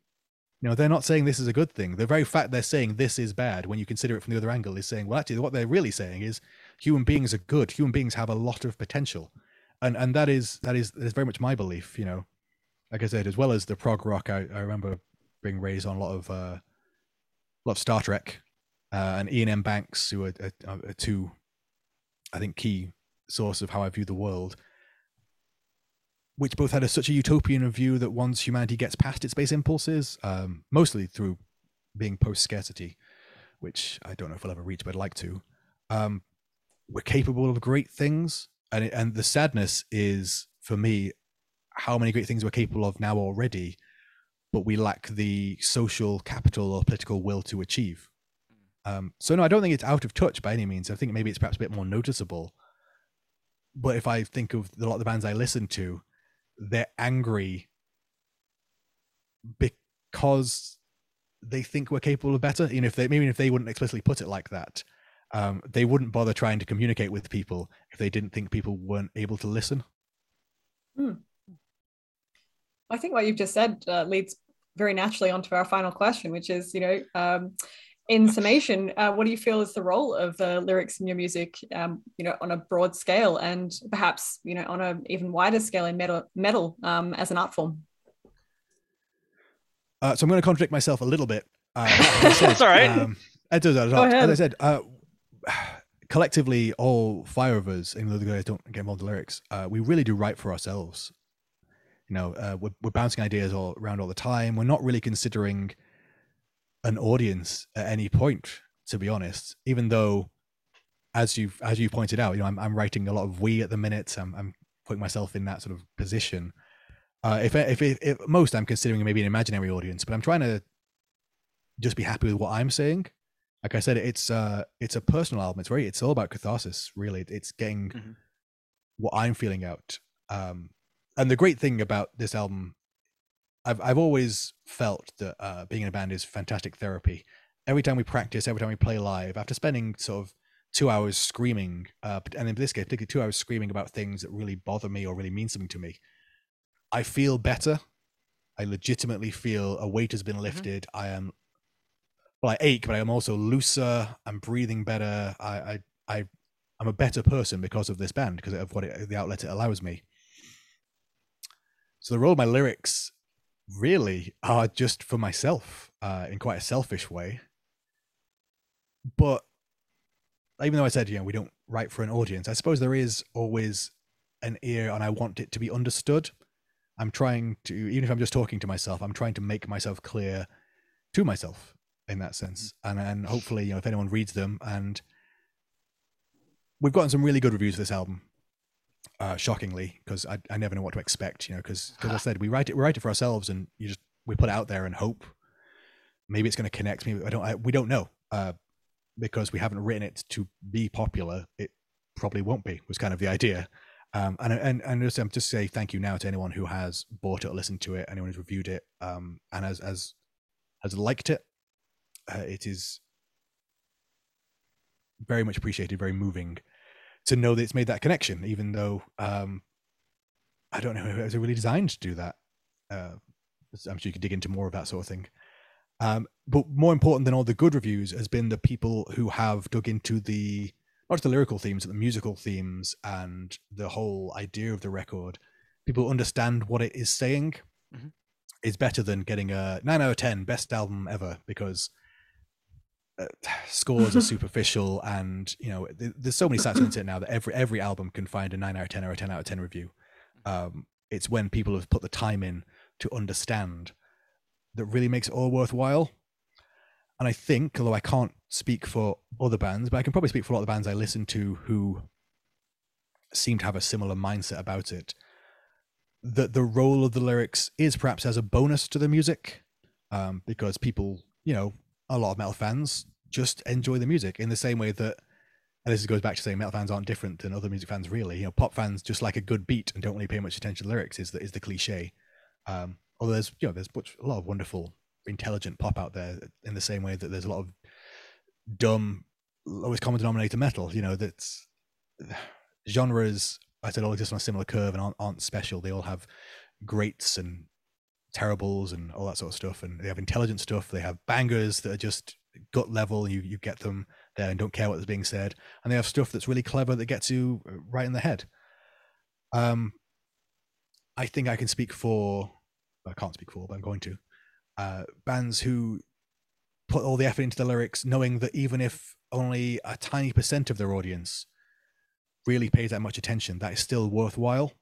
Speaker 3: You know, they're not saying this is a good thing. The very fact they're saying this is bad, when you consider it from the other angle, is saying, well, actually, what they're really saying is human beings are good. Human beings have a lot of potential, and and that is that is that is very much my belief. You know, like I said, as well as the prog rock, I, I remember being raised on a lot of uh, a lot of Star Trek uh, and Iain M. Banks, who are, are, are two, I think, key source of how I view the world which both had a, such a utopian view that once humanity gets past its base impulses, um, mostly through being post scarcity, which I don't know if I'll ever reach, but I'd like to, um, we're capable of great things. And, it, and the sadness is, for me, how many great things we're capable of now already, but we lack the social capital or political will to achieve. Um, so, no, I don't think it's out of touch by any means. I think maybe it's perhaps a bit more noticeable. But if I think of a lot of the bands I listen to, they're angry because they think we're capable of better. You know, if they maybe if they wouldn't explicitly put it like that, um, they wouldn't bother trying to communicate with people if they didn't think people weren't able to listen.
Speaker 1: Hmm. I think what you've just said uh, leads very naturally onto our final question, which is, you know, um, in summation, uh, what do you feel is the role of the lyrics in your music, um, you know, on a broad scale and perhaps, you know, on an even wider scale in metal, metal um, as an art form?
Speaker 3: Uh, so I'm going to contradict myself a little bit. Uh,
Speaker 2: That's all right.
Speaker 3: Um, as, I said, uh, collectively, all five of us, even though the guys don't get involved in the lyrics, uh, we really do write for ourselves. You know, uh, we're, we're bouncing ideas all around all the time. We're not really considering an audience at any point, to be honest. Even though, as you've as you pointed out, you know, I'm I'm writing a lot of we at the minute. I'm I'm putting myself in that sort of position. Uh, if, if if if most, I'm considering maybe an imaginary audience, but I'm trying to just be happy with what I'm saying. Like I said, it's uh it's a personal album. It's very it's all about catharsis. Really, it's getting mm-hmm. what I'm feeling out. Um, and the great thing about this album I've I've always felt that uh, being in a band is fantastic therapy. Every time we practice, every time we play live, after spending sort of two hours screaming, uh, and in this case, particularly two hours screaming about things that really bother me or really mean something to me, I feel better. I legitimately feel a weight has been mm-hmm. lifted. Mm-hmm. I am, well, I ache, but I am also looser. I'm breathing better. I, I, I, I'm a better person because of this band, because of what it, the outlet it allows me. So the role of my lyrics really are just for myself uh, in quite a selfish way. But even though I said, you know, we don't write for an audience, I suppose there is always an ear and I want it to be understood. I'm trying to, even if I'm just talking to myself, I'm trying to make myself clear to myself in that sense. Mm-hmm. And and hopefully, you know, if anyone reads them and we've gotten some really good reviews of this album uh, shockingly, because I, I never know what to expect, you know, because because I said we write it we write it for ourselves and you just we put it out there and hope maybe it's going to connect. Maybe I don't I, we don't know uh, because we haven't written it to be popular. It probably won't be. Was kind of the idea. Um, and and and just, um, just say thank you now to anyone who has bought it or listened to it, anyone who's reviewed it, um, and has has has liked it. Uh, it is very much appreciated, very moving to know that it's made that connection, even though um, I don't know if it was really designed to do that. Uh, I'm sure you could dig into more of that sort of thing. Um, but more important than all the good reviews has been the people who have dug into the not just the lyrical themes, but the musical themes and the whole idea of the record. People understand what it is saying. Mm-hmm. Is better than getting a nine out of ten best album ever because uh, scores are superficial and you know there's so many sites on the internet now that every every album can find a 9 out of 10 or a 10 out of 10 review um, it's when people have put the time in to understand that really makes it all worthwhile. And I think, although I can't speak for other bands, but I can probably speak for a lot of the bands I listen to who seem to have a similar mindset about it, that the role of the lyrics is perhaps as a bonus to the music, um, because people, you know, a lot of metal fans just enjoy the music in the same way that and this goes back to saying metal fans aren't different than other music fans really. You know pop fans just like a good beat and don't really pay much attention to lyrics is the, is the cliche. Um, although there's you know there's a lot of wonderful intelligent pop out there in the same way that there's a lot of dumb lowest common denominator metal you know that's genres i said all exist on a similar curve and aren't, aren't special. They all have greats and terribles and all that sort of stuff and they have intelligent stuff. They have bangers that are just gut level you you get them there and don't care what's being said. And they have stuff that's really clever that gets you uh, right in the head. Um i think i can speak for i can't speak for but i'm going to. Uh bands who put all the effort into the lyrics knowing that even if only a tiny percent of their audience really pays that much attention that is still worthwhile.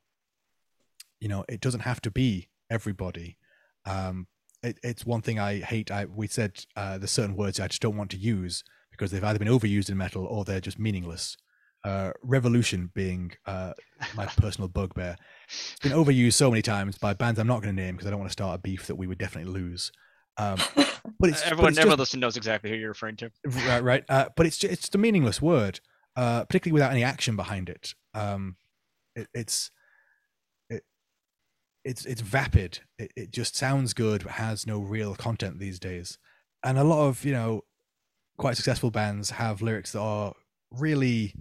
Speaker 3: You know it doesn't have to be everybody um it, it's one thing I hate. I we said uh, there's certain words I just don't want to use because they've either been overused in metal or they're just meaningless. Uh, revolution being uh, my personal bugbear. It's been overused so many times by bands I'm not going to name because I don't want to start a beef that we would definitely lose. Um,
Speaker 2: but it's everyone, but it's everyone just, knows exactly who you're referring to.
Speaker 3: Right, right. Uh, but it's just, it's just a meaningless word, uh, particularly without any action behind it. Um, it it's it's it's vapid. It, it just sounds good, but has no real content these days. And a lot of you know quite successful bands have lyrics that are really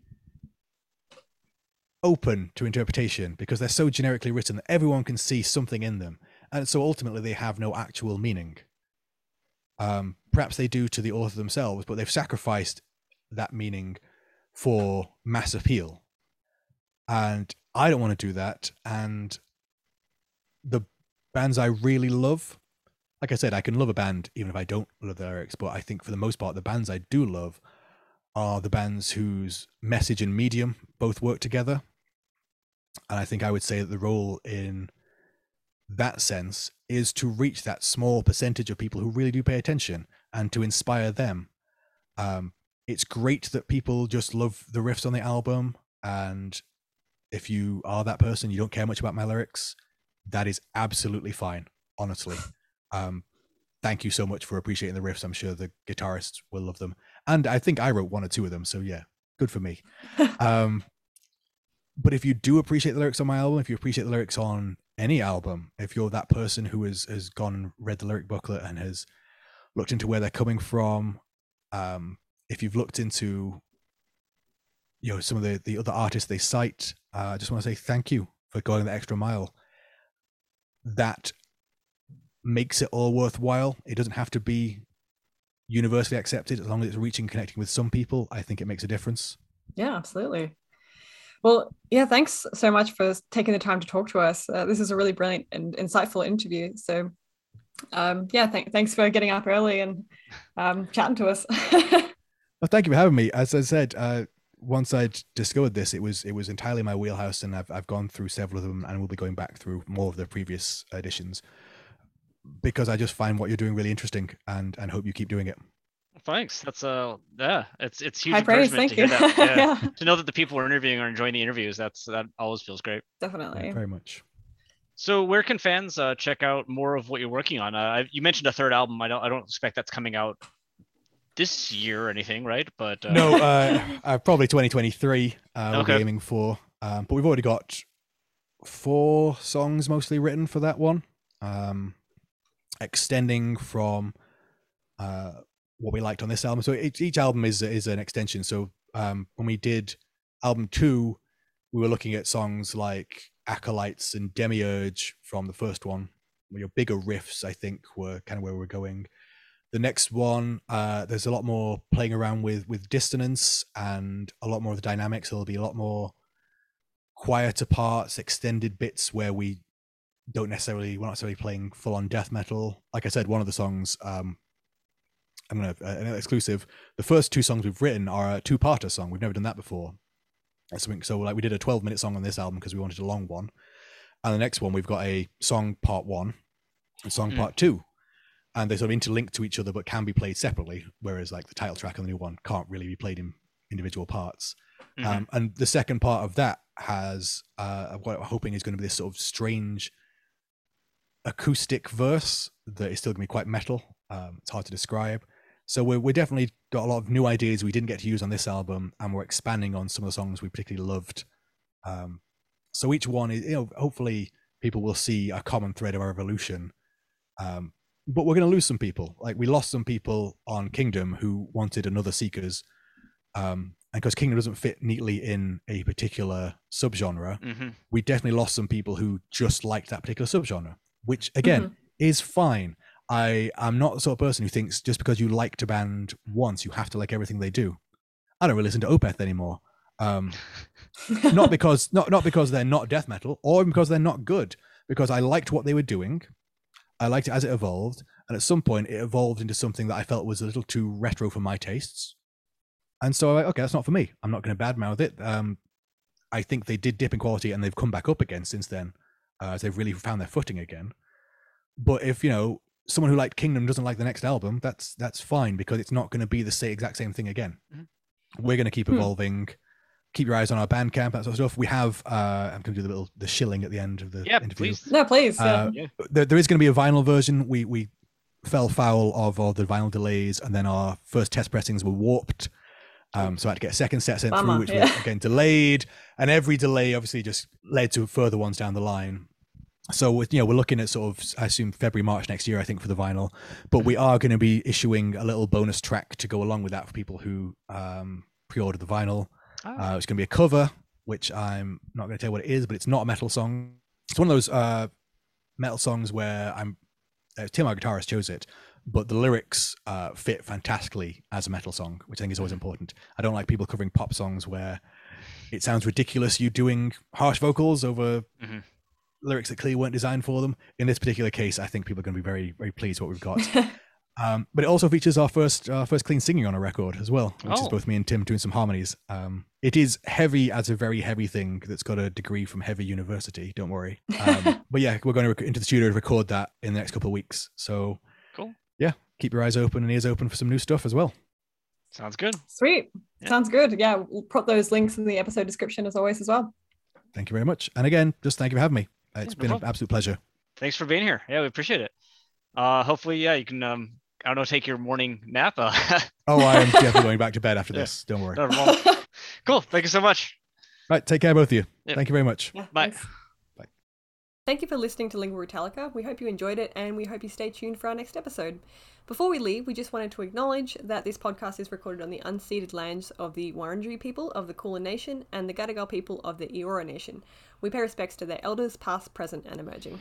Speaker 3: open to interpretation because they're so generically written that everyone can see something in them, and so ultimately they have no actual meaning. Um, perhaps they do to the author themselves, but they've sacrificed that meaning for mass appeal. And I don't want to do that. And the bands I really love, like I said, I can love a band even if I don't love the lyrics, but I think for the most part, the bands I do love are the bands whose message and medium both work together. And I think I would say that the role in that sense is to reach that small percentage of people who really do pay attention and to inspire them. Um, it's great that people just love the riffs on the album. And if you are that person, you don't care much about my lyrics, that is absolutely fine, honestly. Um, thank you so much for appreciating the riffs. I'm sure the guitarists will love them. And I think I wrote one or two of them. So yeah, good for me. um, but if you do appreciate the lyrics on my album, if you appreciate the lyrics on any album, if you're that person who has, has gone and read the lyric booklet and has looked into where they're coming from, um, if you've looked into you know some of the, the other artists they cite, uh, I just want to say thank you for going the extra mile that makes it all worthwhile. It doesn't have to be universally accepted as long as it's reaching connecting with some people. I think it makes a difference.
Speaker 1: Yeah, absolutely. Well, yeah, thanks so much for taking the time to talk to us. Uh, this is a really brilliant and insightful interview. So, um, yeah, th- thanks for getting up early and um, chatting to us.
Speaker 3: well, thank you for having me. As I said, uh, once I discovered this, it was it was entirely my wheelhouse, and I've I've gone through several of them, and we'll be going back through more of the previous editions because I just find what you're doing really interesting, and and hope you keep doing it.
Speaker 2: Thanks. That's uh yeah, it's it's huge High praise. Thank you. Yeah. yeah. to know that the people we're interviewing are enjoying the interviews, that's that always feels great.
Speaker 1: Definitely.
Speaker 3: Yeah, very much.
Speaker 2: So where can fans uh, check out more of what you're working on? Uh, you mentioned a third album. I don't I don't expect that's coming out this year or anything, right? But
Speaker 3: uh... no, uh, uh, probably 2023. Uh, okay. be aiming for, um, but we've already got four songs mostly written for that one, um, extending from uh, what we liked on this album. So each, each album is is an extension. So um, when we did album two, we were looking at songs like Acolytes and Demiurge from the first one. Your bigger riffs, I think, were kind of where we we're going the next one uh, there's a lot more playing around with with dissonance and a lot more of the dynamics. There'll be a lot more quieter parts extended bits where we don't necessarily we're not necessarily playing full on death metal. Like i said one of the songs um i'm gonna uh, an exclusive. The first two songs we've written are a two-parter song. We've never done that before. That's something so like we did a 12 minute song on this album because we wanted a long one. And the next one we've got a song part one and song
Speaker 2: Mm.
Speaker 3: part two. And they sort of interlink to each other but can be played separately, whereas like the title track on the new one can't really be played in individual parts.
Speaker 2: Mhm.
Speaker 3: Um, and the second part of that has uh, what I'm hoping is going to be this sort of strange acoustic verse that is still going to be quite metal. Um, it's hard to describe. So we're, we're definitely got a lot of new ideas we didn't get to use on this album, and we're expanding on some of the songs we particularly loved. Um, so each one is, you know, hopefully people will see a common thread of our evolution. Um, but we're going to lose some people. Like we lost some people on Kingdom who wanted another Seekers, um, and because Kingdom doesn't fit neatly in a particular subgenre,
Speaker 2: Mhm.
Speaker 3: we definitely lost some people who just liked that particular subgenre, which again is fine. I am not the sort of person who thinks just because you liked a band once, you have to like everything they do. I don't really listen to Opeth anymore. Um, not because not not because they're not death metal, or because they're not good. Because I liked what they were doing, I liked it as it evolved, and at some point it evolved into something that I felt was a little too retro for my tastes. And so, I, was like, okay, that's not for me. I'm not going to badmouth it. Um, I think they did dip in quality, and they've come back up again since then, uh, as they've really found their footing again. But if you know someone who liked Kingdom doesn't like the next album, that's that's fine because it's not going to be the same exact same thing again.
Speaker 2: Mhm.
Speaker 3: We're going to keep
Speaker 1: Hmm.
Speaker 3: Evolving. Keep your eyes on our Bandcamp, that sort of stuff. We have. Uh, I'm going to do the little the shilling at the end of the
Speaker 2: Yeah,
Speaker 3: interview.
Speaker 2: please.
Speaker 1: no, please.
Speaker 3: Uh,
Speaker 1: yeah.
Speaker 3: There, there is going to be a vinyl version. We we fell foul of all the vinyl delays, and then our first test pressings were warped. Um, so I had to get a second set sent
Speaker 1: Bummer,
Speaker 3: through, which
Speaker 1: yeah.
Speaker 3: was again delayed, and every delay obviously just led to further ones down the line. So with- you know we're looking at sort of I assume February March next year I think for the vinyl, but we are going to be issuing a little bonus track to go along with that for people who um, pre-order the vinyl.
Speaker 2: Ah.
Speaker 3: Uh, it's going to be a cover, which I'm not going to tell you what it is, but it's not a metal song. It's one of those uh, metal songs where I'm uh, Tim, our guitarist, chose it, but the lyrics uh, fit fantastically as a metal song, which I think is always important. I don't like people covering pop songs where it sounds ridiculous you doing harsh vocals over
Speaker 2: Mhm.
Speaker 3: lyrics that clearly weren't designed for them. In this particular case, I think people are going to be very, very pleased what we've got. Um, but it also features our first our first clean singing on a record as well, which is
Speaker 2: Oh.
Speaker 3: both me and Tim doing some harmonies. Um, it is heavy as a very heavy thing that's got a degree from Heavy University. Don't worry. Um, but yeah, we're going to rec- into the studio to record that in the next couple of weeks. So
Speaker 2: Cool.
Speaker 3: Yeah, keep your eyes open and ears open for some new stuff as well.
Speaker 2: Sounds good.
Speaker 1: Sweet.
Speaker 2: Yeah.
Speaker 1: Sounds good. Yeah, we'll put those links in the episode description as always as well.
Speaker 3: Thank you very much. And again, just thank you for having me. Uh, It's
Speaker 2: no
Speaker 3: been an absolute pleasure.
Speaker 2: Thanks for being here. Yeah, we appreciate it. Uh, hopefully, yeah, you can. Um, I don't know, take your morning nap. Uh,
Speaker 3: Oh, I am definitely going back to bed after
Speaker 2: Yeah.
Speaker 3: this. Don't worry.
Speaker 2: cool. Thank you so much.
Speaker 3: Right, take care, both of you.
Speaker 2: Yeah.
Speaker 3: Thank you very much.
Speaker 1: Yeah,
Speaker 2: Bye.
Speaker 1: thanks.
Speaker 3: Bye.
Speaker 1: Thank you for listening to Lingüa Brütallica. We hope you enjoyed it and we hope you stay tuned for our next episode. Before we leave, we just wanted to acknowledge that this podcast is recorded on the unceded lands of the Wurundjeri people of the Kulin Nation and the Gadigal people of the Eora Nation. We pay respects to their elders, past, present, and emerging.